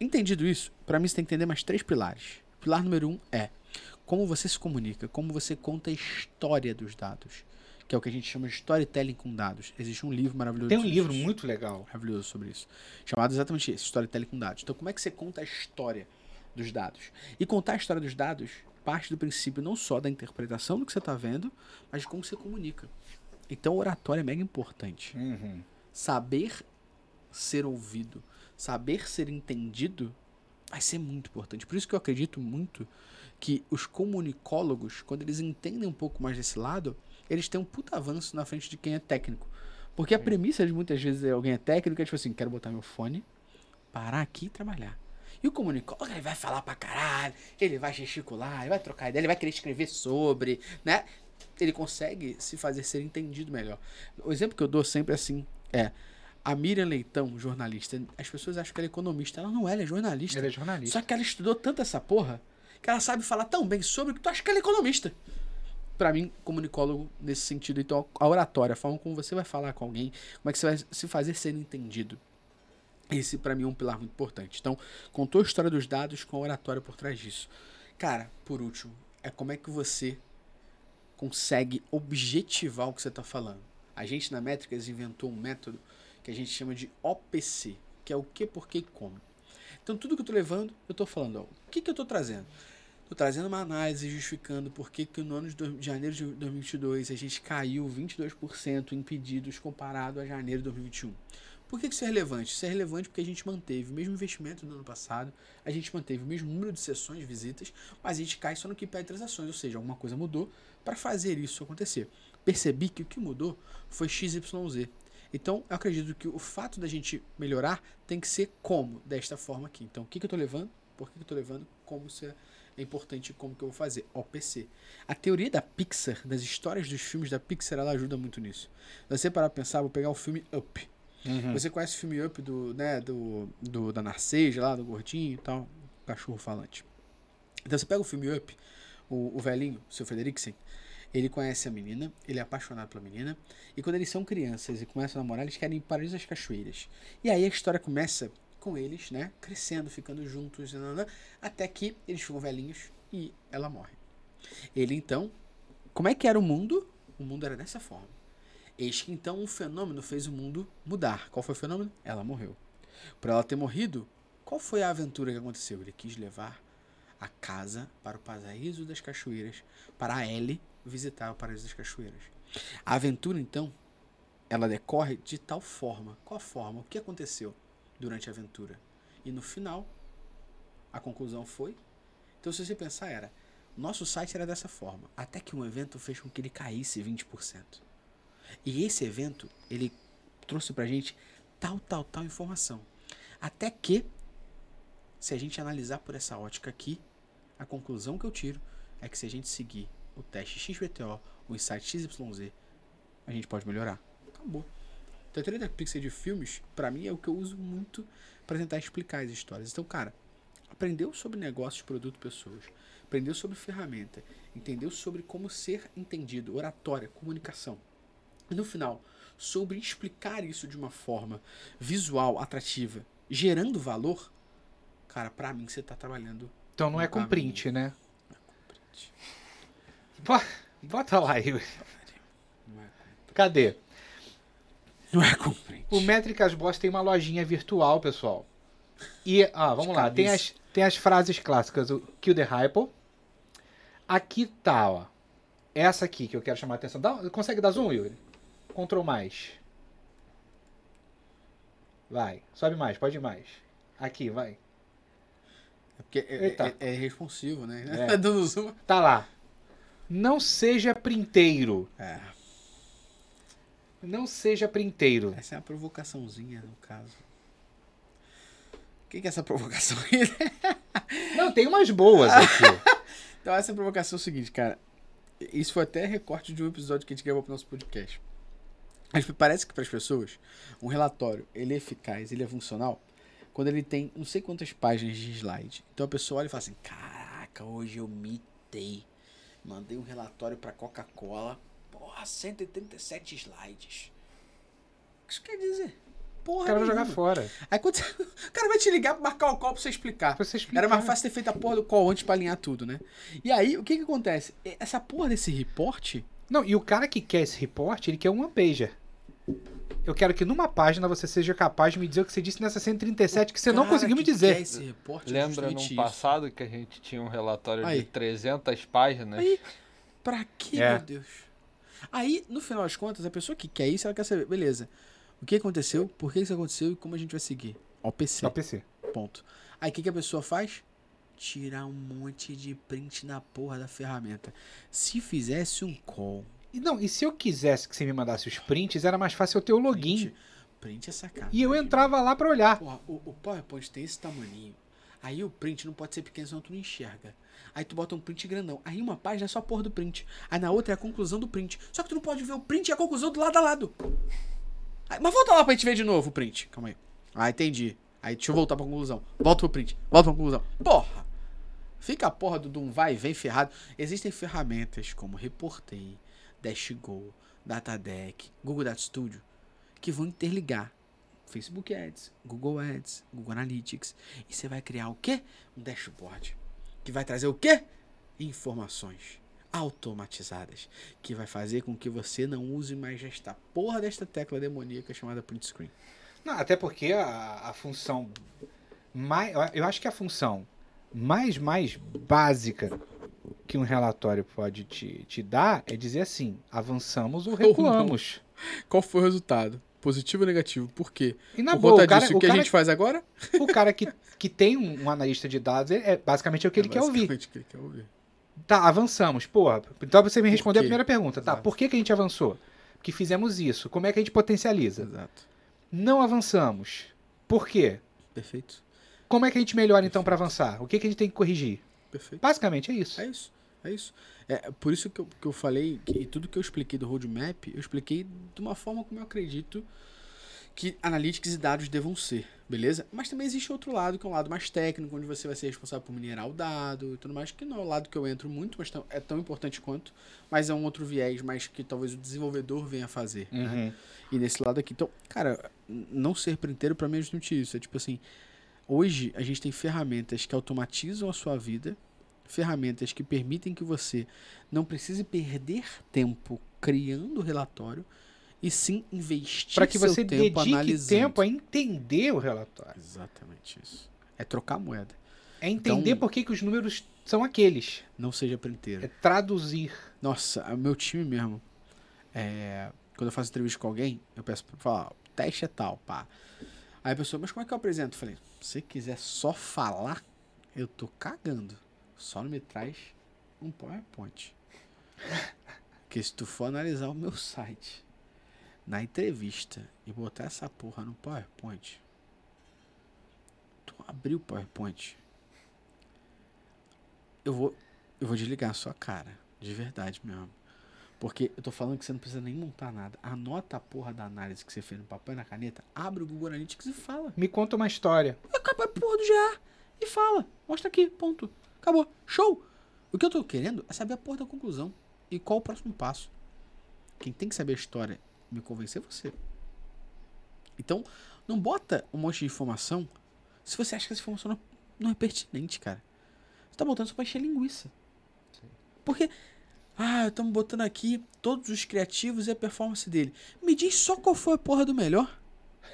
Entendido isso, para mim você tem que entender mais três pilares. Pilar número um é como você se comunica, como você conta a história dos dados, que é o que a gente chama de storytelling com dados. Existe um livro maravilhoso. Tem um livro isso muito legal. maravilhoso sobre isso. Chamado exatamente esse, Storytelling com dados. Então, como é que você conta a história dos dados? E contar a história dos dados parte do princípio não só da interpretação do que você está vendo, mas de como você comunica. Então, oratório é mega importante. Uhum. Saber ser ouvido, saber ser entendido, vai ser muito importante. Por isso que eu acredito muito que os comunicólogos, quando eles entendem um pouco mais desse lado, eles têm um puta avanço na frente de quem é técnico. Porque a premissa de muitas vezes é alguém é técnico é tipo assim, quero botar meu fone, parar aqui e trabalhar. E o comunicólogo, ele vai falar pra caralho, ele vai gesticular, ele vai trocar ideia, ele vai querer escrever sobre, né? Ele consegue se fazer ser entendido melhor. O exemplo que eu dou sempre assim é a Miriam Leitão, jornalista. As pessoas acham que ela é economista. Ela não é, ela é jornalista. Ele é jornalista. Só que ela estudou tanto essa porra que ela sabe falar tão bem sobre que tu acha que ela é economista. Pra mim, comunicólogo nesse sentido. Então, a oratória, a forma como você vai falar com alguém, como é que você vai se fazer ser entendido. Esse, pra mim, é um pilar muito importante. Então, contou a história dos dados com a oratória por trás disso. Cara, por último, é como é que você consegue objetivar o que você está falando. A gente na Métricas inventou um método que a gente chama de OPC, que é o que, por que e como. Então tudo que eu estou levando, eu estou falando, ó, o que, que eu estou trazendo? Trazendo uma análise justificando por que, que no ano de de janeiro de 2022 a gente caiu 22% em pedidos comparado a janeiro de 2021. Por que isso é relevante? Isso é relevante porque a gente manteve o mesmo investimento do ano passado, a gente manteve o mesmo número de sessões, visitas, mas a gente cai só no que pede transações, ou seja, alguma coisa mudou para fazer isso acontecer. Percebi que o que mudou foi XYZ. Então, eu acredito que o fato da gente melhorar tem que ser como? Desta forma aqui. Então, o que, que eu estou levando? Por que, que eu estou levando? Como isso é importante como que eu vou fazer. OPC. A teoria da Pixar, das histórias dos filmes da Pixar, ela ajuda muito nisso. Você parar pra pensar, vou pegar o filme Up. Uhum. Você conhece o filme Up do, né, do, do, da Narceja lá, do gordinho e tal, cachorro falante. Então você pega o filme Up, o, o velhinho, o seu Frederiksen, Ele conhece a menina, ele é apaixonado pela menina, e quando eles são crianças e começam a namorar, eles querem ir para as cachoeiras. E aí a história começa com eles, né, crescendo, ficando juntos, até que eles ficam velhinhos e ela morre. Ele então, como é que era o mundo? O mundo era dessa forma. Eis que então um fenômeno fez o mundo mudar. Qual foi o fenômeno? Ela morreu. Por ela ter morrido, qual foi a aventura que aconteceu? Ele quis levar a casa para o paraíso das cachoeiras, para a Ellie visitar o paraíso das cachoeiras. A aventura, então, ela decorre de tal forma. Qual forma? O que aconteceu durante a aventura? E no final, a conclusão foi. Então, se você pensar, era. Nosso site era dessa forma. Até que um evento fez com que ele caísse 20%. E esse evento, ele trouxe pra gente tal, tal, tal informação. Até que, se a gente analisar por essa ótica aqui, a conclusão que eu tiro é que se a gente seguir o teste XBTO, o insight XYZ, a gente pode melhorar. Acabou. Então, da Pixel de filmes, pra mim, é o que eu uso muito para tentar explicar as histórias. Então, cara, aprendeu sobre negócios, produto, pessoas, aprendeu sobre ferramenta, entendeu sobre como ser entendido, oratória, comunicação. E no final, sobre explicar isso de uma forma visual, atrativa, gerando valor, cara, pra mim você tá trabalhando. Então não é com print, né? Não é com print. Bo- Bota lá, Yuri. É Cadê? Não é com print. O Métricas Boss tem uma lojinha virtual, pessoal. E, ah, vamos lá. Tem as, tem as frases clássicas. O Kill the Hypo. Aqui tá, ó. Essa aqui que eu quero chamar a atenção. Dá, consegue dar zoom, Yuri? Ctrl mais. Vai. Sobe mais, pode ir mais. Aqui, vai. É porque é, é, é responsivo, né? É. Dando zoom. Tá lá. Não seja printeiro. É. Não seja printeiro. Essa é uma provocaçãozinha, no caso. O que, que é essa provocação aí? Não, tem umas boas aqui. Então, essa provocação é o seguinte, cara. Isso foi até recorte de um episódio que a gente gravou pro nosso podcast. Mas parece que para as pessoas, um relatório, ele é eficaz, ele é funcional, quando ele tem não sei quantas páginas de slide. Então a pessoa olha e fala assim, caraca, hoje eu mitei. Mandei um relatório pra Coca-Cola. Porra, 137 slides. O que isso quer dizer? Porra, O cara vai jogar fora. Aí quando você- o cara vai te ligar pra marcar o call pra você explicar. Pra você explicar. Era mais fácil ter feito a porra do call antes pra alinhar tudo, né? E aí, o que que acontece? Essa porra desse report, Não, e o cara que quer esse report, ele quer um one pager. Eu quero que numa página você seja capaz de me dizer o que você disse nessa 137 que você não conseguiu me que dizer. quer esse report é Lembra isso. passado que a gente tinha um relatório Aí. de 300 páginas? Aí, pra quê, É. meu Deus? Aí, no final das contas, a pessoa que quer isso, ela quer saber, beleza, o que aconteceu, por que isso aconteceu e como a gente vai seguir. Ó, PC, Só PC. ponto. Aí, o que, que a pessoa faz? Tirar um monte de print na porra da ferramenta. Se fizesse um call, E não, e se eu quisesse que você me mandasse os prints, era mais fácil eu ter o login. print, print é sacanagem. E eu entrava lá pra olhar. Porra, o, o PowerPoint tem esse tamaninho. Aí o print não pode ser pequeno, senão tu não enxerga. Aí tu bota um print grandão. Aí uma página é só a porra do print. Aí na outra é a conclusão do print. Só que tu não pode ver o print e a conclusão do lado a lado. Aí, mas volta lá pra gente ver de novo o print. Calma aí. Ah, entendi. Aí deixa eu voltar pra conclusão. Volta pro print. Volta pra conclusão. Porra! Fica a porra do, de um vai e vem ferrado. Existem ferramentas como Reportei, DashGo, DataDeck, Google Data Studio que vão interligar Facebook Ads, Google Ads, Google Analytics. E você vai criar o quê? Um dashboard. Que vai trazer o quê? Informações automatizadas. Que vai fazer com que você não use mais esta porra desta tecla demoníaca chamada print screen. Não, até porque a, a função mais. Eu acho que a função mais, mais básica que um relatório pode te, te dar é dizer assim: avançamos ou recuamos. Qual foi o resultado? Positivo ou negativo? Por quê? E na Por boa, conta o cara, disso, o que a cara, gente faz agora? o cara que, que tem um, um analista de dados, é, é basicamente o que ele quer ouvir. basicamente o que ele quer ouvir. Tá, avançamos. Porra, então você me respondeu a primeira pergunta. Tá, Exato. por que, que a gente avançou? Porque fizemos isso. Como é que a gente potencializa? Exato. Não avançamos. Por quê? Perfeito. Como é que a gente melhora então para avançar? O que, que a gente tem que corrigir? Perfeito. Basicamente é isso. É isso. É isso. É por isso que eu, que eu falei que tudo que eu expliquei do roadmap, eu expliquei de uma forma como eu acredito que analytics e dados devam ser, beleza? Mas também existe outro lado, que é um lado mais técnico, onde você vai ser responsável por minerar o dado e tudo mais, que não é o lado que eu entro muito, mas tão- é tão importante quanto, mas é um outro viés, mais que talvez o desenvolvedor venha fazer, né? Uhum. E nesse lado aqui. Então, cara, não ser printeiro pra mim é justamente isso. É tipo assim, hoje a gente tem ferramentas que automatizam a sua vida, ferramentas que permitem que você não precise perder tempo criando relatório e sim investir Para que seu você tempo dedique analisando. tempo a entender o relatório. Exatamente isso. É trocar moeda. É entender Então- por que, que os números são aqueles. Não seja printeiro. É traduzir. Nossa, o meu time mesmo. é, quando eu faço entrevista com alguém, eu peço pra falar, o teste é tal, pá. Aí a pessoa, mas como é que eu apresento? Eu falei, se quiser só falar, eu tô cagando. Só não me traz um PowerPoint. Porque se tu for analisar o meu site na entrevista e botar essa porra no PowerPoint, tu abrir o PowerPoint, eu vou, eu vou desligar a sua cara. De verdade mesmo. Porque eu tô falando que você não precisa nem montar nada. Anota a porra da análise que você fez no papel e na caneta, abre o Google Analytics e fala. Me conta uma história. Acaba a porra do GA e fala. Mostra aqui, ponto. Acabou. Show! O que eu tô querendo é saber a porra da conclusão. E qual o próximo passo. Quem tem que saber a história e me convencer é você. Então, não bota um monte de informação se você acha que essa informação não, não é pertinente, cara. Você tá botando só pra encher linguiça. Porque, ah, estamos botando aqui todos os criativos e a performance dele. Me diz só qual foi a porra do melhor.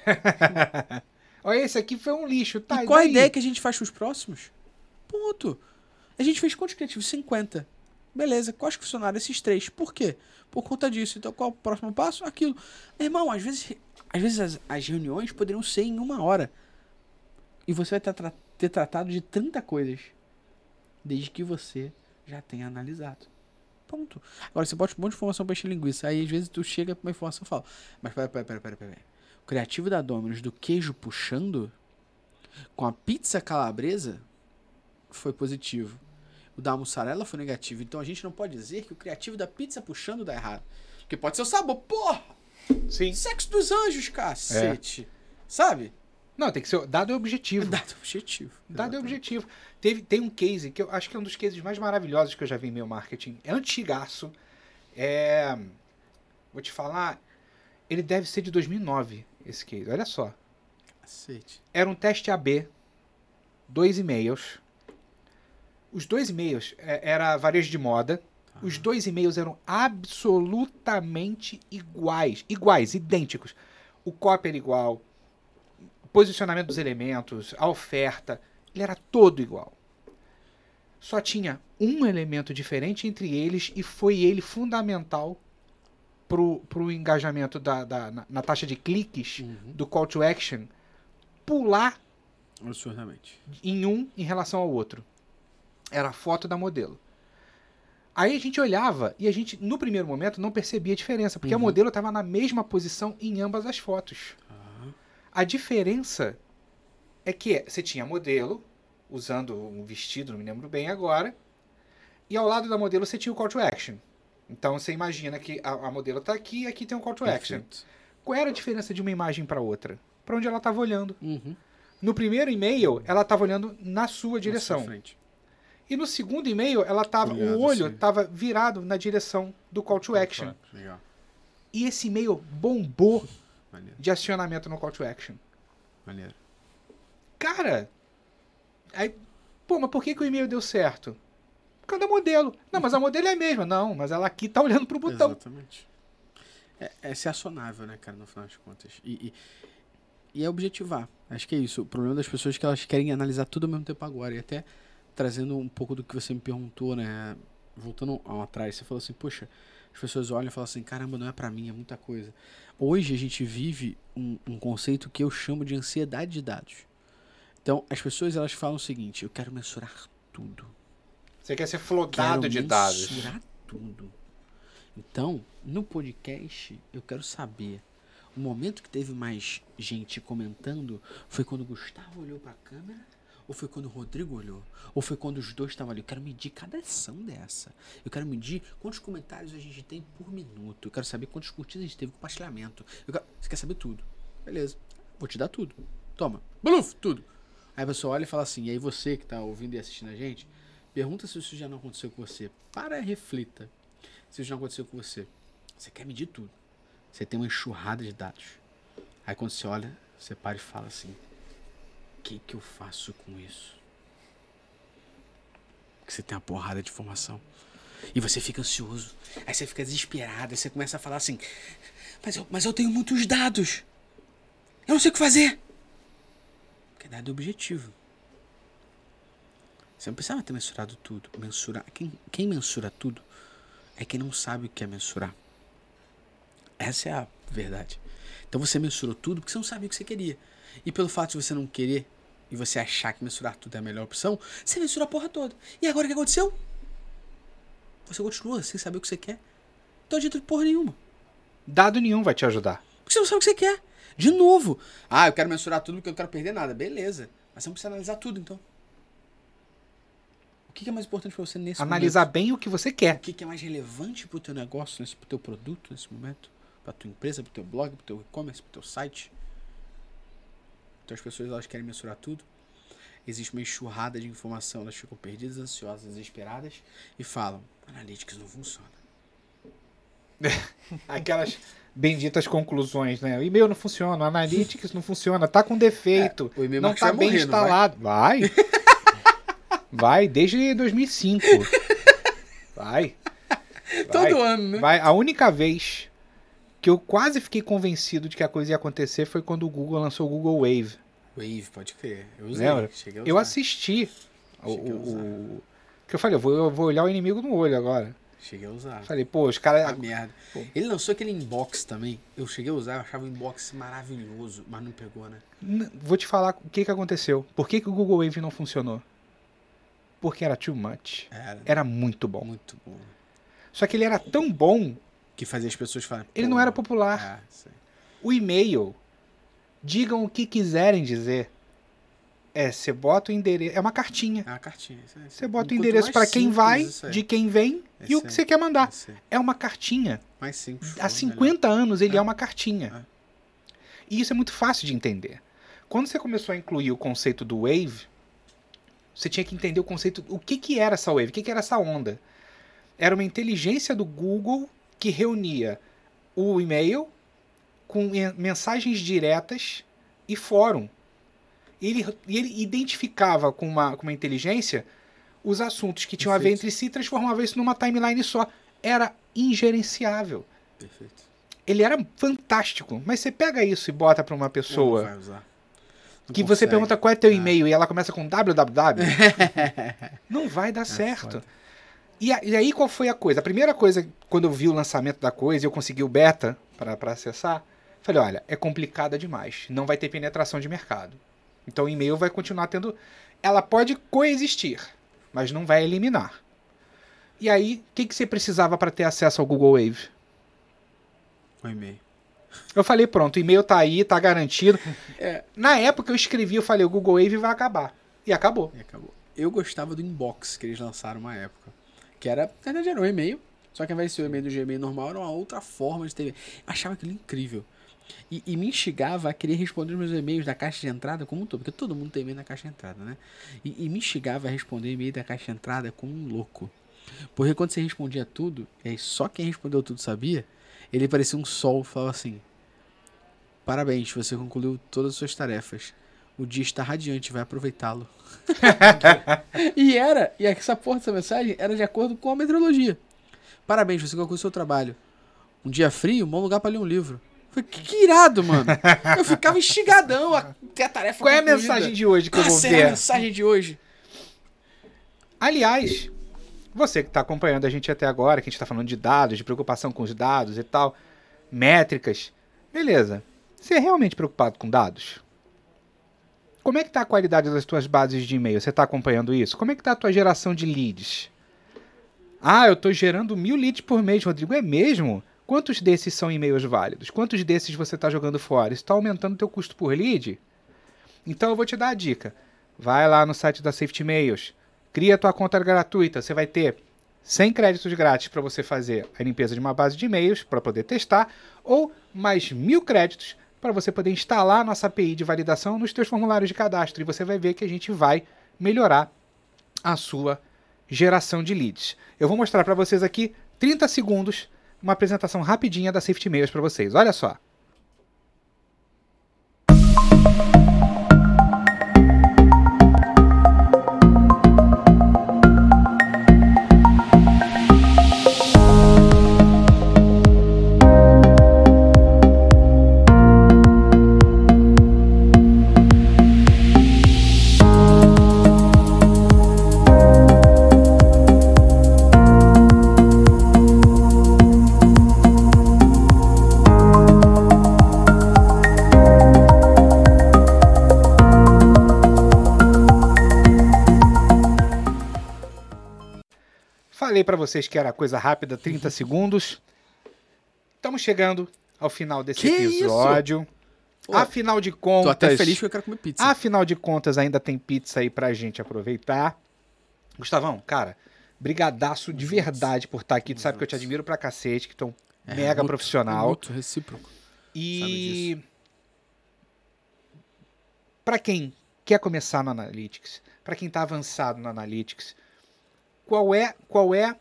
Olha, esse aqui foi um lixo. Tá, e qual a ideia que a gente faz pros próximos? Ponto. A gente fez quantos criativos? 50. Beleza, quais que funcionaram? Esses três. Por quê? Por conta disso. Então, qual o próximo passo? Aquilo. Irmão, às vezes, às vezes as, as reuniões poderiam ser em uma hora. E você vai ter, tra- ter tratado de 30 coisas. Desde que você já tenha analisado. Ponto. Agora, você bota um monte de informação pra encher linguiça. Aí, às vezes, tu chega pra uma informação e fala: Mas pera, pera, pera, pera, pera. O criativo da Domino's do queijo puxando com a pizza calabresa foi positivo. O da mussarela foi negativo. Então a gente não pode dizer que o criativo da pizza puxando dá errado. Porque pode ser o sabor. Porra! Sim. Sexo dos anjos, cacete. Sabe? Não, tem que ser. Dado é objetivo. Dado objetivo. Dado é objetivo. Teve, tem um case que eu acho que é um dos cases mais maravilhosos que eu já vi em meu marketing. É antigaço. É. Vou te falar. Ele deve ser de 2009, esse case. Olha só. Cacete. Era um teste AB, dois e-mails. Os dois e-mails é, era varejo de moda. Os dois e-mails eram absolutamente iguais. Iguais, idênticos. O copy era igual. O posicionamento dos elementos, a oferta. Ele era todo igual. Só tinha um elemento diferente entre eles e foi ele fundamental pro, pro engajamento da, da- na, na taxa de cliques Uhum. do call to action pular Absurdamente. em um em relação ao outro. Era a foto da modelo. Aí a gente olhava e a gente, no primeiro momento, não percebia a diferença, porque a Uhum. modelo estava na mesma posição em ambas as fotos. Ah, A diferença é que você tinha a modelo usando um vestido, não me lembro bem agora, e ao lado da modelo você tinha o call to action. Então você imagina que a, a modelo está aqui e aqui tem um call to action. perfeito. Qual era a diferença de uma imagem para outra? Para onde ela estava olhando. Uhum. No primeiro e-mail, ela estava olhando na sua Na sua direção. frente. E no segundo e-mail, ela tava, Olhado o olho estava virado na direção do call to action. Legal. E esse e-mail bombou Maneiro. de acionamento no call to action. Maneiro. Cara, aí, pô, mas por que, que o e-mail deu certo? Por causa da modelo. Não, mas a modelo é a mesma. Não, mas ela aqui tá olhando pro botão. Exatamente. É, é ser acionável, né, cara, no final das contas. E, e, e é objetivar. Acho que é isso. O problema das pessoas é que elas querem analisar tudo ao mesmo tempo agora. E até trazendo um pouco do que você me perguntou, né? Voltando ao atrás, você falou assim, poxa, as pessoas olham e falam assim, caramba, não é pra mim, é muita coisa. Hoje a gente vive um, um conceito que eu chamo de ansiedade de dados. Então, as pessoas elas falam o seguinte, eu quero mensurar tudo. Você quer ser Quero flodado de dados. mensurar tudo. Então, no podcast, eu quero saber. O momento que teve mais gente comentando foi quando o Gustavo olhou pra câmera? Ou foi quando o Rodrigo olhou? Ou foi quando os dois estavam ali? Eu quero medir cada ação dessa. Eu quero medir quantos comentários a gente tem por minuto. Eu quero saber quantos curtidas a gente teve, compartilhamento. Eu quero- Você quer saber tudo. Beleza. Vou te dar tudo. Toma. Bluf, tudo. Aí a pessoa olha e fala assim, e aí você que tá ouvindo e assistindo a gente, pergunta se isso já não aconteceu com você. Para reflita. Se isso já não aconteceu com você. Você quer medir tudo. Você tem uma enxurrada de dados. Aí quando você olha, você para e fala assim: que, que eu faço com isso? Porque você tem uma porrada de informação. E você fica ansioso. Aí você fica desesperado. Aí você começa a falar assim: Mas eu, mas eu tenho muitos dados. Eu não sei o que fazer. Porque dado é objetivo. Você não precisava ter mensurado tudo. Mensurar. Quem, quem mensura tudo é quem não sabe o que é mensurar. Essa é a verdade. Então você mensurou tudo porque você não sabia o que você queria. E pelo fato de você não querer e você achar que mensurar tudo é a melhor opção, você mensura a porra toda. E agora o que aconteceu? Você continua sem saber o que você quer. Não adianta de porra nenhuma. Dado nenhum vai te ajudar. Porque você não sabe o que você quer. De novo. Ah, eu quero mensurar tudo porque eu não quero perder nada. Beleza. Mas você não precisa analisar tudo, então. O que é mais importante pra você nesse Analisar momento? bem o que você O quer. que que é mais relevante pro teu negócio, nesse, pro teu produto nesse momento? Pra tua empresa, pro teu blog, pro teu e-commerce, pro teu site? Então as pessoas elas querem mensurar tudo. Existe uma enxurrada de informação, elas ficam perdidas, ansiosas, desesperadas e falam: Analytics não funciona. Aquelas benditas conclusões, né? O e-mail não funciona, o Analytics não funciona, tá com defeito, É, o e-mail não tá bem morrer, não vai? instalado. Vai. Vai, desde 2005. Vai. Vai. Todo ano, né? Vai. A única vez que eu quase fiquei convencido de que a coisa ia acontecer foi quando o Google lançou o Google Wave. Wave, pode crer. Eu usei. Lembra? Eu assisti o, o- que eu falei, eu vou, eu vou olhar o inimigo no olho agora. Cheguei a usar. Falei, pô, os caras. Ah, merda. Pô. Ele lançou aquele inbox também. Eu cheguei a usar, eu achava o inbox maravilhoso, mas não pegou, né? Vou te falar o que, que aconteceu. Por que, que o Google Wave não funcionou? Porque era too much. Era Era muito bom. muito bom. Só que ele era tão bom, Que fazia as pessoas falarem. ele "Pô, não era popular. É. O e-mail, digam o que quiserem dizer. É, você bota o endereço. É uma cartinha. É uma cartinha. Você bota o Quanto endereço para quem simples vai, de quem vem e o que você quer mandar. É uma cartinha. Mais simples. Há for, 50 anos ele é, É. uma cartinha. É. E isso é muito fácil de entender. Quando você começou a incluir o conceito do wave, você tinha que entender o conceito, o que, que era essa wave, o que, que era essa onda. Era uma inteligência do Google que reunia o e-mail com men- mensagens diretas e fórum. E ele, ele identificava com uma, com uma inteligência os assuntos que tinham a ver Perfeito. entre si e transformava isso numa timeline só. Era ingerenciável. Perfeito. Ele era fantástico, mas você pega isso e bota pra uma Não pessoa vai usar. Não que você consegue. pergunta qual é teu Ah. e-mail e ela começa com www, não vai dar certo. É foda. E, a- e aí qual foi a coisa? A primeira coisa, quando eu vi o lançamento da coisa e eu consegui o beta para acessar, falei, olha, é complicada demais, não vai ter penetração de mercado. Então o e-mail vai continuar tendo, ela pode coexistir, mas não vai eliminar. E aí, o que, que você precisava para ter acesso ao Google Wave? O e-mail. Eu falei, pronto, o e-mail tá aí, tá garantido. É. Na época eu escrevi, eu falei, o Google Wave vai acabar. E acabou. E acabou. Eu gostava do inbox que eles lançaram uma época. Que era, na verdade, era um e-mail. Só que ao invés de ser o e-mail do Gmail normal, era uma outra forma de ter. Achava aquilo incrível. E, e me instigava a querer responder os meus e-mails da caixa de entrada como um todo. Porque todo mundo tem e-mail na caixa de entrada, né? E, e me instigava a responder e-mail da caixa de entrada como um louco. Porque quando você respondia tudo, e só quem respondeu tudo sabia, ele parecia um sol falava assim: Parabéns, você concluiu todas as suas tarefas. O dia está radiante, vai aproveitá-lo. e era, e essa porra dessa mensagem era de acordo com a meteorologia. Parabéns, você concluiu o seu trabalho. Um dia frio, bom lugar para ler um livro. Foi que, que irado, mano. Eu ficava instigadão a ter a tarefa Qual é a concluída. mensagem de hoje que eu Qual vou será a ver? mensagem de hoje? Aliás, você que está acompanhando a gente até agora, que a gente está falando de dados, de preocupação com os dados e tal, métricas, beleza. Você é realmente preocupado com dados? Como é que está a qualidade das tuas bases de e-mail? Você está acompanhando isso? Como é que está a tua geração de leads? Ah, eu estou gerando mil leads por mês, Rodrigo. É mesmo? Quantos desses são e-mails válidos? Quantos desses você está jogando fora? Isso está aumentando o teu custo por lead? Então eu vou te dar a dica. Vai lá no site da Safety Mails, cria tua conta gratuita. Você vai ter 100 créditos grátis para você fazer a limpeza de uma base de e-mails para poder testar, ou mais mil créditos para você poder instalar a nossa API de validação nos seus formulários de cadastro. E você vai ver que a gente vai melhorar a sua geração de leads. Eu vou mostrar para vocês aqui 30 segundos, uma apresentação rapidinha da Safety Mails para vocês. Olha só. Vocês que era coisa rápida, 30 segundos. Estamos chegando ao final desse Que episódio. Pô, Afinal de Tô contas, até feliz porque eu quero comer pizza. afinal de contas ainda tem pizza aí pra gente aproveitar. Gustavão, cara, brigadaço de verdade por estar aqui. Tu sabe que eu te admiro pra cacete, que tu é um É, mega muito- profissional. Muito recíproco. E para quem quer começar no Analytics, para quem está avançado no Analytics, qual é qual é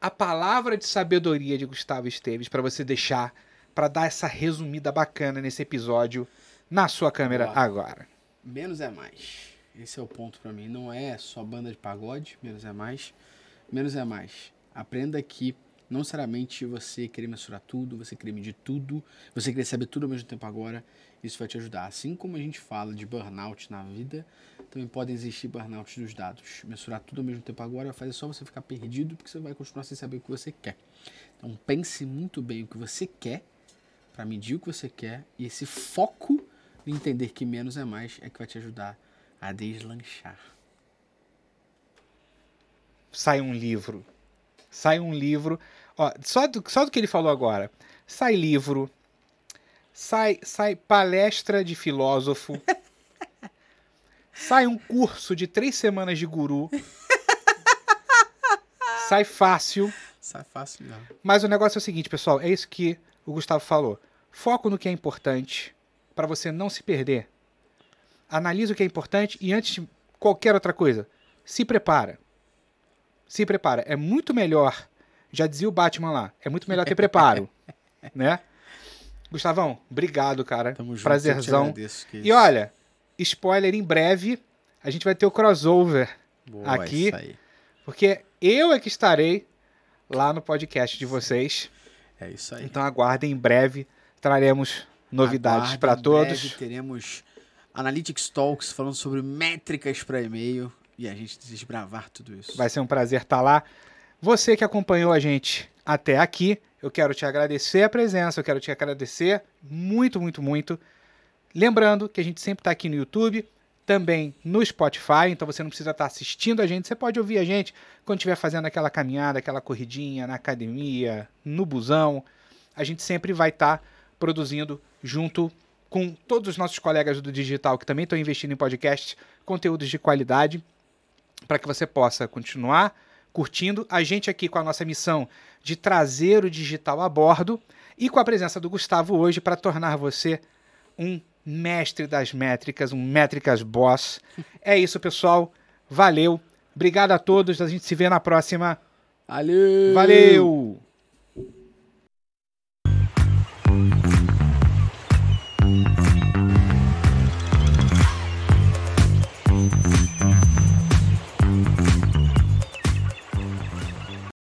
a palavra de sabedoria de Gustavo Esteves para você deixar para dar essa resumida bacana nesse episódio na sua câmera Boa. agora? Menos é mais. Esse é o ponto pra mim. Não é só banda de pagode, menos é mais. Menos é mais. Aprenda que não necessariamente você querer mensurar tudo, você querer medir tudo, você querer saber tudo ao mesmo tempo agora, isso vai te ajudar. Assim como a gente fala de burnout na vida, também podem existir burnouts dos dados. Mensurar tudo ao mesmo tempo agora vai fazer só você ficar perdido, porque você vai continuar sem saber o que você quer. Então pense muito bem o que você quer, para medir o que você quer, e esse foco em entender que menos é mais é que vai te ajudar a deslanchar. sai um livro. Sai um livro. Ó, só, do, só do que ele falou agora. Sai livro. Sai, sai palestra de filósofo. sai um curso de três semanas de guru. sai fácil. Sai fácil, não. Mas o negócio é o seguinte, pessoal. É isso que o Gustavo falou. Foco no que é importante para você não se perder. Analise o que é importante e antes de qualquer outra coisa, se prepara. Se prepara. É muito melhor, já dizia o Batman lá, é muito melhor ter preparo, né? Gustavão, obrigado, cara. Tamo junto. Prazerzão. que E olha, spoiler em breve, a gente vai ter o crossover, Boa, aqui- isso aí. porque eu é que estarei lá no podcast de vocês. É isso aí. Então aguardem, em breve traremos novidades para todos. breve teremos Analytics Talks falando sobre métricas para e-mail e a gente desbravar tudo isso. Vai ser um prazer estar lá. Você que acompanhou a gente até aqui, eu quero te agradecer a presença, eu quero te agradecer muito, muito, muito. Lembrando que a gente sempre está aqui no YouTube, também no Spotify, então você não precisa estar assistindo a gente, você pode ouvir a gente quando estiver fazendo aquela caminhada, aquela corridinha na academia, no busão. A gente sempre vai estar produzindo junto com todos os nossos colegas do digital que também estão investindo em podcasts, conteúdos de qualidade, para que você possa continuar curtindo. A gente aqui com a nossa missão de trazer o digital a bordo e com a presença do Gustavo hoje para tornar você um mestre das métricas, um métricas boss. É isso, pessoal. Valeu. Obrigado a todos. A gente se vê na próxima. Valeu! Valeu!